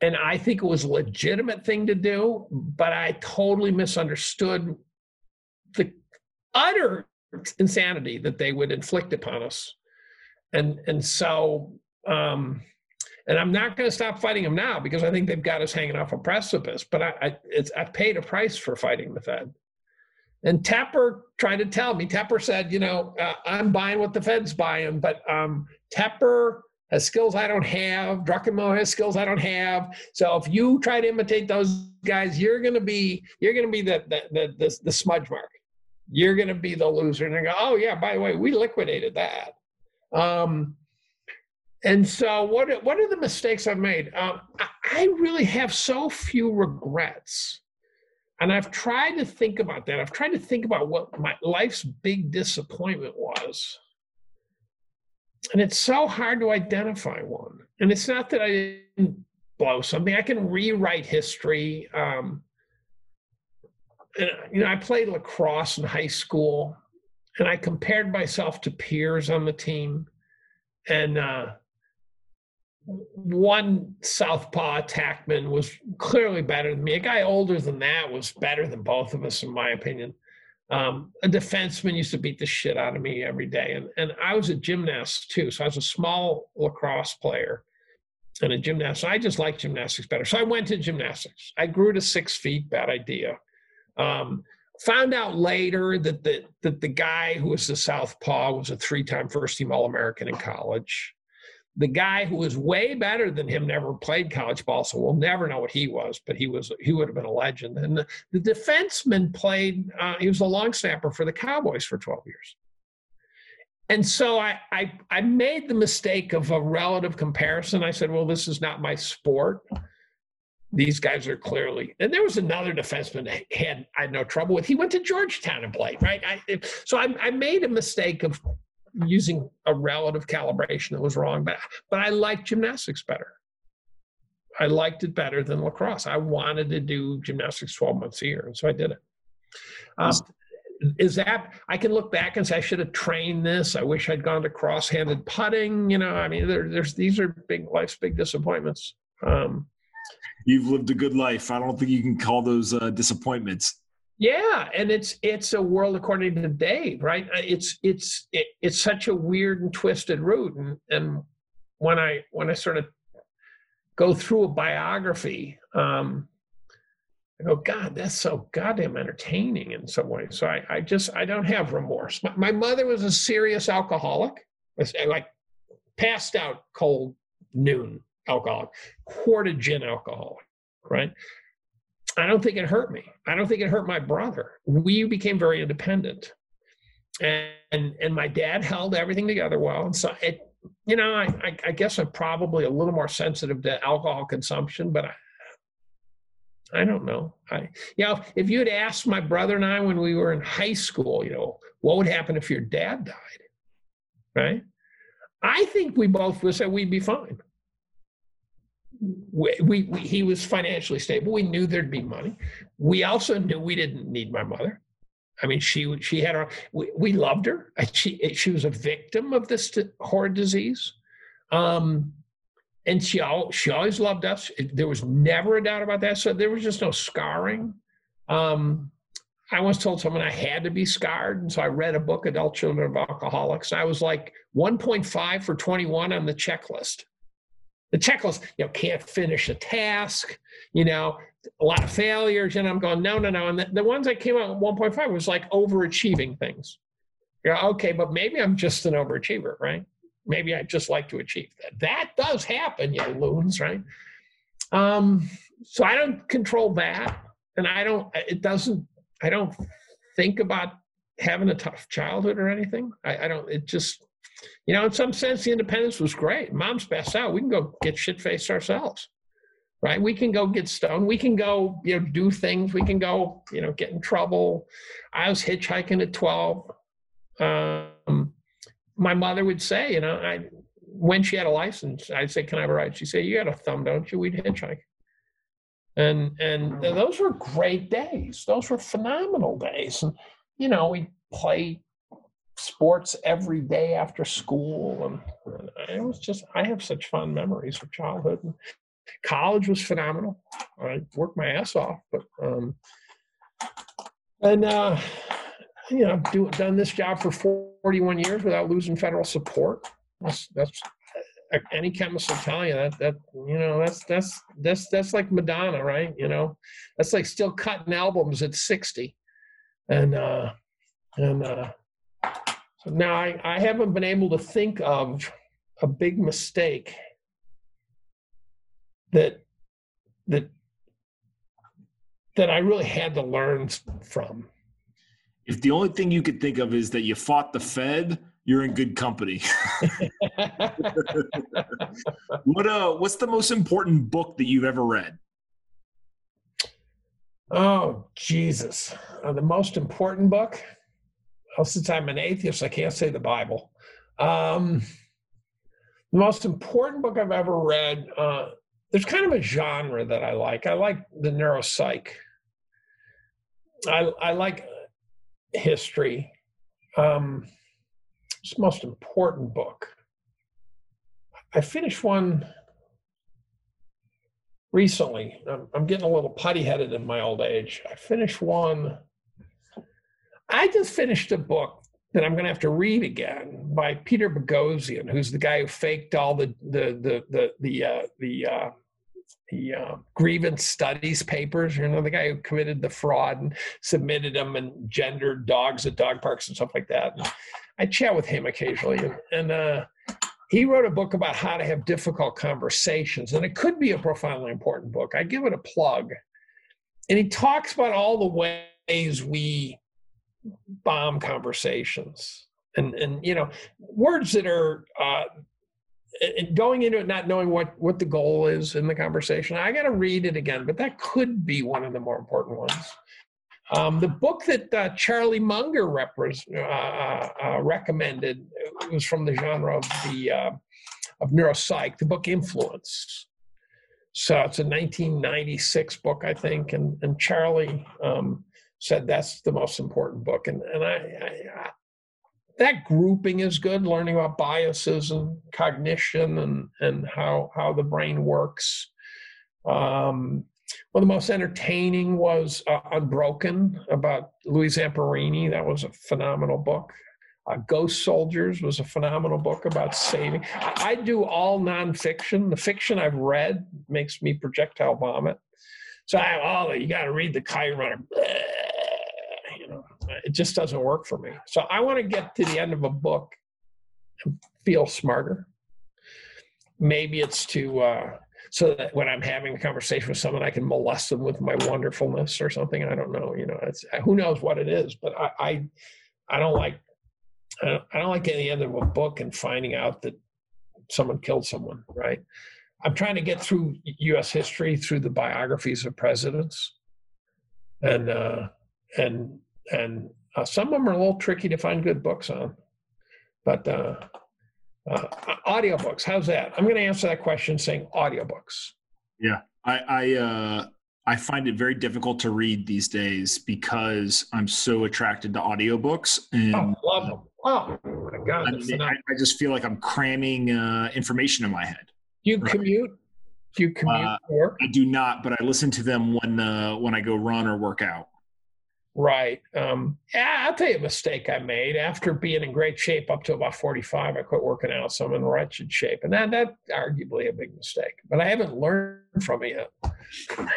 and I think it was a legitimate thing to do, but I totally misunderstood the utter insanity that they would inflict upon us. And and so um, and I'm not going to stop fighting them now because I think they've got us hanging off a precipice. But I I, it's, I paid a price for fighting the Fed. And Tepper tried to tell me. Tepper said, you know, uh, I'm buying what the Fed's buying, but um, Tepper has skills I don't have. Druckenmiller has skills I don't have. So if you try to imitate those guys, you're to be you're to be the the, the the the smudge mark. You're to be the loser. And they go, oh yeah, by the way, we liquidated that. Um, and so what what are the mistakes I've made? Um, I really have so few regrets. And I've tried to think about that. I've tried to think about what my life's big disappointment was and it's so hard to identify one. And it's not that I didn't blow something. I can rewrite history. Um, and, you know, I played lacrosse in high school, and I compared myself to peers on the team, and uh, one southpaw attackman was clearly better than me. A guy older than that was better than both of us, in my opinion. Um, a defenseman used to beat the shit out of me every day, and and I was a gymnast too. So I was a small lacrosse player and a gymnast. I just liked gymnastics better, so I went to gymnastics. I grew to six feet. Bad idea. Um, found out later that the that the guy who was the southpaw was a three-time first-team All-American in college the guy who was way better than him never played college ball, so we'll never know what he was. But he was he would have been a legend. And the, the defenseman played. Uh, he was a long snapper for the Cowboys for 12 years. And so I, I I made the mistake of a relative comparison. I said, well, this is not my sport. These guys are clearly. And there was another defenseman I had I had no trouble with. He went to Georgetown and played right. I, so I, I made a mistake of using a relative calibration that was wrong. But but I liked gymnastics better. I liked it better than lacrosse. I wanted to do gymnastics 12 months a year, and so I did it. Um, is that I can look back and say I should have trained this. I wish I'd gone to cross-handed putting. You know, I mean, there, there's these are big life's big disappointments. Um, You've lived a good life. I don't think you can call those uh, disappointments. Yeah, and it's it's a world according to Dave, right? Uh, it's it's it, it's such a weird and twisted route, and and when I when I sort of go through a biography, um, I go, God, that's so goddamn entertaining in some ways. So I I just I don't have remorse. My, my mother was a serious alcoholic, like passed out cold noon alcoholic, quart of gin alcoholic, right? I don't think it hurt me. I don't think it hurt my brother. We became very independent, and and, and my dad held everything together well. And so it, you know, I, I, I guess I'm probably a little more sensitive to alcohol consumption, but I, I don't know. I, you know, if you had asked my brother and I when we were in high school, you know, what would happen if your dad died, right? I think we both would say we'd be fine we, we, he was financially stable. We knew there'd be money. We also knew we didn't need my mother. I mean, she she had her. We, we loved her. She she was a victim of this horrid disease, um, and she all, she always loved us. There was never a doubt about that. So there was just no scarring. Um, I once told someone I had to be scarred, and so I read a book, Adult Children of Alcoholics. I was like 1.5 for 21 on the checklist the checklist, you know, can't finish a task, you know, a lot of failures. And I'm going, no, no, no. And the, the ones I came out at 1.5 was like overachieving things. Yeah, okay, but maybe I'm just an overachiever, right? Maybe I just like to achieve that. That does happen, you loons, right? Um, so I don't control that. And I don't, it doesn't, I don't think about having a tough childhood or anything. I, I don't, it just, you know, in some sense, the independence was great. Mom's passed out. We can go get shit faced ourselves, right? We can go get stoned. We can go, you know, do things. We can go, you know, get in trouble. I was hitchhiking at 12. Um, my mother would say, you know, I, when she had a license, I'd say, "Can I have a ride?" She'd say, "You got a thumb, don't you? We'd hitchhike." And and those were great days. Those were phenomenal days. And you know, we play sports every day after school and, and it was just i have such fond memories of childhood. College was phenomenal. I worked my ass off but um and uh you know do, done this job for 41 years without losing federal support. That's that's uh, any chemist will tell you that that you know that's that's that's that's like madonna right? You know that's like still cutting albums at 60 and uh and uh now, I, I haven't been able to think of a big mistake that that that I really had to learn from. If the only thing you could think of is that you fought the Fed, you're in good company. what uh what's the most important book that you've ever read? Oh, Jesus. Uh, the most important book? Well, since I'm an atheist, I can't say the Bible. Um, the most important book I've ever read, uh, there's kind of a genre that I like. I like the neuropsych. I, I like history. Um, it's the most important book. I finished one recently. I'm, I'm getting a little putty headed in my old age. I finished one. I just finished a book that I'm going to have to read again by Peter Boghossian, who's the guy who faked all the the the the the uh, the, uh, the uh, grievance studies papers. You know, the guy who committed the fraud and submitted them and gendered dogs at dog parks and stuff like that. And I chat with him occasionally, and, and uh, he wrote a book about how to have difficult conversations, and it could be a profoundly important book. I give it a plug, and he talks about all the ways we bomb conversations. And and you know words that are uh, going into it not knowing what what the goal is in the conversation i got to read it again but that could be one of the more important ones. Um, the book that uh, charlie munger uh, uh, uh recommended was from the genre of the uh, of neuropsych the book influence. So it's a 1996 book i think and and charlie um, said that's the most important book. And, and I, I, I, that grouping is good, learning about biases and cognition and, and how, how the brain works. Um, one of the most entertaining was uh, Unbroken about Louis Zamperini. That was a phenomenal book. Uh, Ghost Soldiers was a phenomenal book about saving. I, I, do all nonfiction. The fiction I've read makes me projectile vomit. So I, oh, you got to read the Chiron it just doesn't work for me. So I want to get to the end of a book and feel smarter. Maybe it's to uh, so that when I'm having a conversation with someone, I can molest them with my wonderfulness or something. I don't know. You know, it's who knows what it is, but I I, I don't like I don't, I don't like getting the end of a book and finding out that someone killed someone. Right. I'm trying to get through U.S. history through the biographies of presidents, and uh, and and uh, some of them are a little tricky to find good books on. But uh, uh, audiobooks, how's that? I'm going to answer that question saying audiobooks. Yeah, I I, uh, I find it very difficult to read these days because I'm so attracted to audiobooks. And, oh, love them. Oh my god! I, mean, I, I, just feel like I'm cramming uh, information in my head. Do you right? commute? Do you commute uh, work? I do not, but I listen to them when uh, when I go run or work out. Right. Um, yeah, I'll tell you a mistake I made. After being in great shape up to about 45, I quit working out, so I'm in wretched shape. And that, that arguably a big mistake. But I haven't learned from it yet.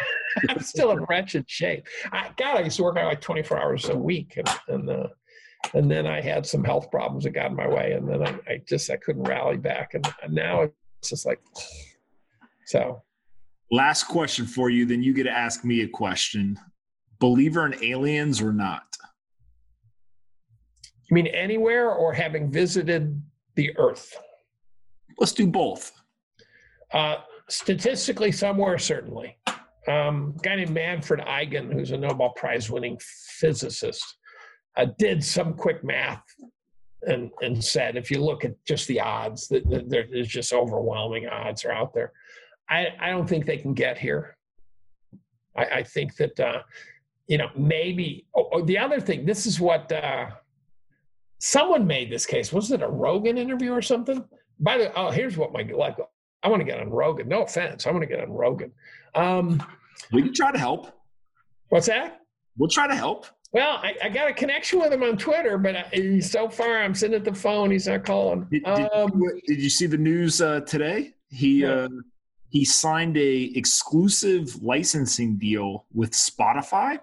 I'm still in wretched shape. I, God, I used to work out like 24 hours a week. And, and, uh, and then I had some health problems that got in my way. And then I, I just, I couldn't rally back. And, and now it's just like, so. Last question for you, then you get to ask me a question believer in aliens or not? You mean anywhere or having visited the Earth? Let's do both. Uh, statistically, somewhere, certainly. Um, a guy named Manfred Eigen, who's a Nobel Prize winning physicist, uh, did some quick math and, and said if you look at just the odds, that, that there's just overwhelming odds are out there. I, I don't think they can get here. I, I think that uh, you know, maybe oh, oh, the other thing, this is what uh, someone made this case. Was it a Rogan interview or something? By the oh, here's what my like I want to get on Rogan. No offense, I want to get on Rogan. Um, we can try to help. What's that? We'll try to help. Well, I, I got a connection with him on Twitter, but I, so far I'm sitting at the phone. He's not calling. Did, did, um, did you see the news uh, today? He yeah. uh, he signed a exclusive licensing deal with Spotify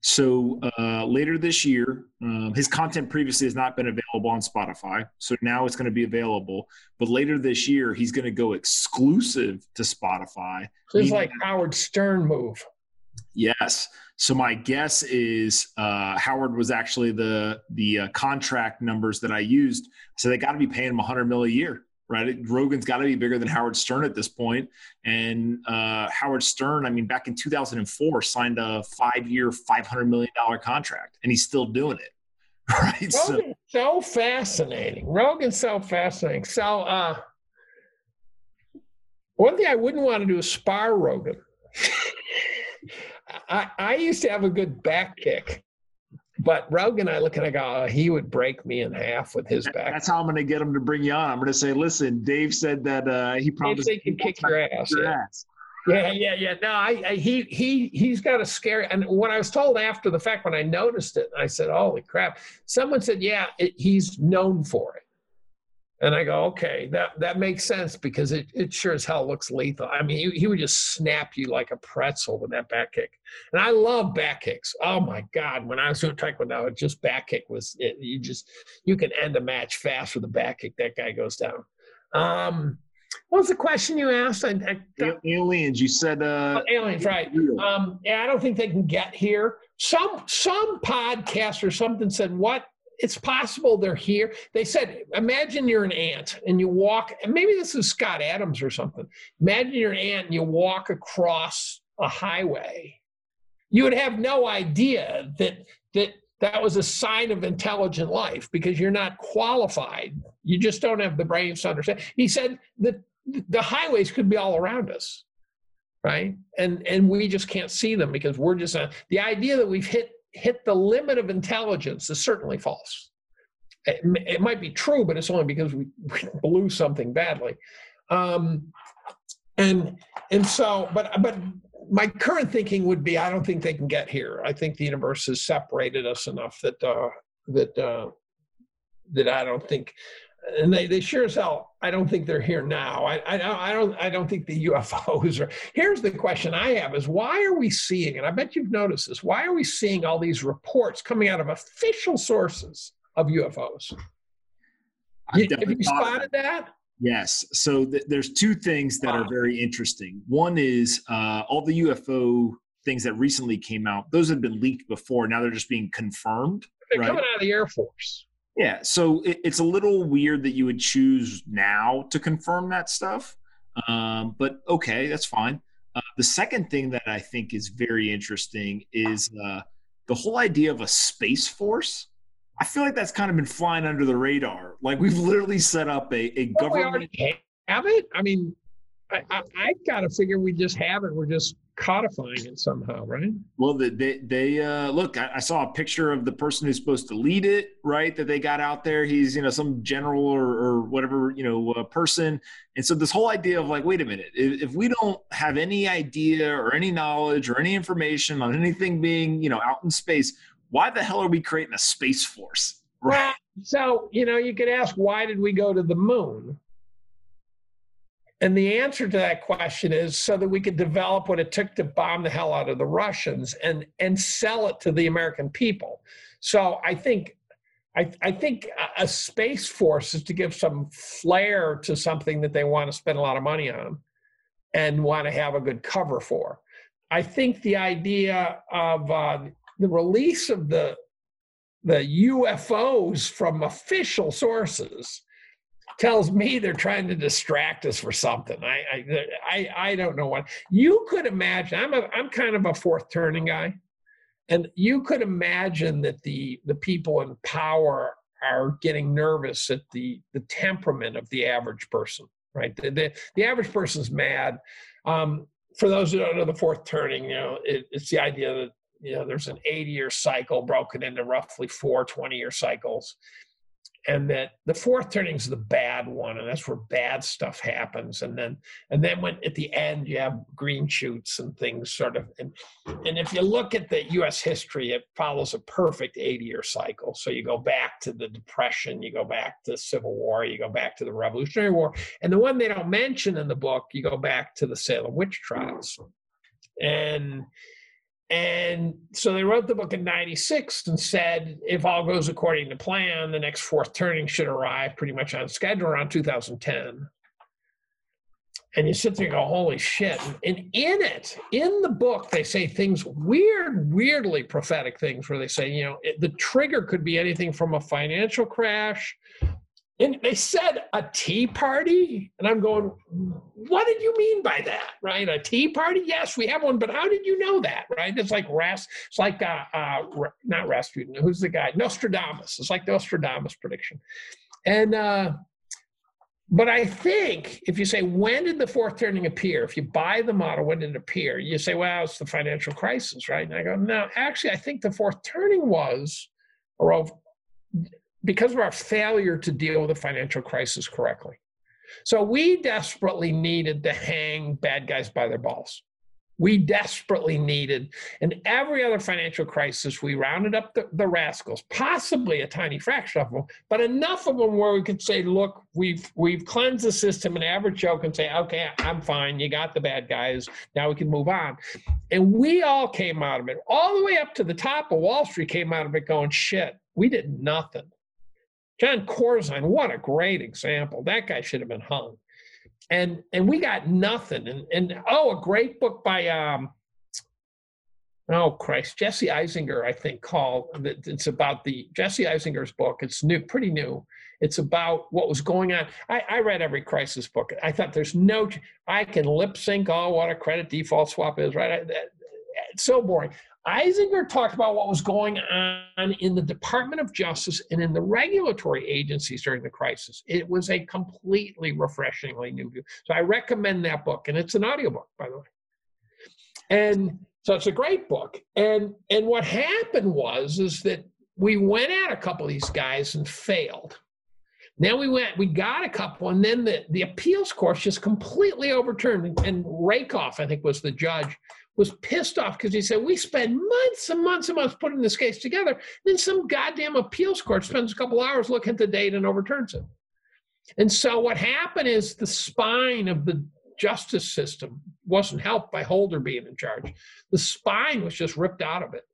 so uh, later this year, um, his content previously has not been available on Spotify. So now it's going to be available. But later this year, he's going to go exclusive to Spotify. So it's like Howard Stern move. Yes. So my guess is uh, Howard was actually the the uh, contract numbers that I used. So they got to be paying him 100 mil a year right? Rogan's got to be bigger than Howard Stern at this point. And uh, Howard Stern, I mean, back in 2004, signed a five-year, $500 million contract, and he's still doing it. Right. Rogan's so, so fascinating. Rogan's so fascinating. So, uh, one thing I wouldn't want to do is spar Rogan. I, I used to have a good back kick. But Rogan, I look and I go, oh, he would break me in half with his back. That's how I'm going to get him to bring you on. I'm going to say, listen, Dave said that uh, he promised he can kick your ass. Your yeah. ass. yeah, yeah, yeah. No, I, I, he he he's got a scary. And when I was told after the fact, when I noticed it, I said, "Holy crap!" Someone said, "Yeah, it, he's known for it." And I go, okay, that, that makes sense because it, it sure as hell looks lethal. I mean, he, he would just snap you like a pretzel with that back kick. And I love back kicks. Oh my God. When I was doing Taekwondo, just back kick was, it, you just, you can end a match fast with a back kick. That guy goes down. Um, what was the question you asked? I, I, aliens. You said uh, oh, aliens, right? Um, yeah, I don't think they can get here. Some some podcast or something said, "What it's possible they're here. They said, imagine you're an ant and you walk, and maybe this is Scott Adams or something. Imagine you're an ant and you walk across a highway. You would have no idea that that that was a sign of intelligent life because you're not qualified. You just don't have the brains to understand. He said that the highways could be all around us, right? And and we just can't see them because we're just the idea that we've hit hit the limit of intelligence is certainly false. It, it might be true, but it's only because we, we blew something badly. Um, and and so, but but my current thinking would be, I don't think they can get here. I think the universe has separated us enough that uh, that uh, that I don't think and they, they sure as hell i don't think they're here now. I, I, I don't i don't think the ufos are here's the question i have is why are we seeing and i bet you've noticed this why are we seeing all these reports coming out of official sources of ufos you, have you spotted that. yes. So th- there's two things that wow. are very interesting. One is uh, all the ufo things that recently came out those have been leaked before. Now they're just being confirmed they're right? coming out of the air force yeah, so it, it's a little weird that you would choose now to confirm that stuff, um, but okay, that's fine. Uh, the second thing that I think is very interesting is uh, the whole idea of a space force. I feel like that's kind of been flying under the radar. Like we've literally set up a, a well, government. We have it. I mean, I, I, I got to figure we just have it. We're just codifying it somehow, right? Well, they they uh, look. I, I, saw a picture of the person who's supposed to lead it, right? That they got out there. He's you know some general or, or whatever you know uh, person, and so this whole idea of like, wait a minute, if, if, we don't have any idea or any knowledge or any information on anything being you know out in space, why the hell are we creating a space force? Right. Well, so you know, you could ask, why did we go to the moon? And the answer to that question is so that we could develop what it took to bomb the hell out of the Russians and and sell it to the American people. So I think I, I think a space force is to give some flair to something that they want to spend a lot of money on and want to have a good cover for. I think the idea of uh, the release of the the UFOs from official sources tells me they're trying to distract us for something. I, I, I, I don't know what. You could imagine. I'm a, I'm kind of a fourth turning guy, and you could imagine that the the people in power are getting nervous at the the temperament of the average person. Right, the the, the average person's mad. Um, for those who don't know the fourth turning, you know, it, it's the idea that you know there's an 80 year cycle broken into roughly four 20 year cycles and that the fourth turning is the bad one and that's where bad stuff happens. And then and then when at the end you have green shoots and things sort of and, and if you look at the us history it follows a perfect 80 year cycle. So you go back to the depression you go back to the civil war you go back to the revolutionary war. And the one they don't mention in the book you go back to the salem witch trials. And and so they wrote the book in 96 and said, if all goes according to plan, the next fourth turning should arrive pretty much on schedule around 2010. And you sit there and go, holy shit. And in it, in the book, they say things weird, weirdly prophetic things where they say, you know, it, the trigger could be anything from a financial crash and they said a tea party. And I'm going, what did you mean by that? Right? A tea party? Yes, we have one, but how did you know that? Right? It's like Ras, it's like uh, uh not Rasputin, who's the guy? Nostradamus. It's like the Nostradamus prediction. And uh but I think if you say, when did the fourth turning appear? If you buy the model, when did it appear? You say, well, it's the financial crisis, right? And I go, no, actually, I think the fourth turning was around because of our failure to deal with the financial crisis correctly. So we desperately needed to hang bad guys by their balls. We desperately needed, in every other financial crisis, we rounded up the, the, rascals, possibly a tiny fraction of them, but enough of them where we could say, look, we've we've cleansed the system, and average Joe can say, okay, I'm fine, you got the bad guys, now we can move on. And we all came out of it, all the way up to the top of Wall Street came out of it going, shit, we did nothing. Jon Corzine, what a great example. That guy should have been hung. And and we got nothing. And and oh, a great book by um oh Christ, Jesse Eisinger, I think called it's about the Jesse Eisinger's book. It's new, pretty new. It's about what was going on. I, I read every crisis book. I thought there's no I can lip sync all what a credit default swap is, right? I, it's so boring. Eisinger talked about what was going on in the Department of Justice and in the regulatory agencies during the crisis. It was a completely refreshingly new view. So I recommend that book, and it's an audiobook, by the way. And so it's a great book. And and what happened was is that we went at a couple of these guys and failed. Then we went, we got a couple, and then the, the appeals court just completely overturned. And Rakoff, I think, was the judge, was pissed off because he said, We spend months and months and months putting this case together. And Then some goddamn appeals court spends a couple hours looking at the date and overturns it. And so what happened is the spine of the justice system wasn't helped by Holder being in charge. The spine was just ripped out of it.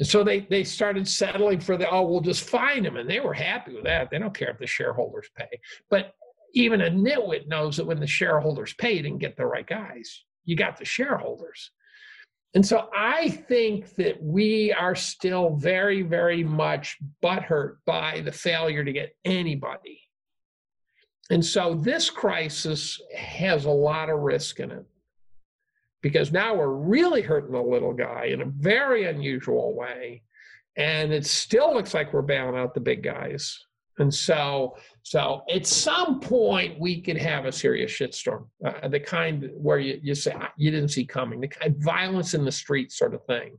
And so they, they started settling for the, oh, we'll just fine them. And they were happy with that. They don't care if the shareholders pay. But even a nitwit knows that when the shareholders pay, you didn't get the right guys. You got the shareholders. And so I think that we are still very, very much butthurt by the failure to get anybody. And so this crisis has a lot of risk in it because now we're really hurting the little guy in a very unusual way. And it still looks like we're bailing out the big guys. And so, so at some point we could have a serious shitstorm, uh, the kind where you, you say ah, you didn't see coming, the kind violence in the street sort of thing.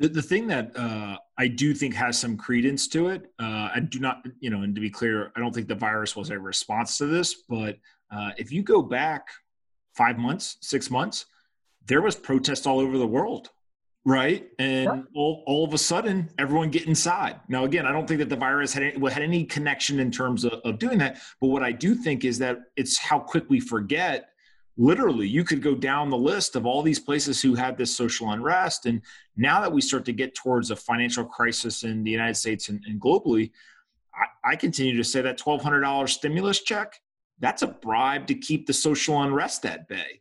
The, the thing that uh, I do think has some credence to it, uh, I do not, you know, and to be clear, I don't think the virus was a response to this, but uh, if you go back five months, six months, there was protest all over the world right? And all, all of a sudden, everyone get inside. Now, again, I don't think that the virus had any, had any connection in terms of, of doing that. But what I do think is that it's how quick we forget. Literally, you could go down the list of all these places who had this social unrest. And now that we start to get towards a financial crisis in the United States and, and globally, I, I continue to say that $1,200 stimulus check, that's a bribe to keep the social unrest at bay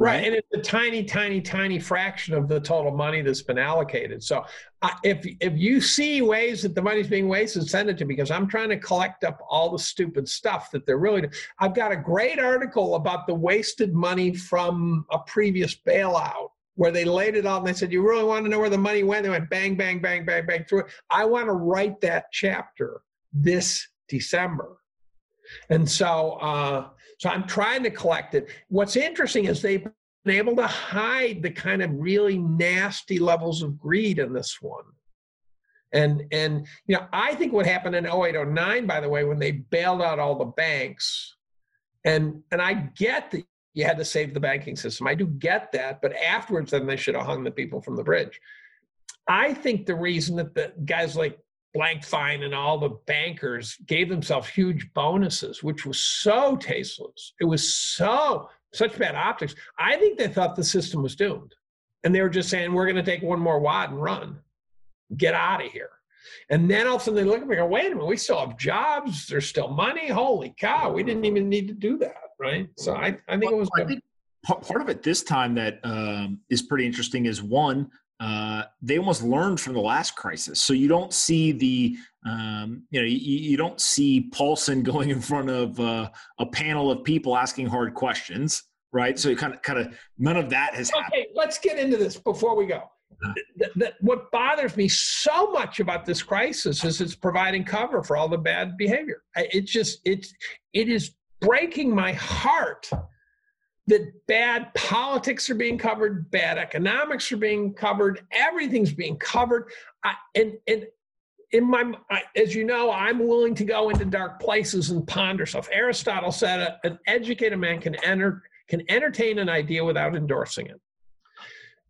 Right. And it's a tiny, tiny, tiny fraction of the total money that's been allocated. So uh, if if you see ways that the money's being wasted, send it to me because I'm trying to collect up all the stupid stuff that they're really. I've got a great article about the wasted money from a previous bailout where they laid it out and they said, You really want to know where the money went? They went bang, bang, bang, bang, bang through it. I want to write that chapter this December. And so, uh, so I'm trying to collect it. What's interesting is they've been able to hide the kind of really nasty levels of greed in this one. And and you know, I think what happened in 0809, by the way, when they bailed out all the banks, and and I get that you had to save the banking system. I do get that, but afterwards, then they should have hung the people from the bridge. I think the reason that the guys like Blankfein and all the bankers gave themselves huge bonuses, which was so tasteless. It was so such bad optics. I think they thought the system was doomed, and they were just saying, "We're going to take one more wad and run, get out of here." And then all of a sudden they look at me and go, "Wait a minute, we still have jobs. There's still money. Holy cow, we didn't even need to do that, right?" So I, I think well, it was. Part of it this time that um, is pretty interesting is one uh, they almost learned from the last crisis. So you don't see the, um, you know, you, you, don't see Paulson going in front of uh, a panel of people asking hard questions, right? So you kind of, kind of, none of that has okay, happened. let's get into this before we go. Uh-huh. what bothers me so much about this crisis is it's providing cover for all the bad behavior. It's just, it's, it is breaking my heart that bad politics are being covered, bad economics are being covered, everything's being covered. I, and, and in my, as you know, I'm willing to go into dark places and ponder stuff. Aristotle said an educated man can enter can entertain an idea without endorsing it.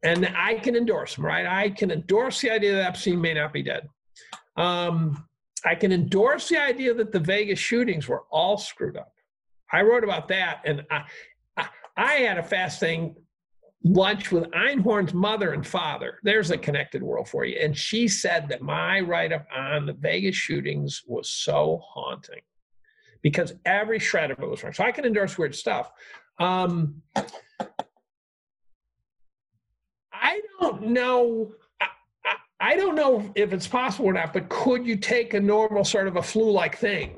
And I can endorse them, right? I can endorse the idea that Epstein may not be dead. Um, I can endorse the idea that the Vegas shootings were all screwed up. I wrote about that, and I, I, had a fascinating lunch with Einhorn's mother and father. There's a connected world for you. And she said that my write up on the Vegas shootings was so haunting because every shred of it was wrong. So I can endorse weird stuff. Um, I don't know. I, I, I don't know if it's possible or not, but could you take a normal sort of a flu like thing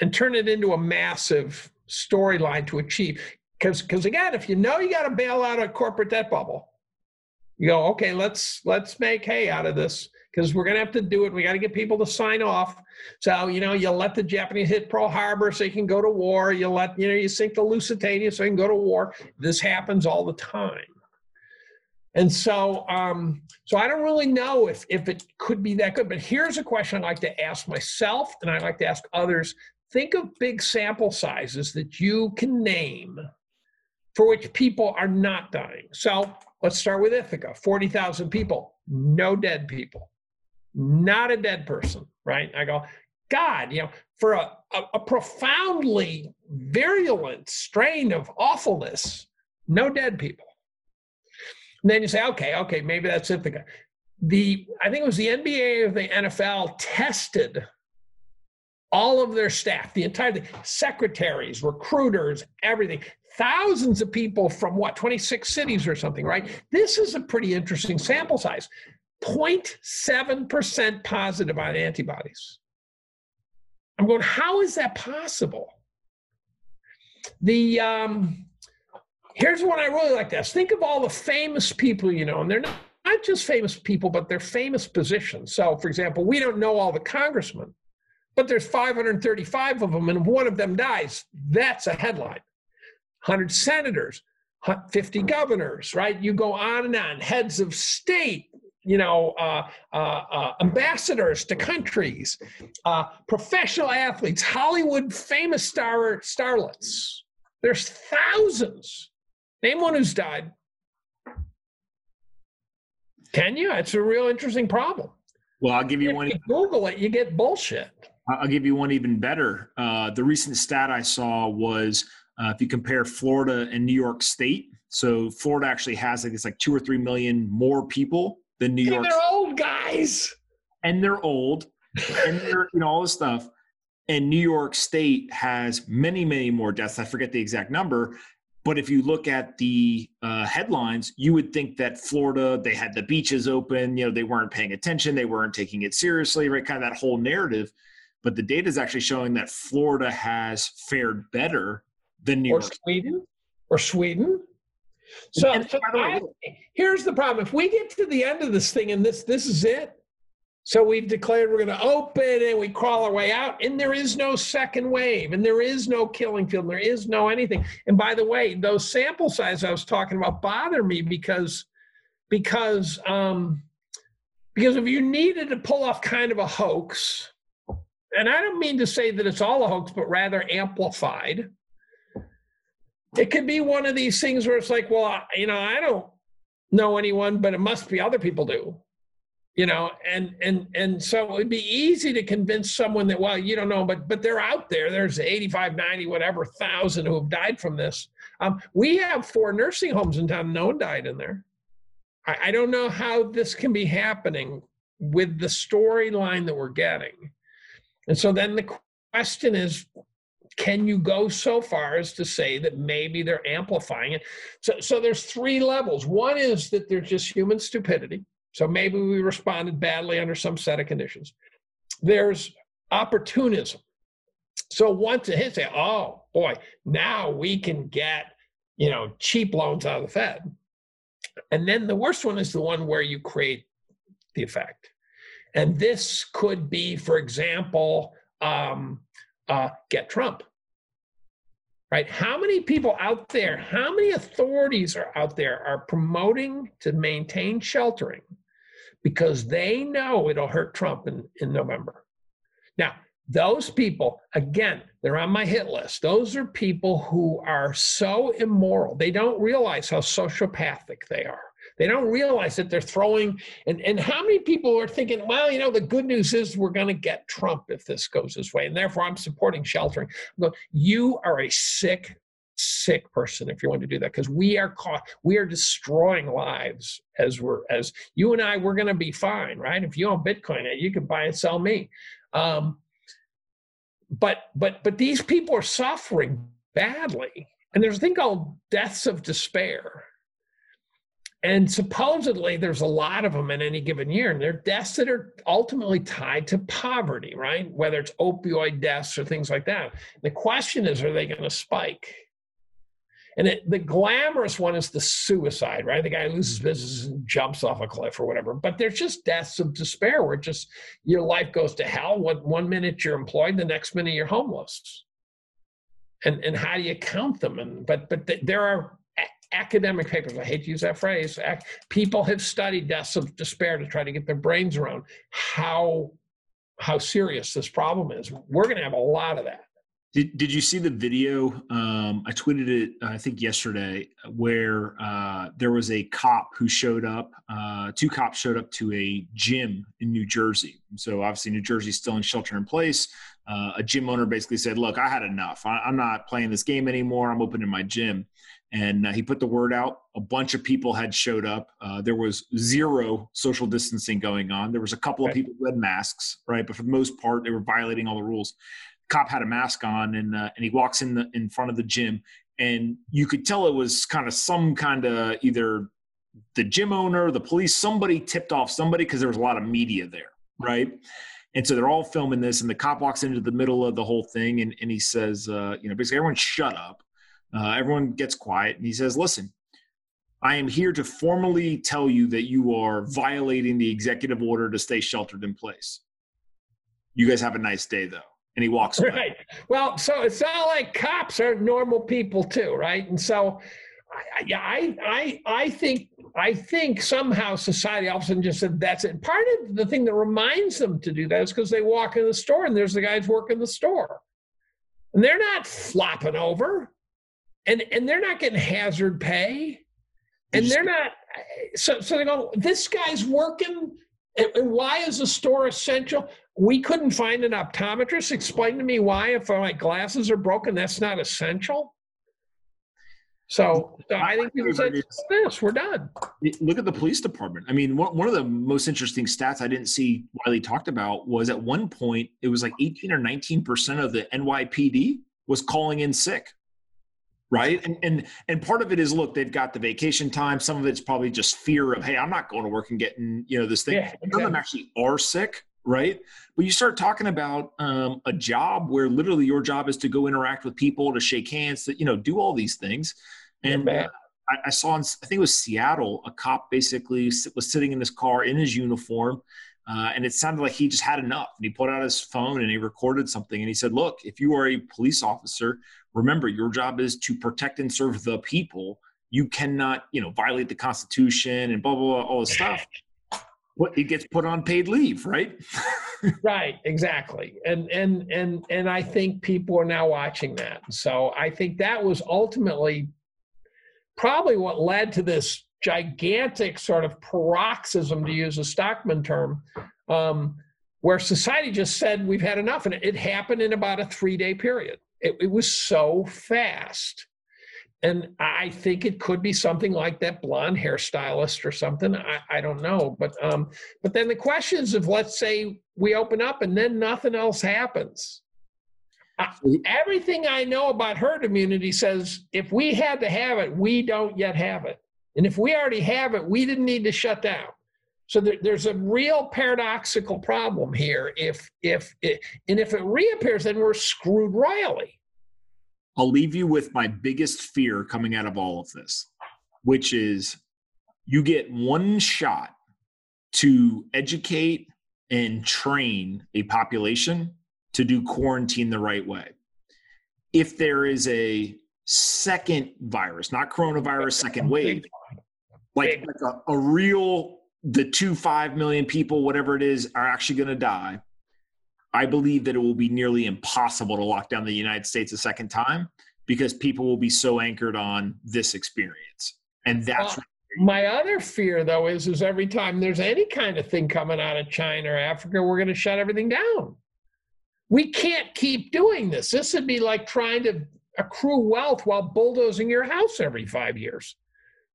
and turn it into a massive storyline to achieve? Because because again, if you know you got to bail out a corporate debt bubble, you go, okay, let's let's make hay out of this because we're going to have to do it. We got to get people to sign off. So, you know, you let the Japanese hit Pearl Harbor so you can go to war. You let, you know, you sink the Lusitania so you can go to war. This happens all the time. And so, um, so I don't really know if, if it could be that good. But here's a question I like to ask myself and I like to ask others. Think of big sample sizes that you can name for which people are not dying. So let's start with Ithaca 40,000 people, no dead people not a dead person, right? I go, God, you know, for a, a, a profoundly virulent strain of awfulness, no dead people. And then you say, okay, okay, maybe that's Ithaca. The I think it was the NBA or the NFL tested all of their staff, the entire thing, secretaries, recruiters, everything. Thousands of people from what, 26 cities or something, right? This is a pretty interesting sample size. 0.7% positive on antibodies. I'm going, how is that possible? The um, here's one I really like this. Think of all the famous people you know, and they're not, not just famous people, but they're famous positions. So, for example, we don't know all the congressmen, but there's 535 of them, and one of them dies, that's a headline. 100 senators, 50 governors, right? You go on and on, heads of state, you know, uh, uh, uh, ambassadors to countries, uh, professional athletes, Hollywood famous star starlets. There's thousands. Name one who's died. Can you? It's a real interesting problem. Well, I'll give you if one. You Google it, you get bullshit. I'll give you one even better. Uh, the recent stat I saw was uh, if you compare Florida and New York State. So Florida actually has like it's like two or three million more people than New York. they're old guys. And they're old, and they're you know all this stuff. And New York State has many, many more deaths. I forget the exact number, but if you look at the uh, headlines, you would think that Florida, they had the beaches open, you know, they weren't paying attention, they weren't taking it seriously, right? Kind of that whole narrative. But the data is actually showing that Florida has fared better than New or York. Sweden, or Sweden, so, so I, here's the problem: if we get to the end of this thing and this this is it, so we've declared we're going to open and we crawl our way out, and there is no second wave, and there is no killing field, and there is no anything. And by the way, those sample size I was talking about bother me because because um, because if you needed to pull off kind of a hoax, and I don't mean to say that it's all a hoax, but rather amplified it could be one of these things where it's like, well, you know, I don't know anyone, but it must be other people do. You know, and and and so it'd be easy to convince someone that, well, you don't know, but but they're out there. There's 85, 90, whatever thousand who have died from this. Um, we have four nursing homes in town. No one died in there. I, I don't know how this can be happening with the storyline that we're getting. And so then the question is can you go so far as to say that maybe they're amplifying it? So, so there's three levels. One is that there's just human stupidity. So maybe we responded badly under some set of conditions. There's opportunism. So once hits, say, oh boy, now we can get you know cheap loans out of the Fed. And then the worst one is the one where you create the effect. And this could be, for example, um, uh, get Trump. Right? How many people out there, how many authorities are out there are promoting to maintain sheltering because they know it'll hurt Trump in, in November. Now, those people, again, they're on my hit list. Those are people who are so immoral. They don't realize how sociopathic they are. They don't realize that they're throwing, and, and how many people are thinking, well, you know, the good news is we're going to get Trump if this goes this way, and therefore I'm supporting sheltering. Go, you are a sick, sick person if you want to do that because we are caught, we are destroying lives as we're as you and I we're going to be fine, right? If you own Bitcoin, you can buy and sell me. Um, but but but these people are suffering badly, and there's a thing called deaths of despair and supposedly there's a lot of them in any given year, and they're deaths that are ultimately tied to poverty, right? Whether it's opioid deaths or things like that. The question is, are they going to spike? And it, the glamorous one is the suicide, right? The guy loses mm-hmm. business and jumps off a cliff or whatever. But there's just deaths of despair where just your life goes to hell. One, one minute you're employed, the next minute you're homeless. And, and how do you count them? And but but th- there are academic papers, I hate to use that phrase, people have studied deaths of despair to try to get their brains around how how serious this problem is. We're going to have a lot of that. Did, did you see the video? Um, I tweeted it, I think, yesterday, where uh, there was a cop who showed up. Uh, two cops showed up to a gym in New Jersey. So, obviously, New Jersey's still in shelter in place. Uh, a gym owner basically said, Look, I had enough. I, am not playing this game anymore. I'm opening my gym and uh, he put the word out. A bunch of people had showed up. Uh, there was zero social distancing going on. There was a couple of people who had masks, right? But for the most part, they were violating all the rules. Cop had a mask on, and uh, and he walks in the in front of the gym, and you could tell it was kind of some kind of either the gym owner, the police, somebody tipped off somebody because there was a lot of media there, right? And so they're all filming this, and the cop walks into the middle of the whole thing, and, and he says, uh, you know, basically everyone shut up uh, everyone gets quiet, and he says, Listen, I am here to formally tell you that you are violating the executive order to stay sheltered in place. You guys have a nice day, though. And he walks away. Right. Well, so it's not like cops are normal people, too, right? And so I, I, I, I think I think somehow society all of a sudden just said that's it. Part of the thing that reminds them to do that is because they walk in the store and there's the guys working the store. And they're not flopping over and and they're not getting hazard pay, and they're not. So so they go. This guy's working. And why is the store essential? We couldn't find an optometrist. Explain to me why, if my glasses are broken, that's not essential. So, so I think people said, this, we're done. Look at the police department. I mean, one, one of the most interesting stats I didn't see Wiley talked about was at one point, it was like 18 or 19% of the NYPD was calling in sick right? And and and part of it is look they've got the vacation time. Some of it's probably just fear of hey i'm not going to work and getting you know this thing. Yeah, exactly. some of them actually are sick right? But you start talking about um, a job where literally your job is to go interact with people to shake hands to you know do all these things. And uh, I, I, saw in i think it was seattle a cop basically was sitting in his car in his uniform uh, and it sounded like he just had enough. And he pulled out his phone and he recorded something and he said look if you are a police officer remember your job is to protect and serve the people. You cannot you know violate the constitution and blah blah blah all this stuff. What it gets put on paid leave right? Right exactly. And and and and i think people are now watching that. So i think that was ultimately probably what led to this gigantic sort of paroxysm to use a Stockman term um, where society just said we've had enough and it happened in about a three day period it, it was so fast. And I think it could be something like that blonde hairstylist or something. I, I don't know. But um, but then the questions of let's say we open up and then nothing else happens. everything I know about herd immunity says if we had to have it, we don't yet have it. And if we already have it, we didn't need to shut down. So there, there's a real paradoxical problem here. If if it, and if it reappears, then we're screwed royally. I'll leave you with my biggest fear coming out of all of this, which is you get one shot to educate and train a population to do quarantine the right way. If there is a second virus, not coronavirus, second wave, like, like a, a real the two five million people, whatever it is, are actually going to die, I believe that it will be nearly impossible to lock down the United States a second time because people will be so anchored on this experience, and that's. My other fear, though, is is every time there's any kind of thing coming out of China or Africa, we're going to shut everything down. We can't keep doing this. This would be like trying to accrue wealth while bulldozing your house every five years,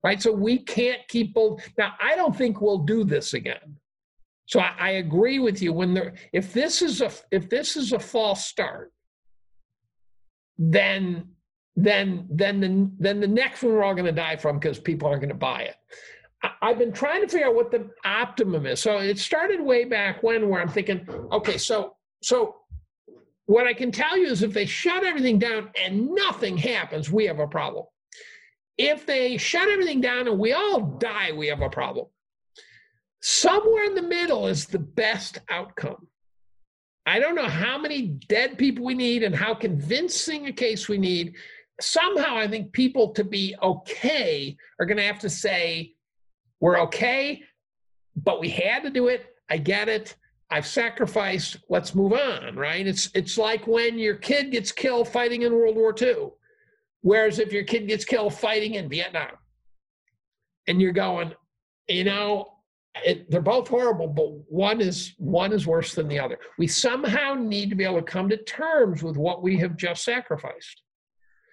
right? So we can't keep bull. Now, I don't think we'll do this again. So I, I agree with you. When there, if this is a if this is a false start, then then then the then the next one we're all going to die from because people aren't going to buy it. I've been trying to figure out what the optimum is. So it started way back when, where I'm thinking, okay, so so what I can tell you is if they shut everything down and nothing happens, we have a problem. If they shut everything down and we all die, we have a problem. Somewhere in the middle is the best outcome. I don't know how many dead people we need and how convincing a case we need. Somehow, I think people to be okay are going to have to say, we're okay, but we had to do it. I get it. I've sacrificed. Let's move on, right? It's it's like when your kid gets killed fighting in World War II, whereas if your kid gets killed fighting in Vietnam, and you're going, you know, it, they're both horrible, but one is one is worse than the other. We somehow need to be able to come to terms with what we have just sacrificed.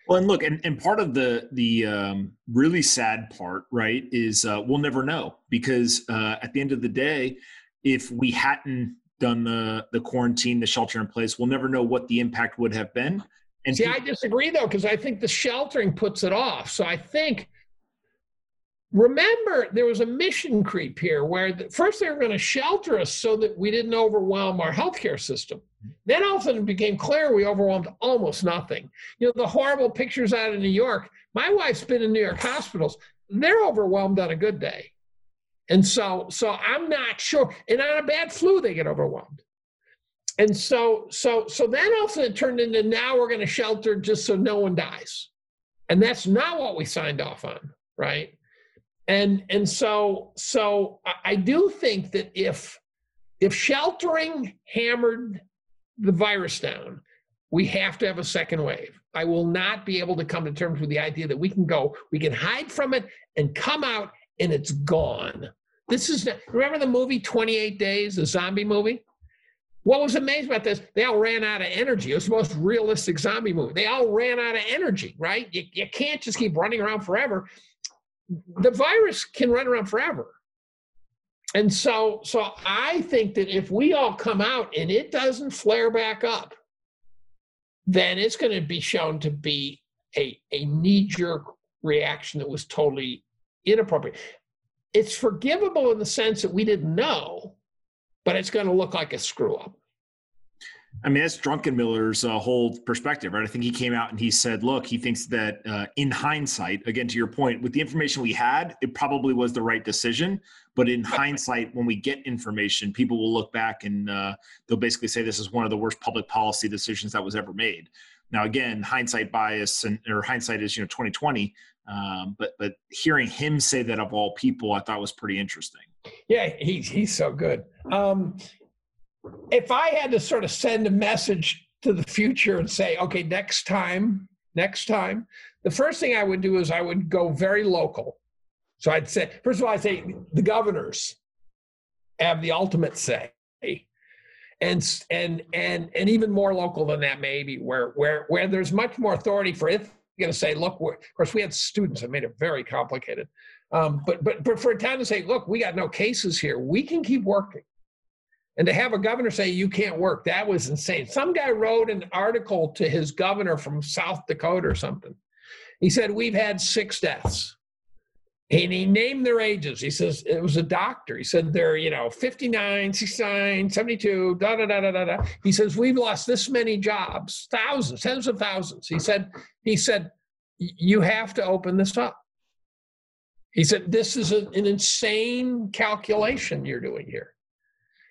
Well, and look, and, and part of the the um, really sad part, right, is uh, we'll never know because uh, at the end of the day, if we hadn't done the the quarantine, the shelter in place, we'll never know what the impact would have been. And see, people- I disagree though, because I think the sheltering puts it off. So I think remember there was a mission creep here where the, first they were going to shelter us so that we didn't overwhelm our healthcare system then all of a sudden it became clear we overwhelmed almost nothing you know the horrible pictures out of new york my wife's been in new york hospitals they're overwhelmed on a good day and so, so I'm not sure. And on a bad flu, they get overwhelmed. And so, so, so then also it turned into now we're going to shelter just so no one dies. And that's not what we signed off on, right? And and so so I do think that if if sheltering hammered the virus down, we have to have a second wave. I will not be able to come to terms with the idea that we can go, we can hide from it and come out and it's gone. This is remember the movie 28 Days, the zombie movie? What was amazing about this? They all ran out of energy. It was the most realistic zombie movie. They all ran out of energy, right? You, you can't just keep running around forever. The virus can run around forever. And so, so I think that if we all come out and it doesn't flare back up, then it's going to be shown to be a, a knee jerk reaction that was totally inappropriate it's forgivable in the sense that we didn't know, but it's going to look like a screw up. I mean, that's Druckenmiller's uh, whole perspective, right? I think he came out and he said, look, he thinks that uh, in hindsight, again, to your point, with the information we had, it probably was the right decision. But in hindsight, when we get information, people will look back and uh, they'll basically say this is one of the worst public policy decisions that was ever made. Now, again, hindsight bias and or hindsight is you know 2020. Um, but but hearing him say that of all people, I thought was pretty interesting. Yeah, he's he's so good. Um, if I had to sort of send a message to the future and say, okay, next time, next time, the first thing I would do is I would go very local. So I'd say, first of all, I'd say the governors have the ultimate say. And, and and and even more local than that maybe where where where there's much more authority for it going to say, look, of course, we had students that made it very complicated. Um, but, but, but for a town to say, look, we got no cases here, we can keep working. And to have a governor say, you can't work, that was insane. Some guy wrote an article to his governor from South Dakota or something. He said, We've had six deaths. And he named their ages. He says it was a doctor. He said they're, you know, 59, 69, 72, da da da da da da. He says, We've lost this many jobs, thousands, tens of thousands. He said, he said, you have to open this up. He said, this is a, an insane calculation you're doing here.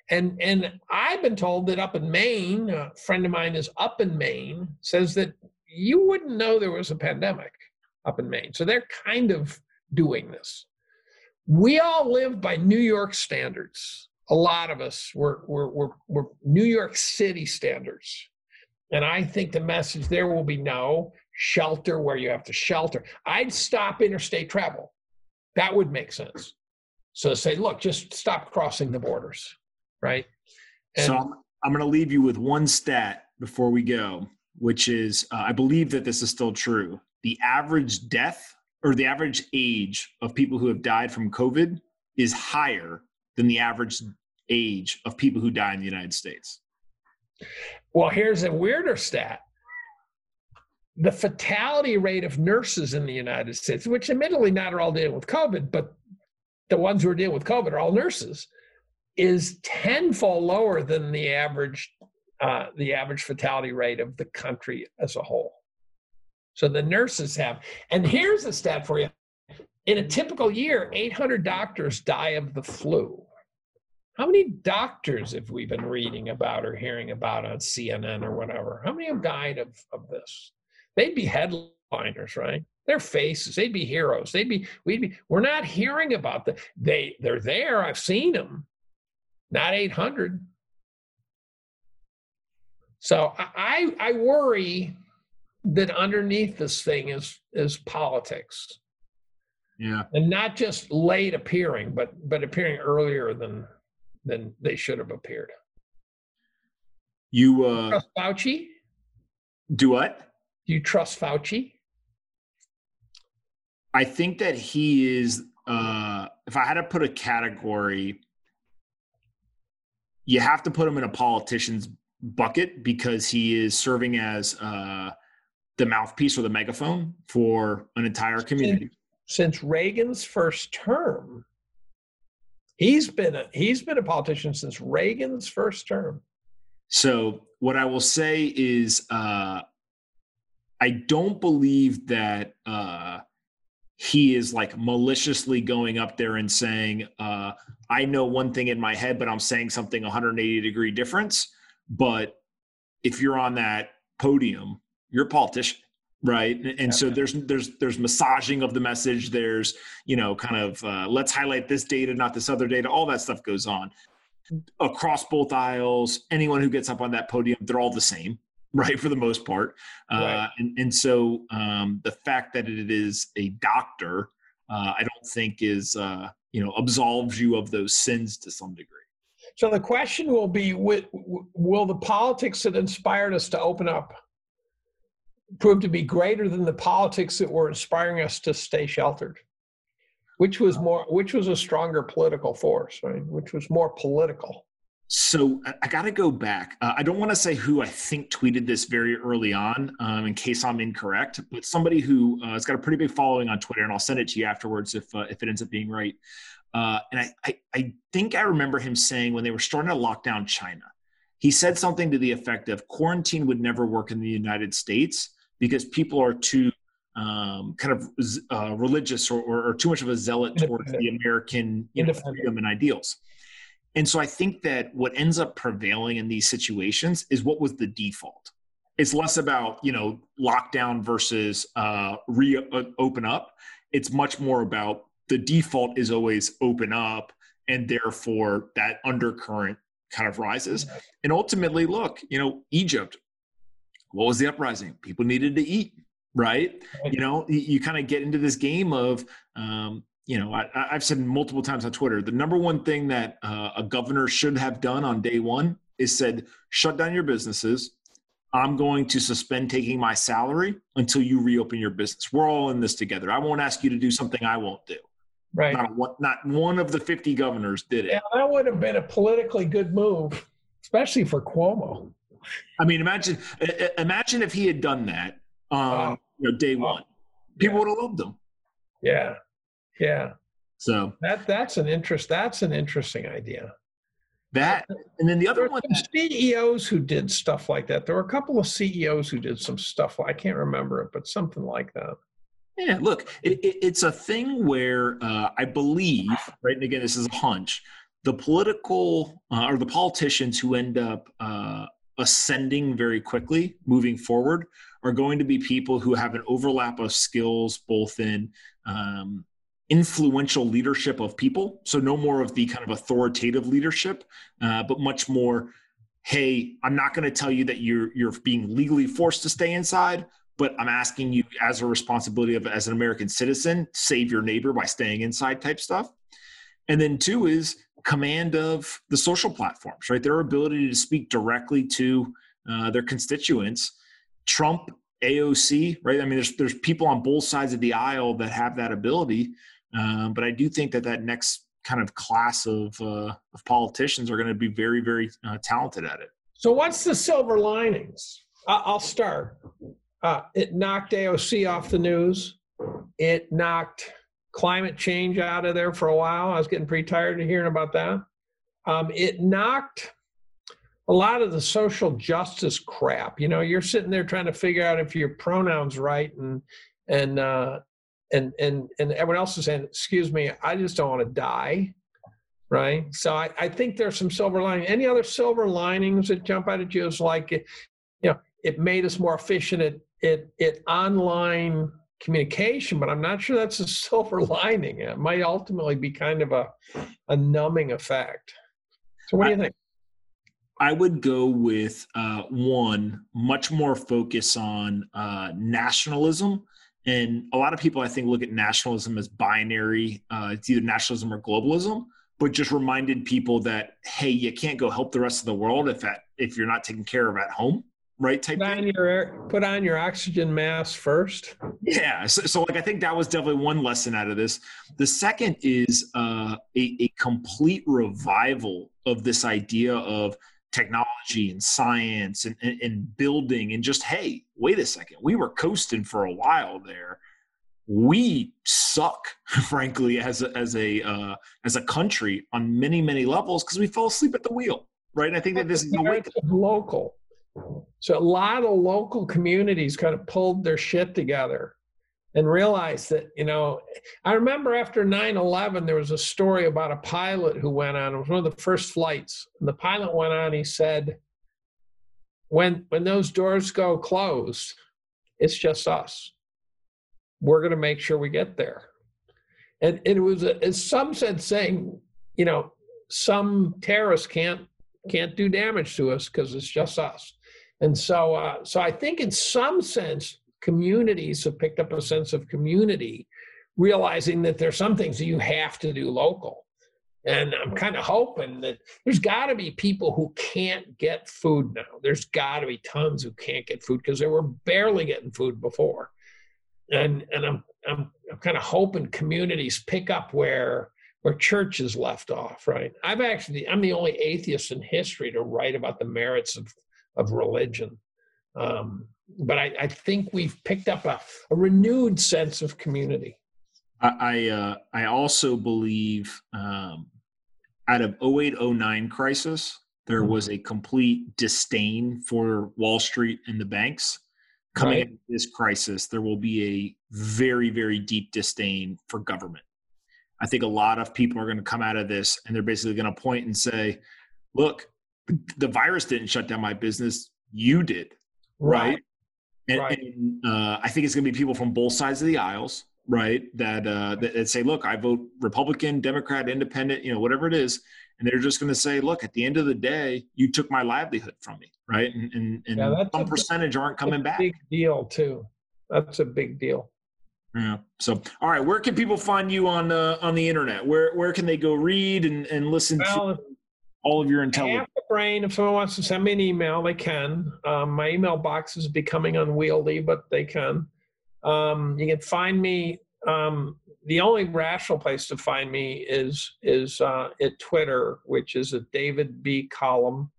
And, and I've been told that up in Maine, a friend of mine is up in Maine, says that you wouldn't know there was a pandemic up in Maine. So they're kind of doing this. we all live by New York standards. A lot of us, we're, we're, we're, we're New York City standards. And I think the message there will be no shelter where you have to shelter. I'd stop interstate travel. That would make sense. So say, look, just stop crossing the borders, right? And so I'm, I'm going to leave you with one stat before we go, which is uh, I believe that this is still true. The average death or the average age of people who have died from COVID is higher than the average age of people who die in the United States. Well, here's a weirder stat. The fatality rate of nurses in the United States, which admittedly not are all dealing with COVID, but the ones who are dealing with COVID are all nurses, is tenfold lower than the average uh, the average fatality rate of the country as a whole. So the nurses have, and here's a stat for you: in a typical year, 800 doctors die of the flu. How many doctors have we been reading about or hearing about on CNN or whatever? How many have died of, of this? They'd be headliners, right? Their faces, they'd be heroes. They'd be, we'd be, we're not hearing about the, they, they're there. I've seen them, not 800. So I, I worry that underneath this thing is, is politics. Yeah. And not just late appearing, but, but appearing earlier than, than they should have appeared. You uh, Fauci? Do what? Do you trust Fauci? I think that he is. Uh, if I had to put a category, you have to put him in a politician's bucket because he is serving as uh, the mouthpiece or the megaphone for an entire community. Since, since Reagan's first term, He's been a, he's been a politician since Reagan's first term. So what I will say is, uh, I don't believe that uh, he is like maliciously going up there and saying, uh, "I know one thing in my head, but I'm saying something 180 degree difference." But if you're on that podium, you're a politician right? And, yeah. so there's there's there's massaging of the message. There's you know kind of uh, let's highlight this data not this other data. All that stuff goes on. Across both aisles anyone who gets up on that podium they're all the same right for the most part. Uh, right. and, and so um, the fact that it is a doctor uh, i don't think is uh, you know absolves you of those sins to some degree. So the question will be will the politics that inspired us to open up prove to be greater than the politics that were inspiring us to stay sheltered? Which was more which was a stronger political force right? Which was more political so i got to go back. Uh, i don't want to say who i think tweeted this very early on um, in case i'm incorrect but somebody who uh, has got a pretty big following on twitter and i'll send it to you afterwards if uh, if it ends up being right. Uh, and I, I i think i remember him saying when they were starting to lock down china he said something to the effect of quarantine would never work in the united states because people are too um, kind of uh, religious or, or, or, too much of a zealot towards the American you know, freedom and ideals. And so I think that what ends up prevailing in these situations is what was the default. It's less about you know lockdown versus uh, reopen up. It's much more about the default is always open up, and therefore that undercurrent kind of rises. And ultimately, look, you know, Egypt what was the uprising? People needed to eat, right? You know, you, you kind of get into this game of, um, you know, I, have said multiple times on Twitter, the number one thing that uh, a governor should have done on day one is said, shut down your businesses. I'm going to suspend taking my salary until you reopen your business. We're all in this together. I won't ask you to do something I won't do. Right. Not one, not one of the 50 governors did it. Yeah, that would have been a politically good move, especially for Cuomo. I mean, imagine imagine if he had done that on you know, day one. People yeah. would have loved him. Yeah, yeah. So that that's an interest. That's an interesting idea. That and then the other one. CEOs who did stuff like that. There were a couple of CEOs who did some stuff. I can't remember it, but something like that. Yeah, look, it, it, it's a thing where uh, I believe, right? And again, this is a hunch. The political uh, or the politicians who end up uh, ascending very quickly moving forward are going to be people who have an overlap of skills both in um, influential leadership of people. So no more of the kind of authoritative leadership, uh, but much more, hey, I'm not going to tell you that you're you're being legally forced to stay inside, but I'm asking you as a responsibility of as an American citizen, save your neighbor by staying inside type stuff. And then two is command of the social platforms, right? Their ability to speak directly to uh, their constituents. Trump, AOC, right? I mean, there's there's people on both sides of the aisle that have that ability, um, but I do think that that next kind of class of uh, of politicians are going to be very very uh, talented at it. So, what's the silver linings? I'll start. Uh, it knocked AOC off the news. It knocked climate change out of there for a while. I was getting pretty tired of hearing about that. Um, it knocked a lot of the social justice crap. You know, you're sitting there trying to figure out if your pronouns right, and and uh, and and and everyone else is saying, "Excuse me, I just don't want to die." Right. So I, I think there's some silver lining. Any other silver linings that jump out at you is like, it, you know, it made us more efficient at it it online communication, but I'm not sure that's a silver lining. It might ultimately be kind of a, a numbing effect. So, what do you think? I would go with uh, one, much more focus on uh, nationalism. And a lot of people, I think, look at nationalism as binary. Uh, it's either nationalism or globalism, but just reminded people that, hey, you can't go help the rest of the world if, at, if you're not taken care of at home right type put on thing. your put on your oxygen mask first yeah so, so, like i think that was definitely one lesson out of this the second is uh, a, a complete revival of this idea of technology and science and, and, and building and just hey wait a second. We were coasting for a while there. We suck frankly as a as a uh, as a country on many many levels because we fell asleep at the wheel right? And i think that this is the local. So a lot of local communities kind of pulled their shit together and realized that, you know, I remember after 9 11, there was a story about a pilot who went on, it was one of the first flights. And the pilot went on, he said, when, when those doors go closed, it's just us. We're going to make sure we get there. And it was, in some sense, saying, you know, some terrorists can't can't do damage to us because it's just us. And so, uh, so I think in some sense, communities have picked up a sense of community, realizing that there's some things that you have to do local. And I'm kind of hoping that there's got to be people who can't get food now. There's got to be tons who can't get food because they were barely getting food before. And and I'm I'm I'm kind of hoping communities pick up where where churches left off. Right. I've actually I'm the only atheist in history to write about the merits of of religion. Um, but I, I, think we've picked up a, a renewed sense of community. I I, uh, I also believe um, out of 0809 crisis, there was a complete disdain for Wall Street and the banks. Coming right. into this crisis, there will be a very, very deep disdain for government. I think a lot of people are going to come out of this and they're basically going to point and say, look, the virus didn't shut down my business. You did, right? right? And, right. and uh, I think it's going to be people from both sides of the aisles, right? That, uh, that, that say, look, I vote Republican, Democrat, Independent, you know, whatever it is, and they're just going to say, look, at the end of the day, you took my livelihood from me, right? And and, and yeah, some percentage aren't coming back. Big deal too. That's a big deal. Yeah. So, all right, where can people find you on uh, on the internet? Where where can they go read and, and listen well, to? All of your intelligence. Half the brain. If someone wants to send me an email, they can. Um, my email box is becoming unwieldy, but they can. Um, you can find me. Um, the only rational place to find me is is uh, at Twitter, which is a David B. Collum.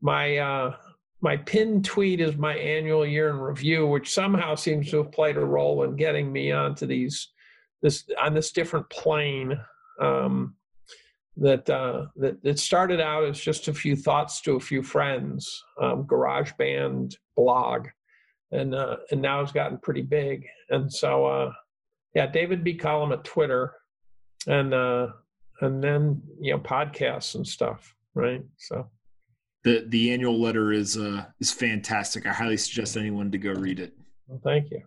My uh, my pinned tweet is my annual year in review, which somehow seems to have played a role in getting me onto these this on this different plane. Um, that uh, that it started out as just a few thoughts to a few friends, um, garage band blog, and uh, and now it's gotten pretty big. And so, uh, yeah, David B. Collum at Twitter, and uh, and then you know podcasts and stuff, right? So. The, the annual letter is uh, is fantastic. I highly suggest anyone to go read it. Well, thank you.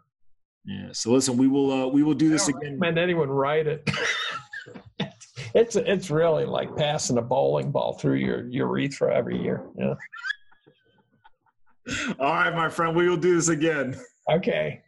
Yeah. So listen, we will uh, we will do this again. Man, anyone write it? it's it's really like passing a bowling ball through your urethra every year. Yeah. All right, my friend. We will do this again. Okay.